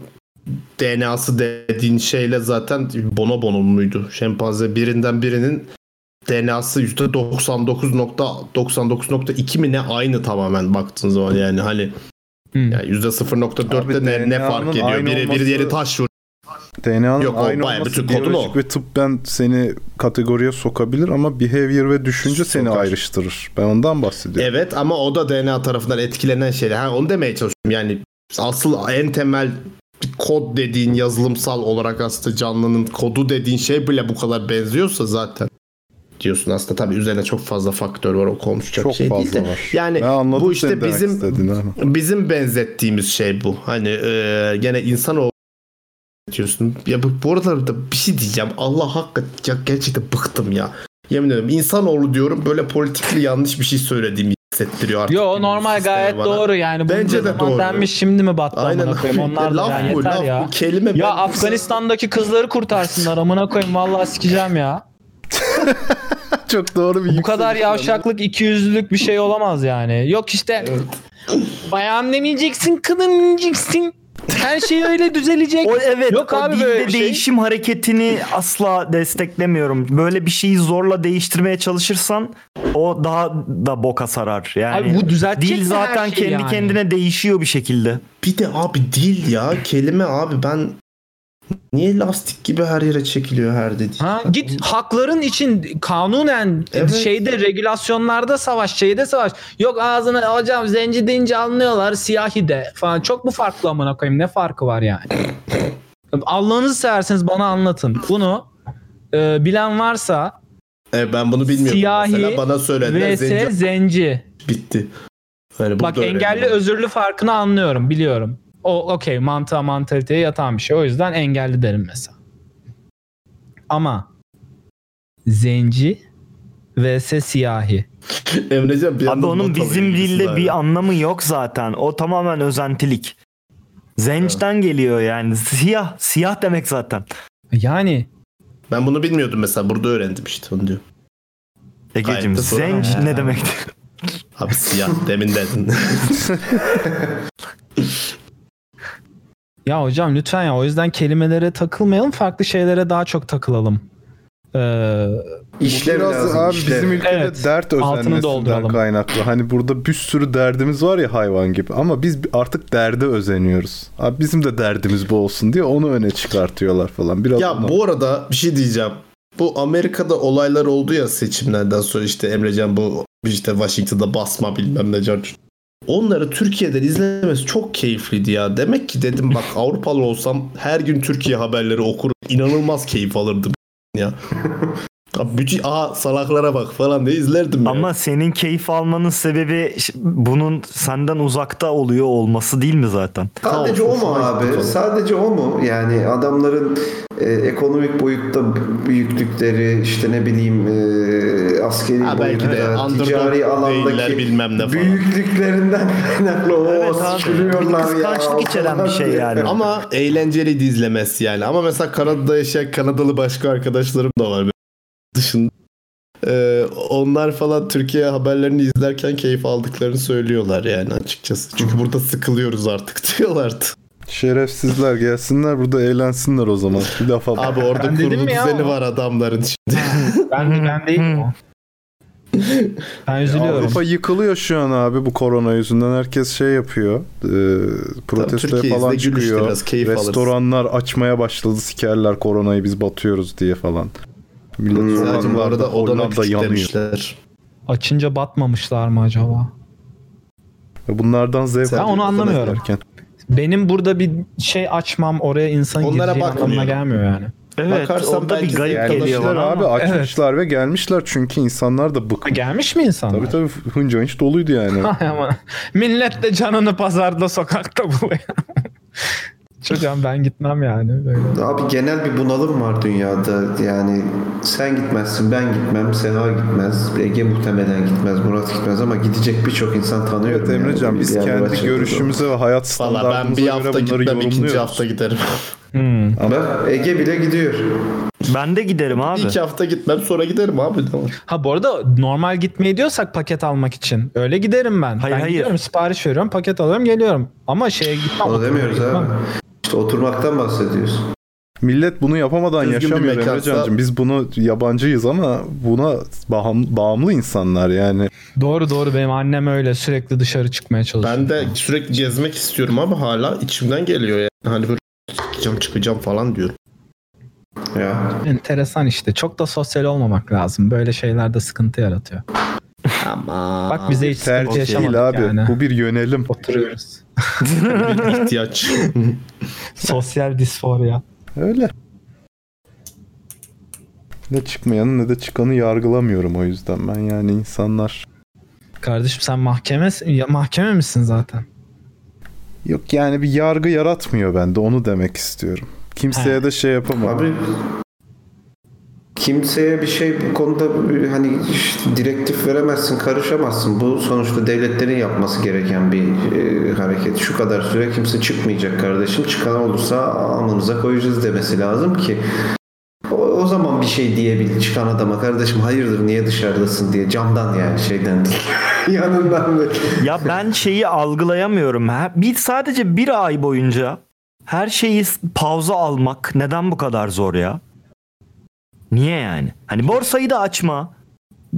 DNA'sı dediğin şeyle zaten bonobo muydu? Şempanze birinden birinin DNA'sı %99.99.2 mi ne aynı tamamen baktığın zaman yani hani Hmm. yani %0.4'te ne, ne fark ediyor? Biri, biri olması- diğeri taş vur. DNA'nın Yok, aynı olması bütün kodu biyolojik ve tıbben seni kategoriye sokabilir ama behavior ve düşünce seni Sokar. ayrıştırır. Ben ondan bahsediyorum. Evet ama o da DNA tarafından etkilenen şeyler. Ha, onu demeye çalışıyorum. Yani asıl en temel kod dediğin yazılımsal olarak aslında canlının kodu dediğin şey bile bu kadar benziyorsa zaten diyorsun aslında tabii üzerine çok fazla faktör var o konuşacak Çok şey değil de. var. Yani bu işte bizim bizim benzettiğimiz şey bu. Hani e, gene insan o diyorsun. Ya bu, bu arada da bir şey diyeceğim. Allah hakikaten gerçekten bıktım ya. Yemin ederim insanoğlu diyorum böyle politikli yanlış bir şey söylediğimi hissettiriyor artık. Yo normal gayet bana. doğru yani. Bence de doğru. Denmiş şimdi mi battı Aynen. koyayım onlar da Laf ya bu, yeter laf ya. bu. Kelime ya ben- Afganistan'daki kızları kurtarsınlar amına koyayım vallahi sikeceğim ya. Çok doğru bir Bu kadar yavşaklık ikiyüzlülük bir şey olamaz yani. Yok işte bayan demeyeceksin kadın diyeceksin. Her şey öyle düzelecek. O evet Yok o abi dilde böyle bir şey. değişim hareketini asla desteklemiyorum. Böyle bir şeyi zorla değiştirmeye çalışırsan o daha da boka sarar. Yani Abi bu düzeltecek dil mi her zaten şeyi kendi yani? kendine değişiyor bir şekilde. Bir de abi dil ya kelime abi ben niye lastik gibi her yere çekiliyor her dediğim. Ha, git hakların için kanunen Evet. şeyde regülasyonlarda savaş şeyde savaş. Yok ağzına hocam zenci deyince anlıyorlar siyahi de falan. Çok mu farklı amına koyayım ne farkı var yani? Allah'ınızı severseniz bana anlatın. Bunu e, bilen varsa Evet, ben bunu bilmiyorum. siyahi Mesela bana söylediler vs zenci zenci. bitti. Yani Bak engelli öğrendim. özürlü farkını anlıyorum biliyorum. O okey mantığa mantaliteye yatan bir şey. O yüzden engelli derim mesela. Ama zenci vs siyahi. Emrecan bir Abi onun bizim dilde bir anlamı yok zaten. O tamamen özentilik. Zençten geliyor yani. Siyah. Siyah demek zaten. Yani Ben bunu bilmiyordum mesela burada öğrendim işte onu diyor. Sonra- zenç Ha. ne demekti? Abi siyah demin dedin. ya hocam lütfen ya o yüzden kelimelere takılmayalım farklı şeylere daha çok takılalım. Ee, İşlev Biraz lazım. abi işlev. bizim ülkede Evet, dert özenmesinden kaynaklı. Hani burada bir sürü derdimiz var ya hayvan gibi ama biz artık derde özeniyoruz. Abi bizim de derdimiz bu olsun diye onu öne çıkartıyorlar falan. Biraz ya ondan- bu arada bir şey diyeceğim. Bu Amerika'da olaylar oldu ya seçimlerden sonra işte Emrecan bu işte Washington'da basma bilmem ne George. Onları Türkiye'den izlemesi çok keyifliydi ya. Demek ki dedim bak Avrupalı olsam her gün Türkiye haberleri okurum. İnanılmaz keyif alırdım ya. Abi bütün aha salaklara bak falan diye izlerdim ya. Ama senin keyif almanın sebebi bunun senden uzakta oluyor olması değil mi zaten? Sadece o mu abi? Sadece o mu? Yani adamların e, ekonomik boyutta büyüklükleri, işte ne bileyim e, askeri Ha, belki de boyutta, underdog ticari değiller, alandaki bilmem ne falan. büyüklüklerinden kaynaklı o Evet ya. Kıskançlık içeren bir şey yani. Ama eğlenceli izlemesi yani. Ama mesela Kanada'da yaşayan Kanadalı başka arkadaşlarım da var. Dışında. Ee, onlar falan Türkiye haberlerini izlerken keyif aldıklarını söylüyorlar yani açıkçası. Çünkü burada sıkılıyoruz artık diyorlardı. Şerefsizler gelsinler burada eğlensinler o zaman. Bir lafa bak. Abi orada Ben kurulu ya düzeni o. var adamların şimdi. ben, ben değilim o. Ben üzülüyorum. Avrupa yıkılıyor şu an abi bu korona yüzünden. Herkes şey yapıyor. E, protestoya Türkiye falan çıkıyor. biraz, keyif alırsın. Restoranlar açmaya başladı. Sikerler koronayı biz batıyoruz diye falan. Millet Sadece bu arada odana Hollanda küçük yanıyor. demişler. Açınca batmamışlar mı acaba? Ve Bunlardan zevk Ben onu anlamıyorum. izlerken. Benim burada bir şey açmam oraya insan Onlara gireceği anlamına gelmiyor yani. Evet Bakarsan orada bir garip geliyor bana abi ama. açmışlar ve gelmişler çünkü insanlar da Ha, bıkmış. gelmiş mi insanlar? Tabii tabii hınca hınç doluydu yani. Millet de canını pazarda sokakta buluyor. Çocuğum ben gitmem yani. Böyle. Abi genel bir bunalım var dünyada. Yani sen gitmezsin, ben gitmem, Seha gitmez, Ege muhtemelen gitmez, Murat gitmez ama gidecek birçok insan tanıyorum. Evet Emrecan yani. biz kendi görüşümüze ve hayat Valla ben standartımıza bir hafta gitmem ikinci hafta giderim. Hmm. Ama Ege bile gidiyor. Ben de giderim abi. İki hafta gitmem sonra giderim abi. Ha bu arada normal gitmeyi diyorsak paket almak için. Öyle giderim ben. Hayır, ben hayır. gidiyorum sipariş veriyorum paket alıyorum geliyorum. Ama şeye gitmem. Onu demiyoruz gitmem. İşte oturmaktan bahsediyorsun. Millet bunu yapamadan Düzgün yaşamıyor mekansa- Emrecan'cığım. Biz bunu yabancıyız ama buna bağım- bağımlı insanlar yani. Doğru doğru benim annem öyle sürekli dışarı çıkmaya çalışıyor. Ben de sürekli gezmek istiyorum ama hala içimden geliyor yani. Hani böyle çıkacağım çıkacağım falan diyorum. Ya. Enteresan işte. Çok da sosyal olmamak lazım. Böyle şeylerde sıkıntı yaratıyor. Ama Bak bize hiç sıkıntı Tercih yaşamadık değil abi. yani. Bu bir yönelim. Oturuyoruz. bir ihtiyaç. Sosyal disforya. Öyle. Ne çıkmayanı ne de çıkanı yargılamıyorum o yüzden ben yani insanlar Kardeşim sen mahkeme, ya mahkeme misin zaten? yok yani bir yargı yaratmıyor bende onu demek istiyorum. Kimseye He. de şey yapamam. Abi kimseye bir şey bu konuda hani işte direktif veremezsin, karışamazsın. Bu sonuçta devletlerin yapması gereken bir e, hareket. Şu kadar süre kimse çıkmayacak kardeşim. Çıkan olursa amınıza koyacağız demesi lazım ki o, o zaman bir şey diyebil çıkan adama kardeşim hayırdır niye dışarıdasın diye camdan yani şeyden değil. yanından böyle. Ya ben şeyi algılayamıyorum. Ha, Bir sadece bir ay boyunca her şeyi pauza almak neden bu kadar zor ya? Niye yani? Hani borsayı da açma.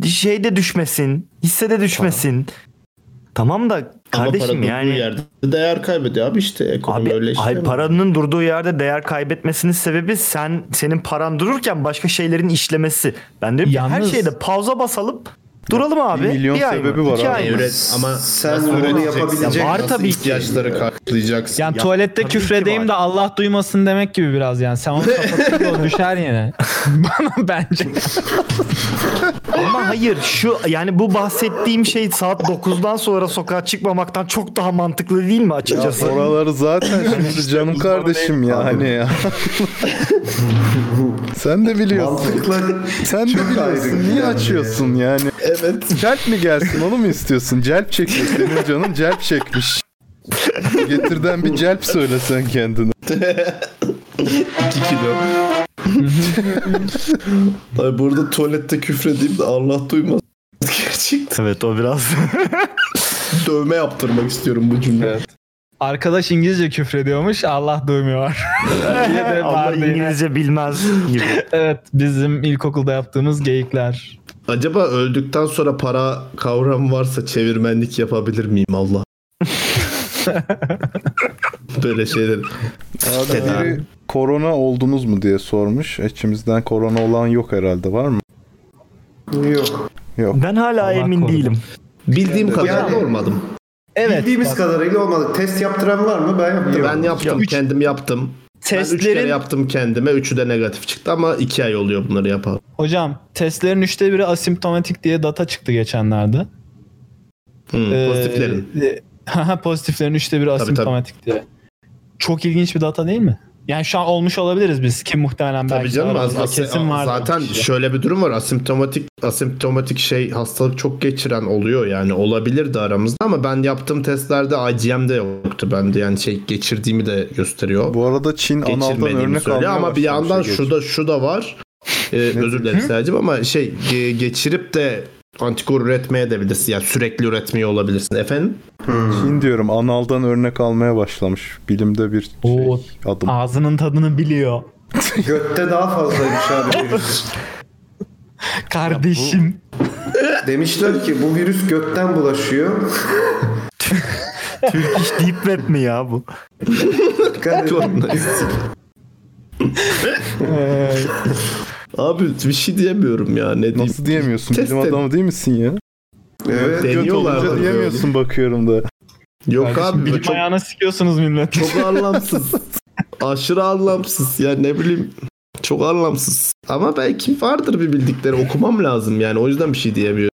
Şeyde düşmesin. Hissede düşmesin. Tamam da Ama kardeşim durduğu yani yerde değer kaybediyor abi işte ekonomi Abi öyle işte. ay paranın durduğu yerde değer kaybetmesinin sebebi sen senin paran dururken başka şeylerin işlemesi. Ben diyorum ki her Yalnız- şeyde pauza basalım. Duralım abi. Bir milyon mı? sebebi var İki abi. Üret, ama Sen bunu yapabilecek Ya var tabii ki. ihtiyaçları karşılayacaksın. Yani Ya, tuvalette küfredeyim de Allah duymasın demek gibi biraz yani. Sen onu kapatınca o düşer yine. Bana bence. Ama hayır şu yani bu bahsettiğim şey saat 9'dan sonra sokağa çıkmamaktan çok daha mantıklı değil mi Ya açıkçası? oraları zaten şimdi canım kardeşim ya hani ya. Sen de biliyorsun. Mantıklı. Sen de biliyorsun. Niye açıyorsun yani? Evet. Celp mi gelsin onu mu istiyorsun? Celp çekiyor. Senin canın celp çekmiş. Getirden bir celp söyle sen kendine. 2 kilo. Ay burada tuvalette küfredeyim de Allah duymaz. Gerçekten Evet o biraz. dövme yaptırmak istiyorum bu cümle. Arkadaş İngilizce küfrediyormuş. Allah duymuyor. Allah. İngilizce bilmez gibi. Evet bizim ilkokulda yaptığımız geyikler. Acaba öldükten sonra para kavramı varsa çevirmenlik yapabilir miyim Allah? Böyle şeyler. Abi biri korona oldunuz mu diye sormuş. İçimizden korona olan yok herhalde var mı? Yok. Yok. Ben hala Allah emin korudu. değilim. Bildiğim kadarıyla Yani- olmadım. Evet. Bildiğimiz bak, kadarıyla olmadı. Test yaptıran var mı? Ben yaptım. Ben yaptım, Üç- kendim yaptım. Ben üç kere Testlerin yaptım kendime. Üçü de negatif çıktı ama iki ay oluyor bunları yapalım. hocam testlerin üçte biri asimptomatik diye data çıktı geçenlerde. Hmm, Ee, pozitiflerin. e, pozitiflerin üçte biri asimptomatik diye. Çok ilginç bir data değil mi? Yani şu an olmuş olabiliriz biz ki muhtemelen Tabii belki canım az, as- kesin vardır. zaten kişi. şöyle bir durum var. Asimptomatik asimptomatik şey hastalık çok geçiren oluyor yani olabilirdi aramızda ama ben yaptığım testlerde IgM de yoktu bende yani şey geçirdiğimi de gösteriyor. Bu arada Çin analdan örnek almaya ama bir yandan ya şu da şu da var. Ee, özür dilerim Selcim ama şey ge- geçirip de antikor üretmeye de bilirsin. Yani sürekli üretmeye olabilirsin. Efendim? Çin diyorum analdan örnek almaya başlamış. Bilimde bir şey, Oo, adım. Ağzının tadını biliyor. Götte daha fazlaymış abi virüs. Kardeşim. Demişler ki bu virüs götten bulaşıyor. Türk iş deep web mi ya bu? Dikkat edin. Abi bir şey diyemiyorum ya. Ne diyeyim? Nasıl diyemiyorsun? Test Bilim adamı değil misin ya? evet. Deniyorlar diyemiyorsun bakıyorum da. Yok Kardeşim, abi bilim çok, ayağına sikiyorsunuz millet. çok anlamsız. Aşırı anlamsız ya ne bileyim. Çok anlamsız. Ama belki vardır bir bildikleri. Okumam lazım yani. O yüzden bir şey diyemiyorum.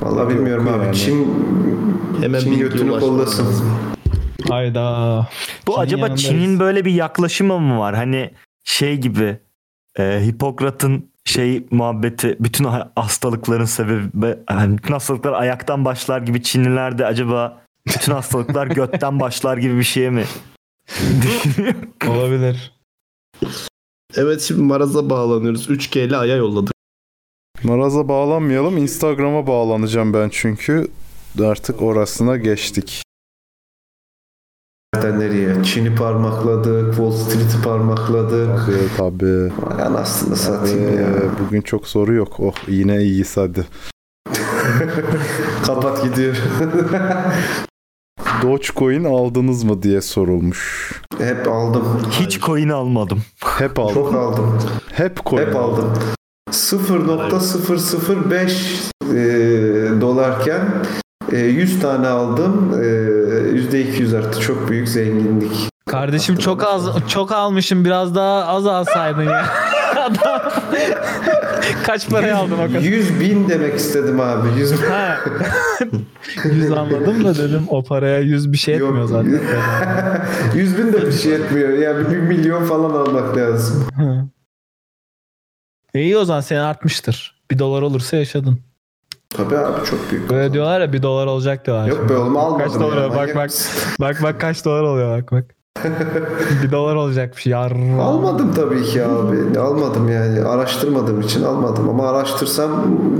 Vallahi bilmiyorum abi. Yani. Çin, Hemen Çin götünü kollasın. Hayda. Bu Çin'in acaba. Çin'in böyle bir yaklaşımı mı var? Hani şey gibi e, Hipokrat'ın şey muhabbeti bütün ha- hastalıkların sebebi hani bütün hastalıklar ayaktan başlar gibi Çinliler de acaba bütün hastalıklar götten başlar gibi bir şeye mi? Olabilir. Evet şimdi Maraz'a bağlanıyoruz. 3G ile Ay'a yolladık. Maraz'a bağlanmayalım. Instagram'a bağlanacağım ben çünkü. Artık orasına geçtik. Nereden nereye? Çin'i parmakladık, Wall Street'i parmakladık. Tabii tabii. Vay anasını satayım Ee, ya. bugün çok soru yok. Oh yine iyiyiz hadi. Kapat gidiyor. Dogecoin aldınız mı diye sorulmuş. Hep aldım. Hiç coin almadım. Hep aldım. Çok aldım. Hep coin. Hep aldım. 0.005 e, dolarken e, 100 tane aldım. E, %200 arttı. Çok büyük zenginlik. Kardeşim çok az çok almışım biraz daha az alsaydın ya. Adam kaç paraya aldın o kadar? 100 bin demek istedim abi. 100 bin. Ha. 100 anladım da dedim o paraya 100 bir şey etmiyor zaten. 100 bin de bir şey etmiyor. Yani 1 milyon falan almak lazım. E iyi o zaman senin artmıştır. Bir dolar olursa yaşadın. Tabii abi çok büyük. Böyle diyorlar ya bir dolar olacak diyorlar. Yok be oğlum almadım. Kaç dolar ya, bak bak. Bak bak kaç dolar oluyor bak bak. bir dolar olacakmış yar. Almadım tabii ki abi. Almadım yani. Araştırmadığım için almadım. Ama araştırsam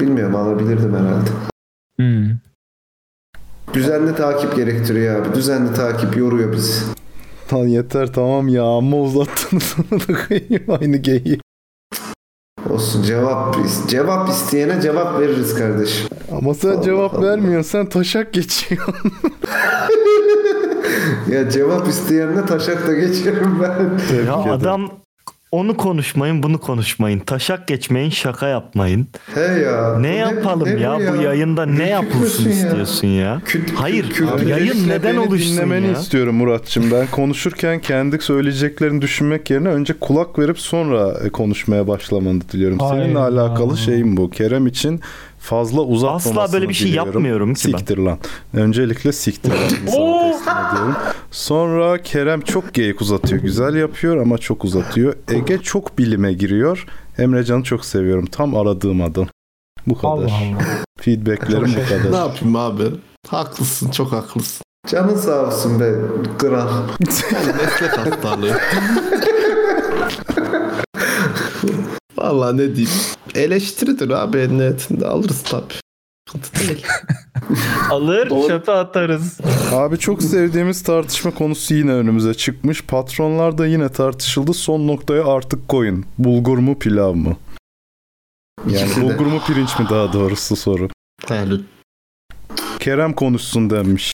bilmiyorum alabilirdim herhalde. Hmm. Düzenli takip gerektiriyor abi. Düzenli takip yoruyor bizi. Lan yeter tamam ya amma uzattınız aynı geyiği. Olsun cevap cevap isteyene cevap veririz kardeşim. Ama sen cevap vermiyorsun sen taşak geçiyorsun. Ya cevap isteyenine taşak da geçiyorum ben. Ya adam onu konuşmayın bunu konuşmayın. Taşak geçmeyin şaka yapmayın. He ya. Ne yapalım ne ya, bu bu yayında ne yapılsın küfürsün ya. istiyorsun ya? Hayır Abi yayın öncelikle neden beni oluşsun dinlemeni ya? istiyorum Muratçım. Ben konuşurken kendi söyleyeceklerini düşünmek yerine önce kulak verip sonra e, konuşmaya başlamanı diliyorum. Seninle Hayda. alakalı şeyim bu. Kerem için fazla uzatmamasını Asla böyle bir şey diliyorum. yapmıyorum ki ben. Siktir lan. Öncelikle siktir lan. Ediyorum. Sonra Kerem çok geyik uzatıyor. Güzel yapıyor ama çok uzatıyor. Ege çok bilime giriyor. Emrecan'ı çok seviyorum. Tam aradığım adam. Bu kadar. Allah Allah. Feedbacklerim bu ne kadar. yapayım abi? Haklısın çok haklısın. Canın sağ olsun be kral. Meslek hastalığı. Vallahi ne diyeyim. Eleştiridir abi en niyetinde alırız değil. Alır çöpe atarız. Abi çok sevdiğimiz tartışma konusu yine önümüze çıkmış. Patronlar da yine tartışıldı. Son noktaya artık koyun. Bulgur mu pilav mı? Yani İkisi de. bulgur mu pirinç mi daha doğrusu soru. Kerem konuşsun denmiş.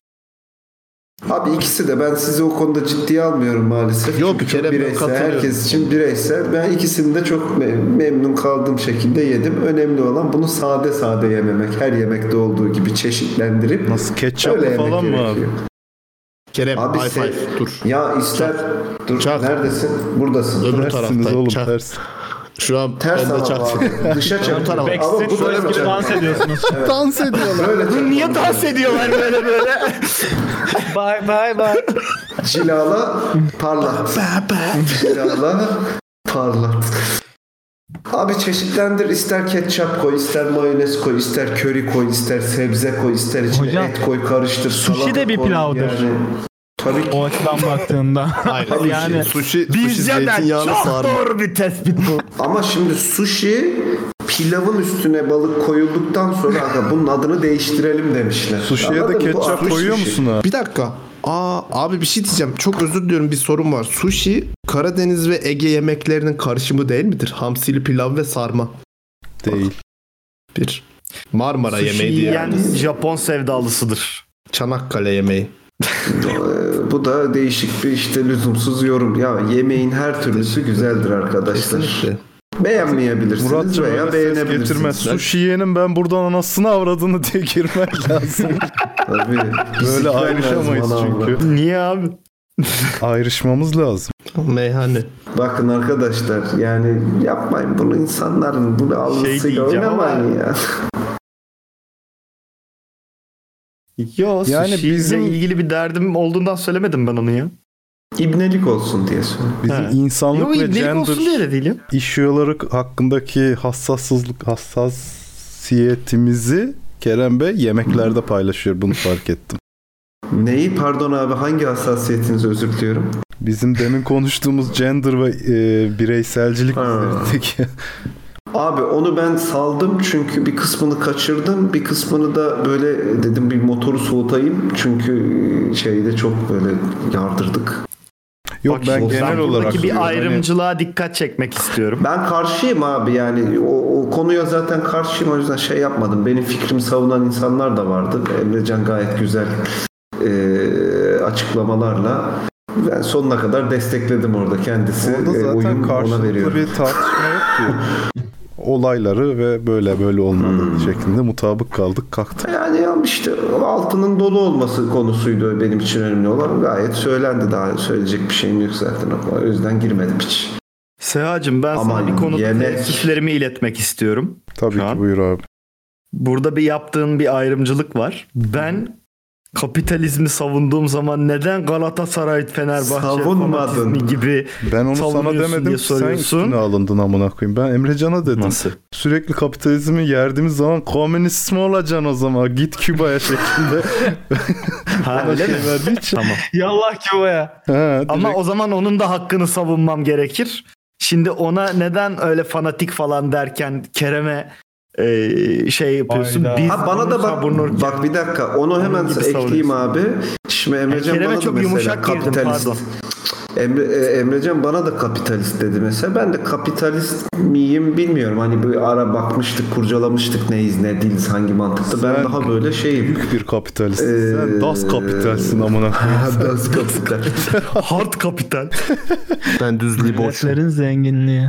Abi ikisi de ben sizi o konuda ciddiye almıyorum maalesef. Yok, Çünkü bir kere bireysel, herkes için bireysel. Ben ikisini de çok me- memnun kaldığım şekilde yedim. Önemli olan bunu sade sade yememek. Her yemekte olduğu gibi çeşitlendirip Nasıl yemek falan mı abi? Kerem Abi high five dur. Ya ister dur neredesin? Buradasın. Öbür Tersiniz taraftayım. oğlum Çak. ters. Şu an Ters ben de abi. Dışa bu Backstreet da Boys gibi dans ediyorsunuz. Dans ediyorlar. Böyle çak. Niye dans ediyorlar böyle böyle? bye bye bye. Cilala parlat. Cilala parlat. Abi çeşitlendir ister ketçap koy, ister mayonez koy, ister köri koy, ister sebze koy, ister içine Hocam, et koy, karıştır. sushi de bir pilavdır. Yani, tabii ki. O açıdan baktığında. Hayır. Yani- yani sushi, sushi Bizden zeytinyağlı çok sarma. doğru bir tespit bu. Ama şimdi sushi pilavın üstüne balık koyulduktan sonra aga bunun adını değiştirelim demişler. Sushi'ye de ketçap koyuyor sushi. musun abi? Bir dakika. Aa abi bir şey diyeceğim. Çok özür diliyorum bir sorun var. Sushi Karadeniz ve Ege yemeklerinin karışımı değil midir? Hamsili pilav ve sarma. Değil. Bir. Marmara Sushi yemeği diye. yiyen Japon sevdalısıdır. Çanakkale yemeği. Ee, Bu da değişik bir işte lüzumsuz yorum. Ya yemeğin her türlüsü güzeldir arkadaşlar. Kesinlikle. Beğenmeyebilirsiniz Muratcığım veya beğenebilirsiniz. Sushi yiyenin ben buradan anasını avradını diye girmek lazım. Tabii. Böyle ayrışamayız çünkü. Niye abi? Ayrışmamız lazım. Meyhane. Bakın arkadaşlar yani yapmayın bunu insanların bunu algısıyla diyeceğim oynamayın ya. Yo Yani sushi bizim- ilgili bir derdim olduğundan söylemedim ben onu ya. İbnelik olsun diye söylüyorum. Bizim He. insanlık Yo ve ibnelik olsun diye gender de değil ya. işiyorları hakkındaki hassassızlık hassasiyetimizi Kerem Bey yemeklerde paylaşıyor. Bunu fark ettim. Neyi pardon abi hangi hassasiyetinizi özür diliyorum. Bizim demin konuştuğumuz gender ve e, bireyselcilik üzerindeki Abi onu ben saldım çünkü bir kısmını kaçırdım. Bir kısmını da böyle dedim bir motoru soğutayım. Çünkü şeyde çok böyle yardırdık. Yok Bak ben genel ben olarak buradaki bir. Hani ayrımcılığa dikkat çekmek istiyorum. Ben karşıyım abi yani o, o konuya zaten karşıyım o yüzden şey yapmadım. Benim fikrimi savunan insanlar da vardı. Emrecan gayet güzel e, açıklamalarla ben sonuna kadar destekledim orada kendisi. Orada E, zaten oyun ona karşılıklı veriyorum. bir tartışma yok ki. Olayları ve böyle böyle olmalı Hmm. şeklinde mutabık kaldık kalktık. Yani ya işte altının dolu olması konusuydu benim için önemli olan. Gayet söylendi daha söyleyecek bir şeyim yok zaten. O yüzden girmedim hiç. Sehacım ben Ama sana bir konuda yemek- teessüflerimi iletmek istiyorum. Tabii Şu ki an. buyur abi. Burada bir yaptığın bir ayrımcılık var. Ben kapitalizmi savunduğum zaman neden Galatasaray Fenerbahçe Savunmadın. gibi Ben onu sana demedim diye sen üstüne alındın amına koyayım. Ben Emrecan'a dedim. nasıl? Sürekli kapitalizmi yerdiğimiz zaman komünist mi olacaksın o zaman? Git Küba'ya şeklinde. Ha öyle şey mi? verdiği için. Tamam. Yallah ki o ya. Ha, Ama o zaman onun da hakkını savunmam gerekir. Şimdi ona neden öyle fanatik falan derken Kerem'e e, şey yapıyorsun? Hayda. Biz Ha bana da bak savunurken- bak bir dakika onu hemen ekleyeyim abi. Şimdi Emrecan Kerem'e bana da çok mesela yumuşak girdim, kapitalist. pardon. Emre, e, Emrecan bana da kapitalist dedi mesela. Ben de kapitalist miyim bilmiyorum. Hani bir ara bakmıştık, kurcalamıştık neyiz ne değiliz hangi mantıkta. Ben daha böyle şeyim. Büyük bir kapitalist. Ee, Sen das kapitalsin amına. Das kapital. Hard kapital. Ben düz liboş. Milletlerin zenginliği.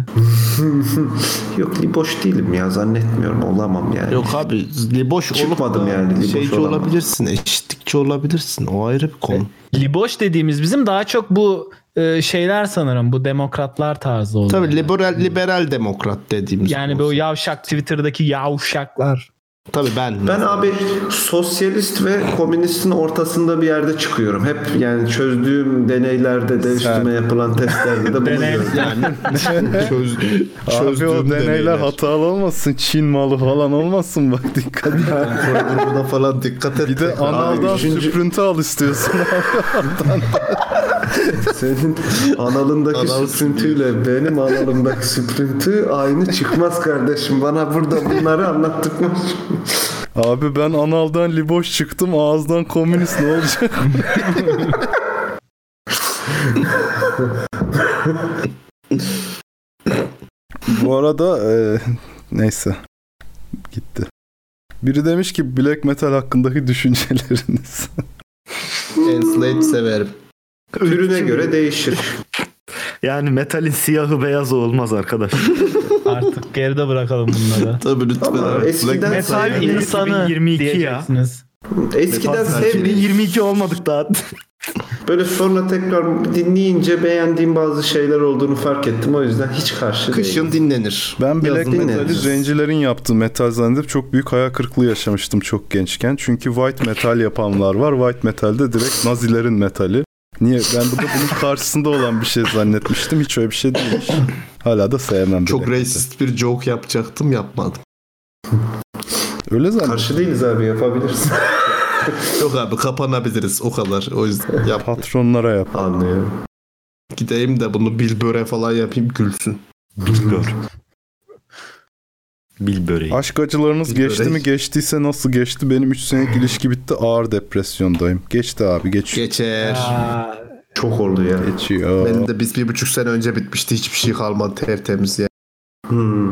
Yok liboş değilim ya zannetmiyorum olamam yani. Yok abi liboş Çıkmadım olup yani, liboş şeyci olamam. olabilirsin, eşitlikçi olabilirsin. O ayrı bir konu. Liboş dediğimiz bizim daha çok bu e, şeyler sanırım bu demokratlar tarzı oluyor. Tabii liberal liberal demokrat dediğimiz. Yani bu yavşak Twitter'daki yavşaklar. Tabii ben. Ben abi sosyalist ve komünistin ortasında bir yerde çıkıyorum. Hep yani çözdüğüm deneylerde de üstüme yapılan testlerde de bulunuyorum. yani çöz, Abi o çözdüğüm deneyler hatalı olmasın. Çin malı falan olmasın bak dikkat et. grubuna falan dikkat et. Bir de analdan üçüncü- süprüntü al istiyorsun abi. Senin analındaki Anal süprüntüyle benim analımdaki süprüntü aynı çıkmaz kardeşim. Bana burada bunları anlattırma. Abi ben analdan liboş çıktım ağızdan komünist ne olacak? Bu arada e, neyse gitti. Biri demiş ki black metal hakkındaki düşünceleriniz. Enslaved severim. Türüne göre değişir. Yani metalin siyahı beyazı olmaz arkadaş. Artık geride bırakalım bunları. Tabii lütfen. Ama abi. eskiden Metal insanı 2022 ya. diyeceksiniz. eskiden sevdiğim 2022 olmadık daha. böyle sonra tekrar dinleyince beğendiğim bazı şeyler olduğunu fark ettim. O yüzden hiç karşı Kışın değilim. dinlenir. Ben black Yazın metali zencilerin yaptığı metal zannedip çok büyük hayal kırıklığı yaşamıştım çok gençken. Çünkü white metal yapanlar var. White metalde direkt nazilerin metali. Niye? Ben burada bunun karşısında olan bir şey zannetmiştim. Hiç öyle bir şey değilmiş. Hala da sevmem. Çok metal. racist bir joke yapacaktım yapmadım. Öyle zannettim. Karşı değiliz abi yapabilirsin. Yok abi kapanabiliriz o kadar. O yüzden yap. Patronlara yap. Anlıyorum. Gideyim de bunu Bilbör'e falan yapayım gülsün. Bilbör. Bil böreği. Aşk acılarınız Bir geçti börek. mi? Geçtiyse nasıl geçti? Benim 3 senelik ilişki bitti. Ağır depresyondayım. Geçti abi geçiyor. Geçer. Çok oldu ya. Geçiyor. Benim de biz bir buçuk sene önce bitmişti. Hiçbir şey kalmadı tertemiz ya. Hmm.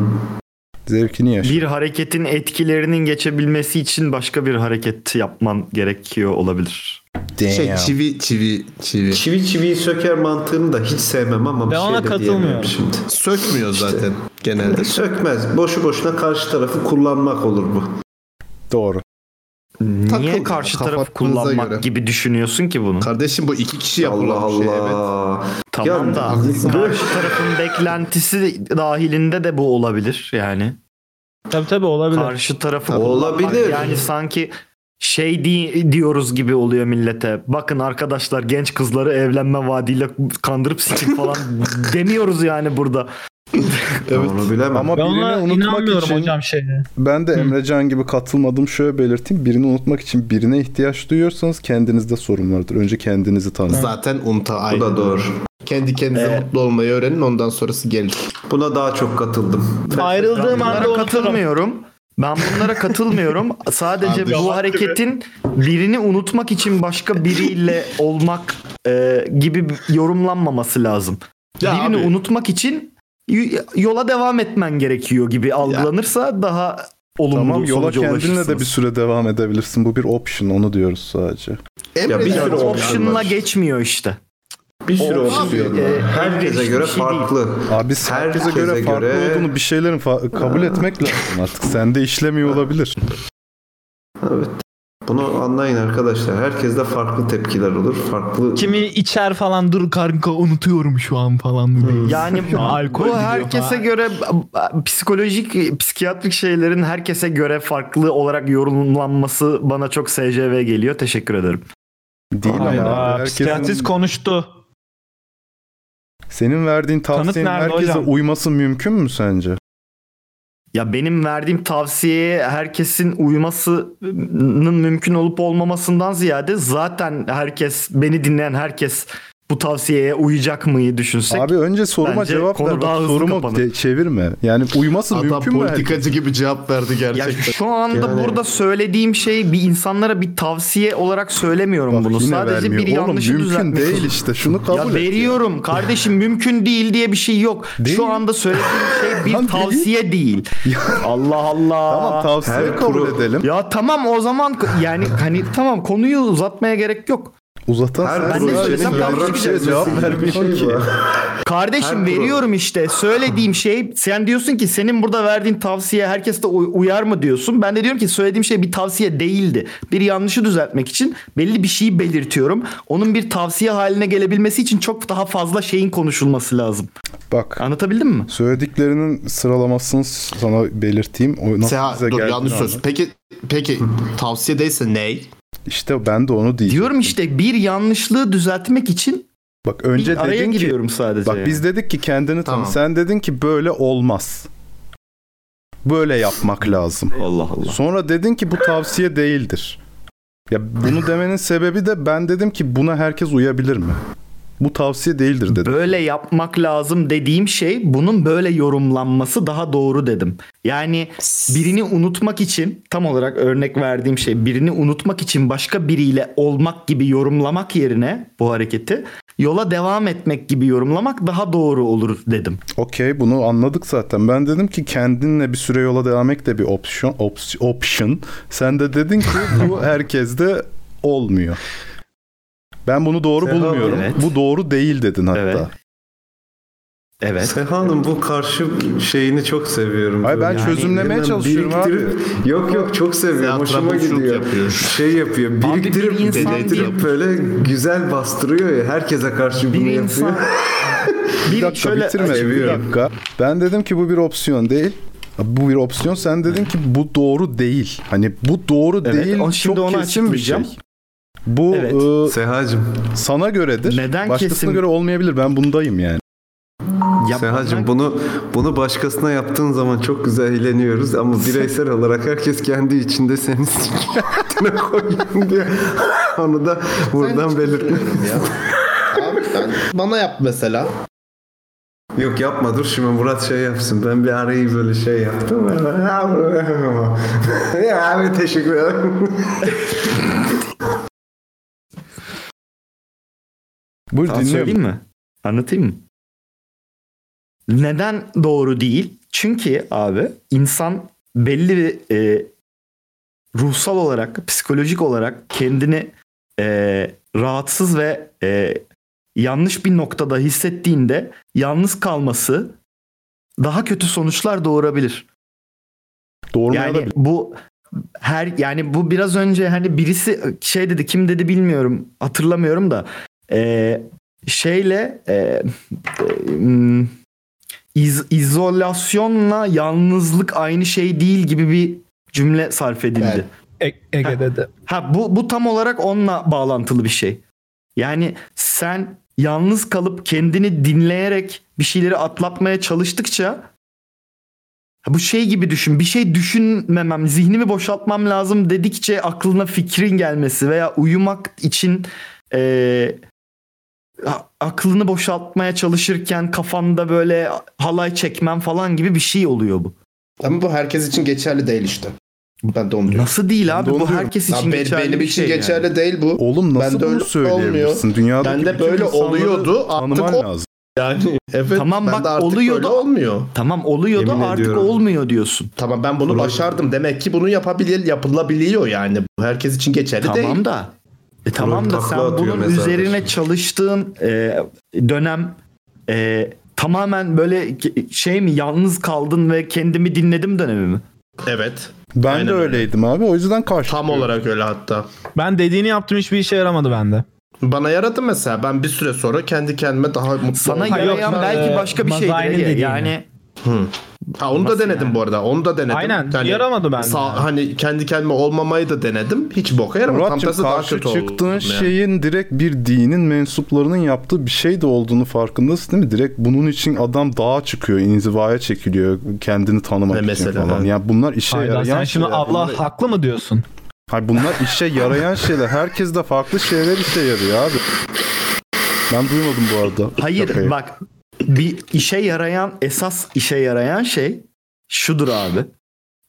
Zevkini yaşa. Bir hareketin etkilerinin geçebilmesi için başka bir hareket yapman gerekiyor olabilir. Şey çivi çivi çivi. Çivi çiviyi söker mantığını da hiç sevmem ama bir Ben şey ona de katılmıyorum. şimdi. Sökmüyor zaten genelde. Sökmez. Boşu boşuna karşı tarafı kullanmak olur bu. Doğru. Niye Takılma, karşı tarafı kafanıza kullanmak göre. gibi düşünüyorsun ki bunu? Kardeşim bu iki kişi Allah yapılan bir şey evet. Allah. Tamam Ya, da karşı tarafın beklentisi dahilinde de bu olabilir yani. Tabii tabii olabilir. Karşı tarafı Tabii. Olabilir. Yani sanki şey di- diyoruz gibi oluyor millete. Bakın arkadaşlar genç kızları evlenme vaadiyle kandırıp sikin falan demiyoruz yani burada. Evet. Onu bilemem. Ama Ben birini unutmak inanmıyorum için hocam şeye. ben de Emrecan gibi katılmadım. Şöyle belirteyim. Birini unutmak için birine ihtiyaç duyuyorsanız kendinizde sorun vardır. Önce kendinizi tanıyın. Zaten unta Bu aynı. da doğru. Kendi kendinize mutlu olmayı öğrenin ondan sonrası gelir. Buna daha çok katıldım. Ayrıldığım anda katılmıyorum. Ben bunlara katılmıyorum. Sadece bu hareketin birini unutmak için başka biriyle olmak e, gibi yorumlanmaması lazım. Ya birini abi. unutmak için yola devam etmen gerekiyor gibi algılanırsa daha olumlu Tamam yola kendinle de bir süre devam edebilirsin. Bu bir option onu diyoruz sadece. Ya bir sürü option Option'la geçmiyor işte. Bir sürü opsiyon e, Herkese elverişli göre şey farklı. Abi herkese Herkese göre farklı göre- olduğunu bir şeylerin fa- kabul etmek lazım artık. Sende işlemiyor olabilir. Evet. Bunu anlayın arkadaşlar. Herkeste farklı tepkiler olur. Farklı Kimi içer falan dur kanka unutuyorum şu an falan. Yani bu, Alkol bu herkese falan. göre psikolojik, psikiyatrik şeylerin herkese göre farklı olarak yorumlanması bana çok SCV geliyor. Teşekkür ederim. Değil ama abi. Hayda, Herkesin, psikiyatrist konuştu. senin verdiğin tavsiyenin herkese hocam? uyması mümkün mü sence? Ya benim verdiğim tavsiyeye herkesin uymasının mümkün olup olmamasından ziyade zaten herkes beni dinleyen herkes bu tavsiyeye uyacak mıyı düşünsek. Abi önce soruma bence cevap konu ver. daha Bak, hızlı sorumu kapanır. çevirme. Yani uyması Adam mümkün mü? politikacı gibi cevap verdi Ya gerçekten. şu anda Yani- burada söylediğim şey bir insanlara bir tavsiye olarak söylemiyorum Bak, bunu. Sadece vermiyor. bir Oğlum, yanlışı mümkün düzeltmek. değil işte. Şunu kabul ya et. veriyorum kardeşim mümkün değil diye bir şey yok. Değil. Şu anda söylediğim şey bir Lan değil. tavsiye değil. Allah Allah. Tamam tavsiye Her kabul kuru- edelim. Ya tamam o zaman yani hani tamam konuyu uzatmaya gerek yok. Uzatan Her Ben ne söylesem bir şey cevap vermiyor ki. Kardeşim Her veriyorum işte söylediğim şey sen diyorsun ki senin burada verdiğin tavsiye herkes de uy- uyar mı diyorsun. Ben de diyorum ki söylediğim şey bir tavsiye değildi. Bir yanlışı düzeltmek için belli bir şeyi belirtiyorum. Onun bir tavsiye haline gelebilmesi için çok daha fazla şeyin konuşulması lazım. Bak Anlatabildim mi? söylediklerinin sıralamasını sana belirteyim. O nasıl Seha, dur yanlış söz. Peki peki tavsiye değilse ney? İşte ben de onu diyeceğim. Diyorum işte bir yanlışlığı düzeltmek için Bak önce bir araya dedin ki giriyorum sadece. bak yani. biz dedik ki kendini tanı. Tamam. Sen dedin ki böyle olmaz. Böyle yapmak lazım. Allah Allah. Sonra dedin ki bu tavsiye değildir. Ya bunu demenin sebebi de ben dedim ki buna herkes uyabilir mi? Bu tavsiye değildir dedim. Böyle yapmak lazım dediğim şey bunun böyle yorumlanması daha doğru dedim. Yani birini unutmak için tam olarak örnek verdiğim şey birini unutmak için başka biriyle olmak gibi yorumlamak yerine bu hareketi yola devam etmek gibi yorumlamak daha doğru olur dedim. Okey bunu anladık zaten. Ben dedim ki kendinle bir süre yola devam etmek de bir opsiyon. ops- option. Sen de dedin ki bu herkeste olmuyor. Ben bunu doğru Seha, bulmuyorum. evet. Bu doğru değil dedin hatta. Evet. Evet. Seha'nın bu karşı şeyini çok seviyorum. Hayır, ben Böyle çözümlemeye çalışıyorum biriktirip- Yok yok çok seviyorum. Seha Hoşuma gidiyor. yapıyor. Şey yapıyor. Abi bir Biriktirip insan biriktirip bir- böyle güzel bastırıyor ya. Herkese karşı Bir bunu insan yapıyor. Bir bir dakika şöyle bitirme. Bir Seviyorum. dakika. Ben dedim ki bu bir opsiyon değil. Bu bir opsiyon. Sen dedin ki bu doğru değil. Hani bu doğru Evet, değil. şimdi çok onu kesin bir şey. Bu Evet. e, Seha'cım. sana göredir. Neden Başkasına kesin- göre olmayabilir. Ben bundayım yani. Seha'cım bunu bunu başkasına yaptığın zaman çok güzel eğleniyoruz ama bireysel olarak herkes kendi içinde seni sikiyatına koyun diye onu da buradan belirtmek ya. Abi bana yap mesela. Yok yapma dur şimdi Murat şey yapsın. Ben bir arayı böyle şey yaptım. ya abi teşekkür ederim. Buyur Daha dinliyorum. söyleyeyim mi? Anlatayım mı? Neden doğru değil? Çünkü abi insan belli bir e, ruhsal olarak, psikolojik olarak kendini e, rahatsız ve e, yanlış bir noktada hissettiğinde yalnız kalması daha kötü sonuçlar doğurabilir. Doğurmayabilir. Yani bu her yani bu biraz önce hani birisi şey dedi kim dedi bilmiyorum hatırlamıyorum da e, şeyle e, e, iz- izolasyonla yalnızlık aynı şey değil gibi bir cümle sarf edildi. Evet. E- Ege'de de. Ha bu bu tam olarak onunla bağlantılı bir şey. Yani sen yalnız kalıp kendini dinleyerek bir şeyleri atlatmaya çalıştıkça ha bu şey gibi düşün. Bir şey düşünmemem, zihnimi boşaltmam lazım dedikçe aklına fikrin gelmesi veya uyumak için a- aklını boşaltmaya çalışırken kafanda böyle halay çekmem falan gibi bir şey oluyor bu. Ama bu herkes için geçerli değil işte. Ben de onu diyorum. Nasıl değil abi? de onu Bu herkes Ya için be- geçerli benim bir için şey yani. geçerli değil bu. Oğlum nasıl Ben de bunu öyle söyleyebilirsin? olmuyor. Dünyadaki Ben de böyle oluyordu, artık o- lazım. Yani evet. Tamam ben bak, de artık oluyor böyle olmuyor. Tamam oluyor da Yemin artık ediyorum. olmuyor diyorsun. Tamam ben bunu başardım. Demek ki bunu yapabilir, yapılabiliyor yani. Bu herkes için geçerli değil. Tamam da. E tamam da sen bunun üzerine şimdi. çalıştığın e, dönem e, tamamen böyle şey mi yalnız kaldın ve kendimi dinledim dönemi mi? Evet. Ben Aynen de öyle. öyleydim abi. O yüzden karşı. Tam olarak öyle hatta. Ben dediğini yaptım hiçbir işe yaramadı bende. Bana yaradı mesela. Ben bir süre sonra kendi kendime daha mutlu Sana yarayan belki başka bir şeydir. Mazai'nin Yani Ha onu da denedim bu arada. Onu da denedim. Aynen, yaramadı bende. sağ- hani kendi kendime olmamayı da denedim. Hiç boka yaramadı. Tam Murat'cığım tersi daha kötü çıktığın oldum yani. şeyin direkt bir dinin mensuplarının yaptığı bir şey de olduğunu farkındasın değil mi? Direkt bunun için adam dağa çıkıyor, inzivaya çekiliyor kendini tanımak Ne için mesela, falan. Yani bunlar işe Hayda, yarayan sen şimdi şeyler. Allah Bunlar- haklı mı diyorsun? Hayır bunlar işe yarayan şeyler. Herkes de farklı şeyler işe yarıyor abi. Ben duymadım bu arada. Hayır Şakayı. bak bir işe yarayan esas işe yarayan şey şudur abi.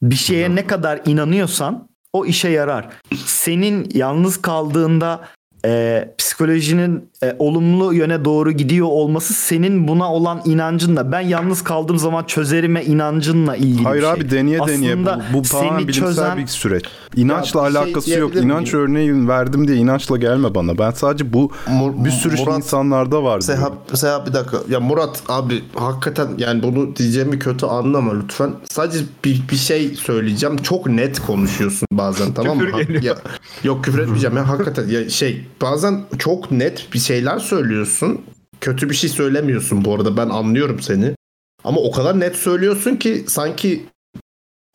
Bir şeye ne kadar inanıyorsan o işe yarar. Senin yalnız kaldığında e, psikolojinin e, olumlu yöne doğru gidiyor olması senin buna olan inancınla ben yalnız kaldığım zaman çözerime inancınla ilgili Hayır bir şey. abi deneye deneye bu, Aslında bu tamamen bilimsel çözen- bir süreç. İnançla Ya bir şey alakası yok. diyebilir İnanç miyim? örneği verdim diye inançla gelme bana. Ben sadece bu Mur- bir sürü şey Murat- insanlarda var. diyorum. Seha, Seha bir dakika. Ya Murat abi hakikaten yani bunu diyeceğimi kötü anlama lütfen. Sadece bir, bir şey söyleyeceğim. Çok net konuşuyorsun bazen tamam mı? Geliyor. Ya, yok küfür etmeyeceğim ya hakikaten ya şey bazen çok net bir şeyler söylüyorsun. Kötü bir şey söylemiyorsun bu arada ben anlıyorum seni. Ama o kadar net söylüyorsun ki sanki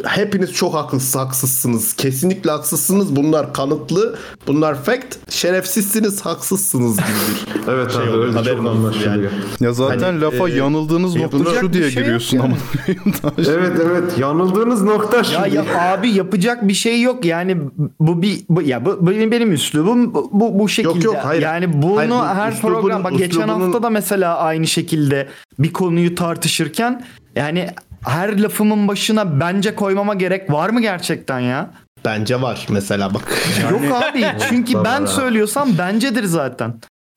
hepiniz çok haklısınız, haksızsınız. Kesinlikle haksızsınız. Bunlar kanıtlı. Bunlar fact. Şerefsizsiniz, haksızsınız gibi bir Evet şey abi oluyor. öyle Haberin çok olsun anlaşılıyor. Ya zaten Hani, lafa e, yanıldığınız nokta şu diye şey yok giriyorsun yani. ama. Evet evet yanıldığınız nokta şu. Ya, ya abi yapacak bir şey yok yani bu bir bu, ya bu benim benim üslubum bu bu, bu şekilde. yok, hayır. Yani bunu Hayır, bu her üslubunun- program bak geçen üslubunun- hafta da mesela aynı şekilde bir konuyu tartışırken yani her lafımın başına bence koymama gerek var mı gerçekten ya? Bence var mesela bak. Yok abi çünkü ben söylüyorsam bencedir zaten.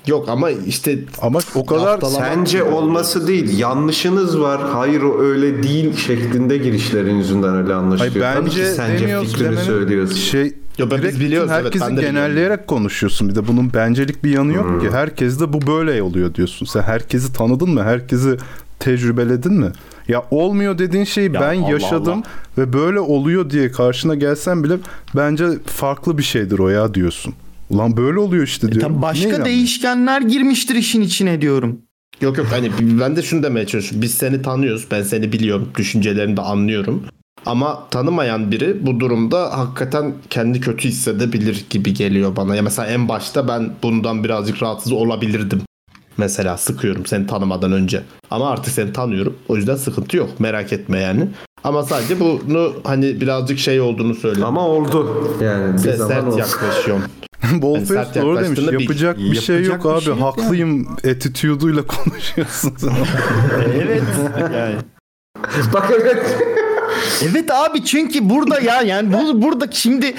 Yok ama işte Ama o kadar Sence olması değil yanlışınız var hayır o öyle değil şeklinde girişlerin yüzünden öyle Hayır, anlaşılıyor. Tabii ki bence sence fikrini söylüyorsun. şey Yo, ben- biz biliyoruz, evet, herkesi ben de biliyorum. genelleyerek konuşuyorsun. Bir de bunun bencelik bir yanı yok Hmm. ki. Herkes de bu böyle oluyor diyorsun. Sen herkesi tanıdın mı? Herkesi tecrübeledin mi? Ya olmuyor dediğin şeyi Ya ben Allah yaşadım Allah. ve böyle oluyor diye karşına gelsen bile bence farklı bir şeydir o ya diyorsun. Ulan böyle oluyor işte diyorum. Tam Ne başka değişkenler girmiştir işin içine diyorum. yok yok hani ben de şunu demeye çalışıyorum. Biz seni tanıyoruz. Ben seni biliyorum. Düşüncelerini de anlıyorum. Ama tanımayan biri bu durumda hakikaten kendi kötü hissedebilir gibi geliyor bana. Ya mesela en başta ben bundan birazcık rahatsız olabilirdim. Mesela sıkıyorum seni tanımadan önce. Ama artık seni tanıyorum. O yüzden sıkıntı yok. Merak etme yani. Ama sadece bunu hani birazcık şey olduğunu söylüyorum. Ama oldu yani bir Sen zaman sert yaklaşıyorsun. Bolfest sert doğru demiş. bil. Yapacak bir şey Yapacak yok bir abi. şey yok Haklıyım attitude'uyla konuşuyorsun evet. Yani. Bak evet. Evet abi çünkü burada ya yani bu, burada şimdi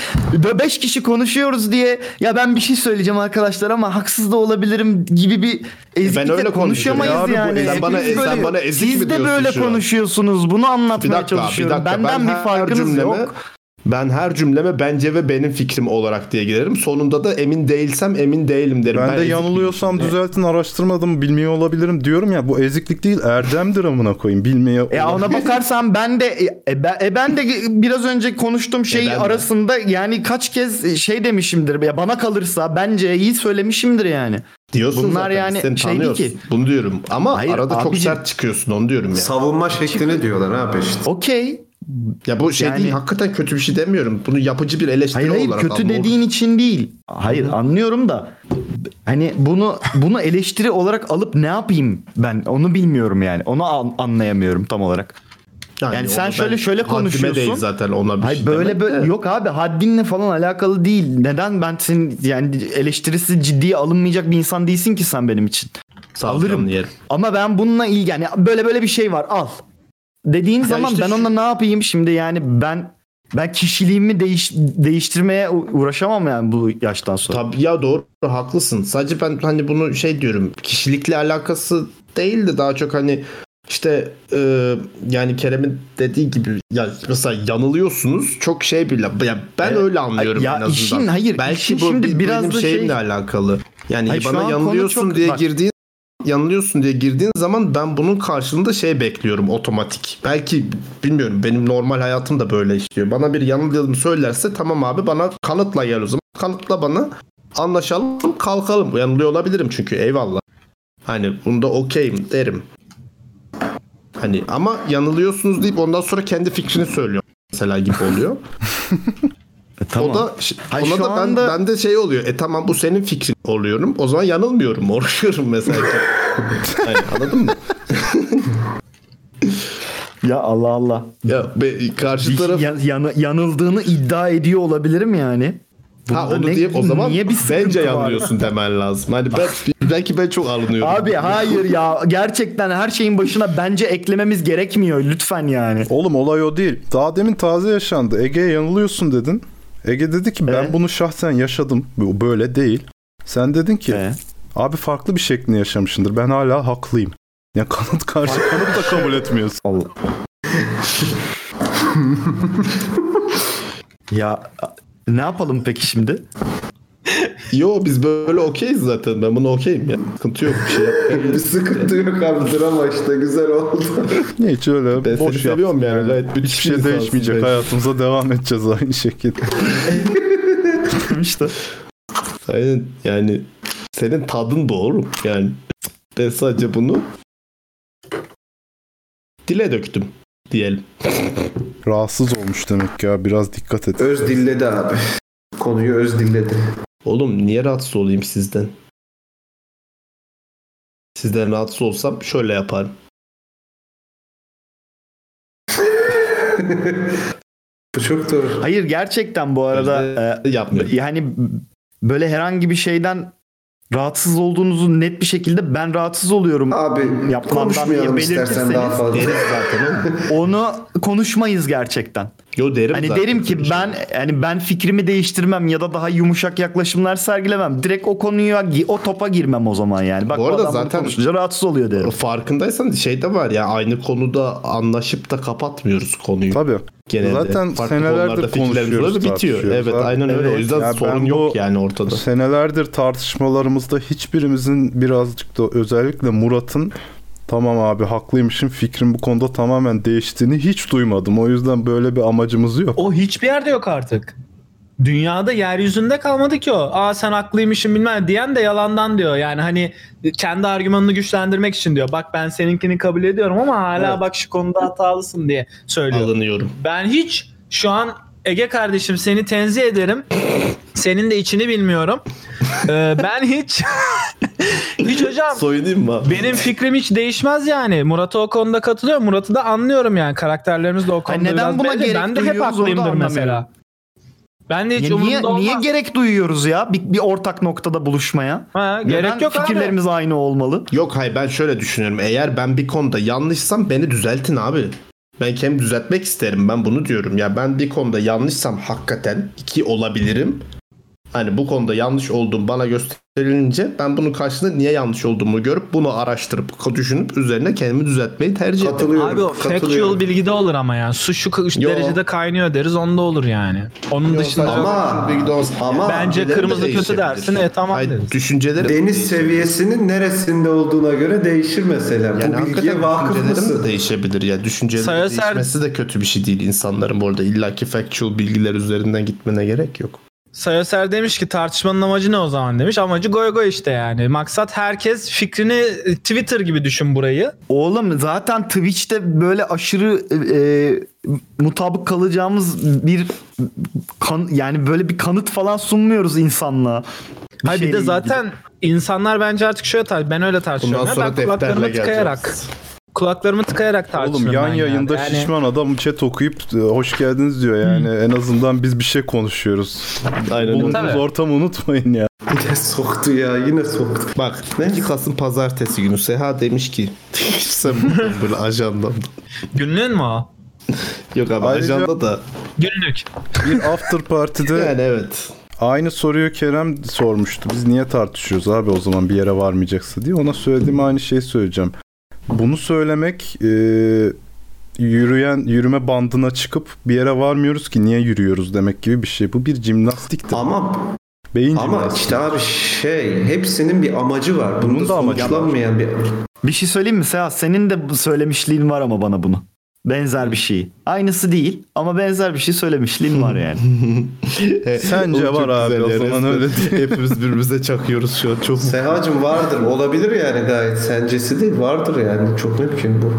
5 kişi konuşuyoruz diye ya ben bir şey söyleyeceğim arkadaşlar ama haksız da olabilirim gibi bir eziklikle öyle konuşuyorum. konuşamayız Ya abi yani. Sen bana- Hepiniz sen bana ezik siz mi de böyle konuşuyorsunuz. Bunu Bir anlatmaya dakika, bir çalışıyorum. dakika. Benden Ben bir farkınız cümleme- yok. Ben her cümleme bence ve benim fikrim olarak diye girerim. Sonunda da emin değilsem emin değilim derim. Ben de ezik yanılıyorsam değilim. düzeltin araştırmadım bilmiyor olabilirim diyorum ya bu eziklik değil erdemdir amına koyayım bilmeye E ona bakarsan ben de e, ben, e, ben de biraz önce konuştuğum şey ben de. arasında yani kaç kez şey demişimdir. Ya bana kalırsa bence iyi söylemişimdir yani. Diyorsun Bunlar zaten, yani seni şey değil tanıyoruz. ki. Bunu diyorum. Ama Hayır, arada çok abicim. sert çıkıyorsun onu diyorum ya. Savunma şeklini diyorlar abi işte. Okey. Ya bu şey Yani- değil hakikaten kötü bir şey demiyorum. Bunu yapıcı bir eleştiri Hayır hayır olarak kötü alma. dediğin için değil. Hayır anlıyorum da hani bunu bunu eleştiri olarak alıp ne yapayım ben onu bilmiyorum yani. Onu an- anlayamıyorum tam olarak. Yani sen onu şöyle şöyle konuşuyorsun. değil zaten ona bir Hayır şey böyle böyle de. yok abi haddinle falan alakalı değil. Neden ben senin yani eleştirisi ciddiye alınmayacak bir insan değilsin ki sen benim için. Sağ alırım. yerim. Ama ben bununla ilgili yani böyle böyle bir şey var al. Dediğin zaman işte ben şu- onunla ne yapayım şimdi yani ben ben kişiliğimi değiş, değiştirmeye uğraşamam yani bu yaştan sonra. Tabii ya doğru haklısın. Sadece ben hani bunu şey diyorum. Kişilikle alakası değil de daha çok hani işte e, yani Kerem'in dediği gibi ya mesela yanılıyorsunuz çok şey bile ya ben Evet. öyle anlıyorum Ya en azından. işin- hayır, Belki işin bu şimdi bi- biraz benim da şeyimle şey- alakalı. Yani Hayır, bana yanılıyorsun çok- diye bak. girdiğin yanılıyorsun diye girdiğin zaman ben bunun karşılığında şey bekliyorum otomatik. Belki bilmiyorum benim normal hayatım da böyle işliyor. Bana bir yanıldığımı söylerse tamam abi bana kanıtla gel o zaman. Kanıtla bana anlaşalım kalkalım. Yanılıyor olabilirim çünkü eyvallah. Hani bunda okeyim derim. Hani ama yanılıyorsunuz deyip ondan sonra kendi fikrini söylüyor mesela gibi oluyor. tamam. O da Hayır, ona şu da ben anda- ben de şey oluyor. E tamam bu senin fikrin oluyorum. O zaman yanılmıyorum. Oruçuyorum mesela. hani, anladın mı? Ya Allah Allah. Ya be, karşı taraf Ya- yan- yanıldığını iddia ediyor olabilirim yani. ha Bunda onu ne- diyeyim o zaman niye bir bence yanılıyorsun demen lazım. Hani ben Belki ben çok alınıyorum. Abi hayır ya gerçekten her şeyin başına bence eklememiz gerekmiyor lütfen yani. Oğlum olay o değil. Daha demin taze yaşandı. Ege yanılıyorsun dedin. Ege dedi ki ben Evet. bunu şahsen yaşadım. Bu böyle değil. Sen dedin ki Ee? abi farklı bir şeklini yaşamışındır. Ben hala haklıyım. Ya kanıt karşı kanıt da kabul etmiyorsun. Ya ne yapalım peki şimdi? Yo biz böyle okeyiz zaten. Ben buna okeyim ya. Sıkıntı yok bir şey. Bir sıkıntı yok abi drama işte güzel oldu. Ne hiç öyle Ben seni boş seviyorum yaptın yani. Gayet Hiçbir şey insansın değişmeyecek. bence. Hayatımıza devam edeceğiz aynı şekilde. işte. Aynen yani senin tadın doğru. Yani ben sadece bunu dile döktüm diyelim. Rahatsız olmuş demek ya. Biraz dikkat et. Öz dilledi abi. Konuyu öz dilledi. Oğlum niye rahatsız olayım sizden? Sizden rahatsız olsam şöyle yaparım. Bu çok doğru. Hayır gerçekten bu arada e, yapmıyorum. yani böyle herhangi bir şeyden rahatsız olduğunuzu net bir şekilde ben rahatsız oluyorum. Abi konuşmayalım istersen daha fazla. Zaten onu konuşmayız gerçekten. Yo derim Hani zaten. derim ki ben yani ben fikrimi değiştirmem ya da daha yumuşak yaklaşımlar sergilemem. Direkt o konuya o topa girmem o zaman yani. Bak Bu arada zaten- konuşunca rahatsız oluyor derim. Farkındaysan şey de var ya aynı konuda anlaşıp da kapatmıyoruz konuyu. Tabii. Genelde. Zaten Farklı senelerdir konuşuyoruz, bitiyor. Evet abi. aynen öyle. O Evet. yüzden Ya sorun yok yani ortada. Senelerdir tartışmalarımızda hiçbirimizin birazcık da özellikle Murat'ın tamam abi haklıymışım fikrim bu konuda tamamen değiştiğini hiç duymadım. O yüzden böyle bir amacımız yok. O hiçbir yerde yok artık. Dünyada yeryüzünde kalmadı ki o. Aa sen haklıymışsın bilmem diyen de yalandan diyor. Yani hani kendi argümanını güçlendirmek için diyor. Bak ben seninkini kabul ediyorum ama hala Evet. bak şu konuda hatalısın diye söylüyor. Alınıyorum. Ben hiç şu an Ege kardeşim seni tenzih ederim. Senin de içini bilmiyorum. Ee, ben hiç hiç hocam Soyunayım mı? benim fikrim hiç değişmez yani. Murat'a o konuda katılıyorum. Murat'ı da anlıyorum yani. Karakterlerimiz de o konuda neden biraz buna belli. gerek Ben de hep duyuyoruz onu da haklıyımdır anlamıyorum. mesela. Ben de hiç Ya niye, umurumda olmaz. niye gerek duyuyoruz ya bir, bir ortak noktada buluşmaya? Ha, Neden gerek yok abi. fikirlerimiz aynı olmalı? Yok hayır ben şöyle düşünüyorum. Eğer ben bir konuda yanlışsam beni düzeltin abi. Ben kendimi düzeltmek isterim. Ben bunu diyorum. Ya ben bir konuda yanlışsam hakikaten iki olabilirim. Hani bu konuda yanlış olduğum bana gösterilince ben bunun karşısında niye yanlış olduğumu görüp bunu araştırıp düşünüp üzerine kendimi düzeltmeyi tercih ederim. Katılıyorum. Abi o factual bilgide olur ama yani. Su şu Yo. derecede kaynıyor deriz onda olur yani. Onun dışında Ama- ama bence düşünceleri de kırmızı kötü dersin e tamam Hayır, deriz. düşünceleri Deniz seviyesinin neresinde olduğuna göre değişir mesela. yani Bu bilgiye vakıf mısın? de değişebilir ya. Düşüncelerin Sayı ser- değişmesi de kötü bir şey değil insanların bu arada. illaki factual bilgiler üzerinden gitmene gerek yok. Sayoser demiş ki tartışmanın amacı ne o zaman demiş. Amacı goy goy işte yani. Maksat herkes fikrini e, Twitter gibi düşün burayı. Oğlum zaten Twitch'te böyle aşırı e, e, mutabık kalacağımız bir kan, yani böyle bir kanıt falan sunmuyoruz insanlığa. Bir Hayır bir de şeyle zaten insanlar bence artık şöyle tar ben öyle tartışıyorum. Bundan sonra ben kulaklarımı tıkayarak geleceğiz. Kulaklarımı tıkayarak tartışıyorum. Oğlum yan yayında yani. şişman adam chat okuyup e, hoş geldiniz diyor yani. En azından biz bir şey konuşuyoruz. Aynen. Bulunduğunuz ortamı unutmayın ya. Yine soktu ya yine soktu. Bak 2 Kasım pazartesi günü Seha demiş ki sen böyle ajandan. Günlüğün mü o? Yok abi Ayrıca- ajanda da Günlük. Bir after party'de yani evet. aynı soruyu Kerem sormuştu. Biz niye tartışıyoruz abi o zaman bir yere varmayacaksa diye. Ona söylediğim aynı şeyi söyleyeceğim. Bunu söylemek e, yürüyen yürüme bandına çıkıp bir yere varmıyoruz ki niye yürüyoruz demek gibi bir şey. Bu bir jimnastiktir. Ama Beyin ama jimnastiği. işte abi şey hepsinin bir amacı var. Bunun Bunun da da amacı var. bir Bir şey söyleyeyim mi Seha? Senin de bu söylemişliğin var ama bana bunu. Benzer bir şey. Aynısı değil ama benzer bir şey söylemişliğin var yani. Sence var abi, o zaman öyle değil. Hepimiz birbirimize çakıyoruz şu an çok. Sehacım vardır. Olabilir yani gayet. Sencesi değil. Vardır yani. Çok mümkün bu.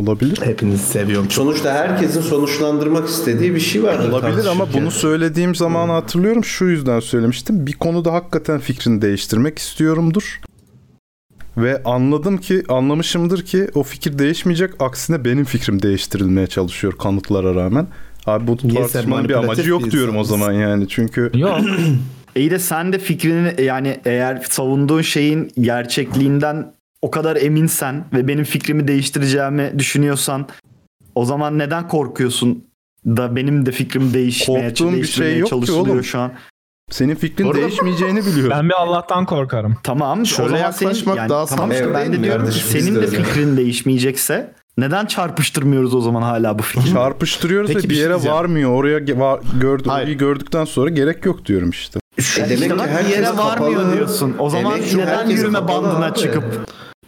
Olabilir. Hepinizi seviyorum. Sonuçta herkesin sonuçlandırmak istediği bir şey vardır. Olabilir ama bunu söylediğim zaman hatırlıyorum şu yüzden söylemiştim. Bir konuda hakikaten fikrini değiştirmek istiyorumdur. Ve anladım ki, anlamışımdır ki o fikir değişmeyecek. Aksine benim fikrim değiştirilmeye çalışıyor kanıtlara rağmen. Abi bu Niye tartışmanın bir amacı yok bir diyorum o zaman yani. Çünkü Yok. İyi de sen de fikrini yani eğer savunduğun şeyin gerçekliğinden o kadar eminsen ve benim fikrimi değiştireceğimi düşünüyorsan o zaman neden korkuyorsun da benim de fikrim değişmeye, Korktuğum bir şey yok ki çalışılıyor oğlum. şu an. Senin fikrin Orada- değişmeyeceğini biliyorum. Ben bir Allah'tan korkarım. Tamam. Şöyle zaman senin, yaklaşmak yani, daha tamam işte ben de diyorum kardeşim? Biz senin de öyle. fikrin değişmeyecekse neden çarpıştırmıyoruz o zaman hala bu fikri? Çarpıştırıyoruz Peki ve bir şey yere diyeceğim. varmıyor. Oraya var, gördü, orayı gördükten sonra gerek yok diyorum işte. E demek İşte ki bir yere varmıyor kapalı. diyorsun. O zaman Demek ki neden yürüme kapalı bandına abi. çıkıp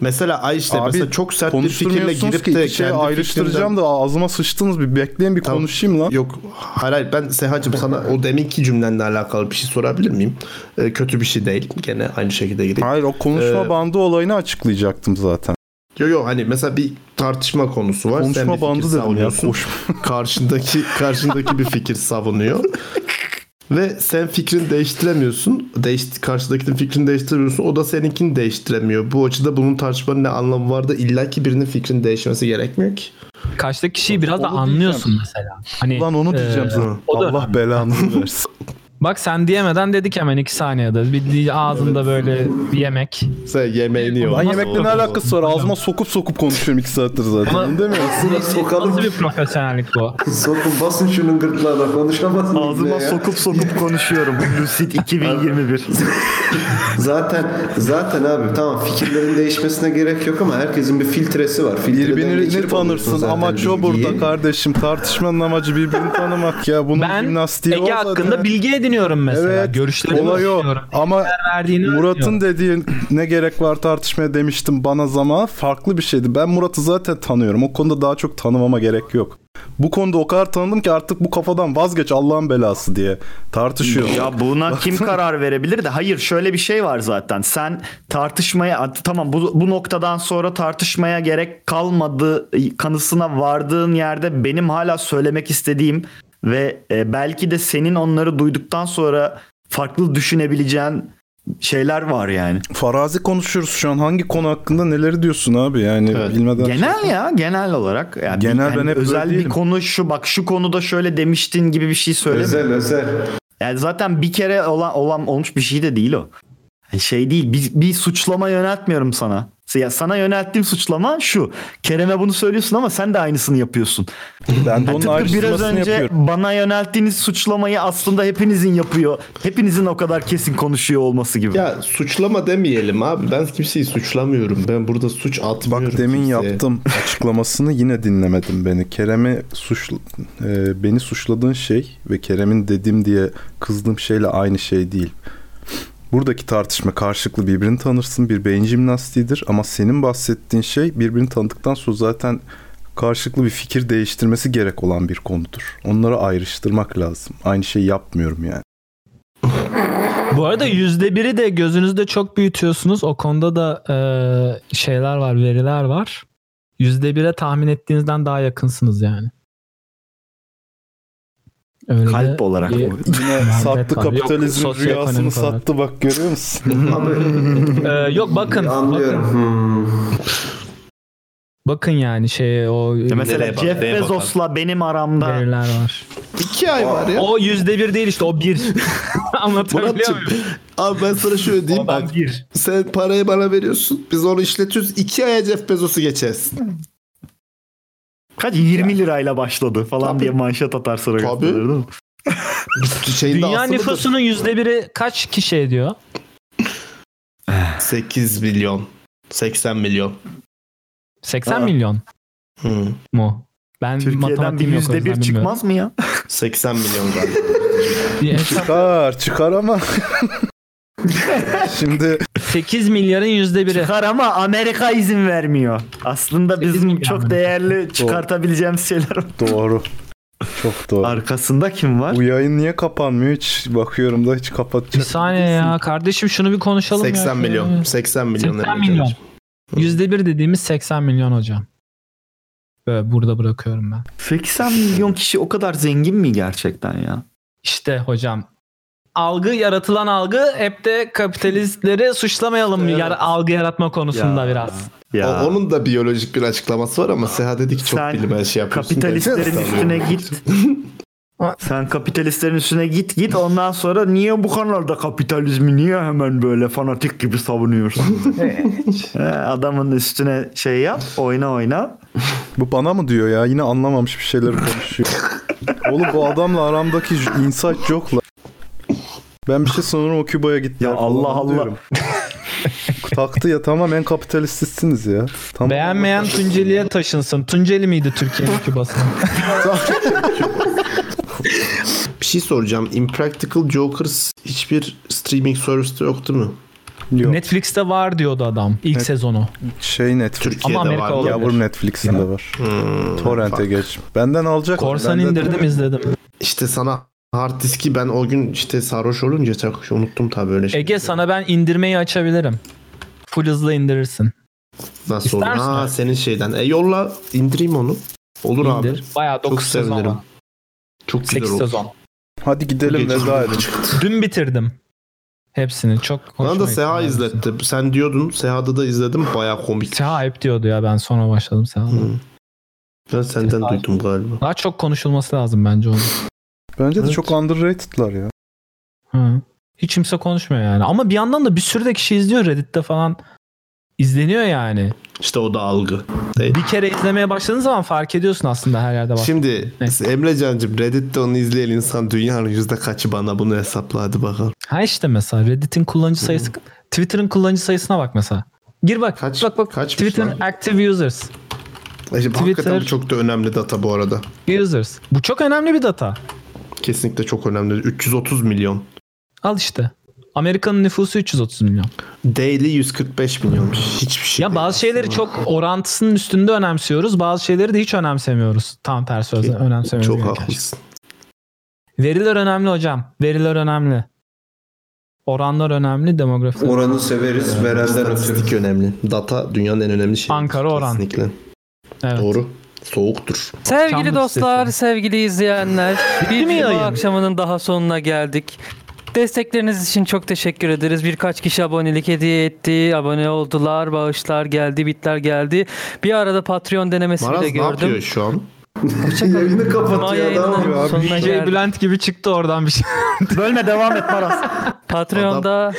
Mesela ay işte Abi, mesela çok sert bir fikirle girip ki de şeyi kendi ayrıştıracağım fikrinden- da ağzıma sıçtınız bir bekleyin bir Tamam. konuşayım lan. Yok hayır hayır ben Sehacım sana o deminki cümlenle alakalı bir şey sorabilir miyim? Ee, kötü bir şey değil. Gene aynı şekilde gireyim. Hayır o konuşma Ee, bandı olayını açıklayacaktım zaten. Yok yok hani mesela bir tartışma konusu var. Sen Konuşma fikir bandı dedim ya. Koş. Karşındaki karşındaki bir fikir savunuyor. Ve sen fikrini değiştiremiyorsun. Değiş, karşıdakinin fikrini değiştiremiyorsun. O da seninkini değiştiremiyor. Bu açıda bunun tartışmanın ne anlamı var da illaki birinin fikrinin değişmesi gerekmiyor ki. Karşıdaki kişiyi biraz da Onu anlıyorsun mesela. Hani Lan onu diyeceğim e, sana. o da Allah belanı versin. Bak sen diyemeden dedik hemen iki saniyede. Bir ağzında böyle bir yemek. Sen yemeğini yiyor. Lan yemekle ne alakası var? Ağzıma sokup sokup konuşuyorum iki saattir zaten. Ama- Değil mi? Sokalım. Nasıl bir profesyonellik bu? Sokun basın şunun gırtlağına konuşamazsın. ağzıma sokup sokup konuşuyorum. Lucid 2021. Zaten zaten abi tamam fikirlerin değişmesine gerek yok ama herkesin bir filtresi var. Filtreden Birbirini tanırsın. Amaç o burada kardeşim. Tartışmanın amacı birbirini tanımak ya. Bunun Ben jimnastiği Ege hakkında bilgi ediniyorum mesela. Evet. Görüşlerimi Olay o. düşünüyorum. Ama Murat'ın dediğin ne gerek var tartışmaya demiştim bana zaman farklı bir şeydi. Ben Murat'ı zaten tanıyorum. O konuda daha çok tanımama gerek yok. Bu konuda o kadar tanıdım ki artık bu kafadan vazgeç Allah'ın belası diye tartışıyor. Ya buna kim karar verebilir de hayır şöyle bir şey var zaten sen tartışmaya tamam bu, bu noktadan sonra tartışmaya gerek kalmadı kanısına vardığın yerde benim hala söylemek istediğim ve e, belki de senin onları duyduktan sonra farklı düşünebileceğin şeyler var yani. Farazi konuşuyoruz şu an. Hangi konu hakkında neleri diyorsun abi? Yani Evet. bilmeden. Genel ya genel olarak. Yani Genel bir- ben hep özel bir değilim. konu şu bak şu konuda şöyle demiştin gibi bir şey söyleme. Özel özel. Yani zaten bir kere olan, olan olmuş bir şey de değil o. Yani Şey değil bir, bir suçlama yöneltmiyorum sana. Ya sana yönelttiğim suçlama şu. Kerem'e bunu söylüyorsun ama sen de aynısını yapıyorsun. Ben de Yani onun tıpkı biraz önce yapıyorum. bana yönelttiğiniz suçlamayı aslında hepinizin yapıyor. Hepinizin o kadar kesin konuşuyor olması gibi. Ya suçlama demeyelim abi. Ben kimseyi suçlamıyorum. Ben burada suç atmıyorum. Bak demin kimseye. yaptım açıklamasını yine dinlemedin beni. Kerem'i suç e, beni suçladığın şey ve Kerem'in dedim diye kızdığım şeyle aynı şey değil. Buradaki tartışma karşılıklı birbirini tanırsın bir beyin jimnastiğidir ama senin bahsettiğin şey birbirini tanıdıktan sonra zaten karşılıklı bir fikir değiştirmesi gerek olan bir konudur. Onları ayrıştırmak lazım. Aynı şeyi yapmıyorum yani. Bu arada yüzde biri de gözünüzde çok büyütüyorsunuz. O konuda da e, şeyler var, veriler var. Yüzde bire tahmin ettiğinizden daha yakınsınız yani. Öyle Kalp olarak bir mı? Yine sattı kapitalizm Yok, rüyasını sattı bak görüyor musun? Ee, yok bakın, anlıyorum. bakın. Hmm. Bakın yani şey o Ya mesela bak- Jeff? Bezos'la benim aramda veriler var. İki ay var ya. O yüzde bir değil işte o bir. Anlatabiliyor muyum? abi ben sana şöyle diyeyim bak. bir. Sen parayı bana veriyorsun. Biz onu işletiyoruz. İki aya Jeff Bezos'u geçeriz. Kaç 20 lirayla başladı falan Tabii. diye manşet atar sonra Tabii. değil mi? Dünya nüfusunun yüzde biri kaç kişi ediyor? 8 milyon. 80 milyon. 80 Aa. milyon Hı. mu? Ben Türkiye'den bir yüzde bir çıkmaz mı ya? 80 milyon galiba. Çıkar çıkar ama. Şimdi 8 milyarın yüzde biri. Çıkar ama Amerika izin vermiyor. Aslında bizim çok değerli çıkartabileceğimiz şeyler var. doğru. Çok doğru. Arkasında kim var? Bu yayın niye kapanmıyor hiç bakıyorum da hiç Bir kapatacak. saniye ya kardeşim şunu bir konuşalım 80 ya. milyon. 80 milyon. 80 evet, milyon. Yüzde bir dediğimiz 80 milyon hocam. Böyle burada bırakıyorum ben. 80 milyon kişi o kadar zengin mi gerçekten ya? İşte hocam algı yaratılan algı hep de kapitalistleri suçlamayalım Evet. yar- algı yaratma konusunda Ya. biraz. Ya. O- onun da biyolojik bir açıklaması var ama Seha dedi ki çok Sen bilimsel şey yapıyorsun. Kapitalistlerin üstüne git. Sen kapitalistlerin üstüne git git ondan sonra niye bu kanalda kapitalizmi niye hemen böyle fanatik gibi savunuyorsun? Adamın üstüne şey yap oyna oyna. Bu bana mı diyor ya? Yine anlamamış bir şeyleri konuşuyor. Oğlum bu adamla aramdaki inside joke'la. Ben bir şey sanırım o Küba'ya gitti. Ya Allah Allah. Taktı ya tamam en kapitalistsiniz ya. Tamam. Beğenmeyen Tunceli'ye taşınsın. Tunceli miydi Türkiye'nin Kübası? Bir şey soracağım. Impractical Jokers hiçbir streaming serviste yoktu mu? Yok. Netflix'te var diyordu adam ilk Evet. sezonu. Şey Netflix. Türkiye'de Ama Amerika var mı? olabilir. Yavrum Netflix'in de var. Hmm, Torrent'e geç. Benden alacak. Korsan Benden- indirdim izledim. İşte sana hard diski ben o gün işte sarhoş olunca çok unuttum tabii öyle şey. Ege sana ben indirmeyi açabilirim. Full hızla indirirsin. Nasıl olur? Ha senin şeyden. E yolla indireyim onu. Olur abi. İndir. Bayağı Çok 9 sezon sevinirim. var. Çok güzel 8 oldu. sezon. Hadi gidelim Gece veda edelim. Dün bitirdim. Hepsini. Çok Bana da Seha izletti. Sen diyordun. Seha'da da izledim. Baya komik. Seha hep diyordu ya ben sonra başladım Seha'da. Hı. Ben senden Seha- duydum galiba. Daha çok konuşulması lazım bence onun. Bence de Evet. çok underrated'lar ya. Hı. Hiç kimse konuşmuyor yani. Ama bir yandan da bir sürü de kişi izliyor Reddit'te falan. İzleniyor yani. İşte o da algı. Bir kere izlemeye başladığın zaman fark ediyorsun aslında her yerde. Şimdi Emre Can'cım Reddit'te onu izleyen insan dünyanın yüzde kaçı bana bunu hesapla hadi bakalım. Ha işte mesela Reddit'in kullanıcı sayısı Twitter'ın kullanıcı sayısına bak mesela. Gir bak. Kaç, bak bak. kaçmış Twitter'ın lan? active users. E Twitter- Hakikaten bu çok da önemli data bu arada. Users. Bu çok önemli bir data. Kesinlikle çok önemli. 330 milyon. Al işte. Amerika'nın nüfusu 330 milyon. Daily 145 milyonmuş. Hiçbir şey. Ya bazı şeyleri çok orantısının üstünde önemsiyoruz. Bazı şeyleri de hiç önemsemiyoruz. Tam tersi öze- önemsemiyoruz. Çok haklısın. Veriler önemli hocam. Veriler önemli. Oranlar önemli, demografi. Oranı severiz verenden ötürü. Önemli. Data dünyanın en önemli şeyi. Ankara oran. Kesinlikle. Evet. Doğru. Soğuktur. Sevgili dostlar, listesi. sevgili izleyenler. bir Cuma akşamının daha sonuna geldik. Destekleriniz için çok teşekkür ederiz. Birkaç kişi abonelik hediye etti. Abone oldular, bağışlar geldi, bitler geldi. Bir arada Patreon denemesi Maraz de ne gördüm. yapıyor şu an? Yayını Cuma kapatıyor adam. yayınının sonuna DJ geldik. Bülent gibi çıktı oradan bir şey. Bölme devam et Maras. Patreon'da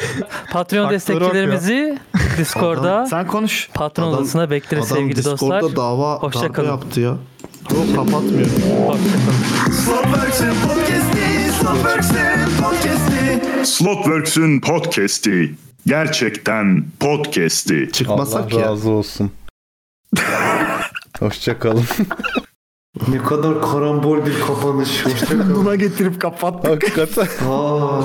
Patreon destekçilerimizi Discord'da Sen konuş. patron Adam- odasına bekleriz Adam sevgili Discord'da dostlar. dava Hoşça darbe kalın. yaptı ya. Yok kapatmıyor. Slotworks'ün podcast'i. Gerçekten podcast'i. Çıkmasak Allah ya. razı olsun. Hoşçakalın. Ne kadar karambol bir kapanış. Hoşçakalın. Buna getirip kapat. Hakikaten. Aa.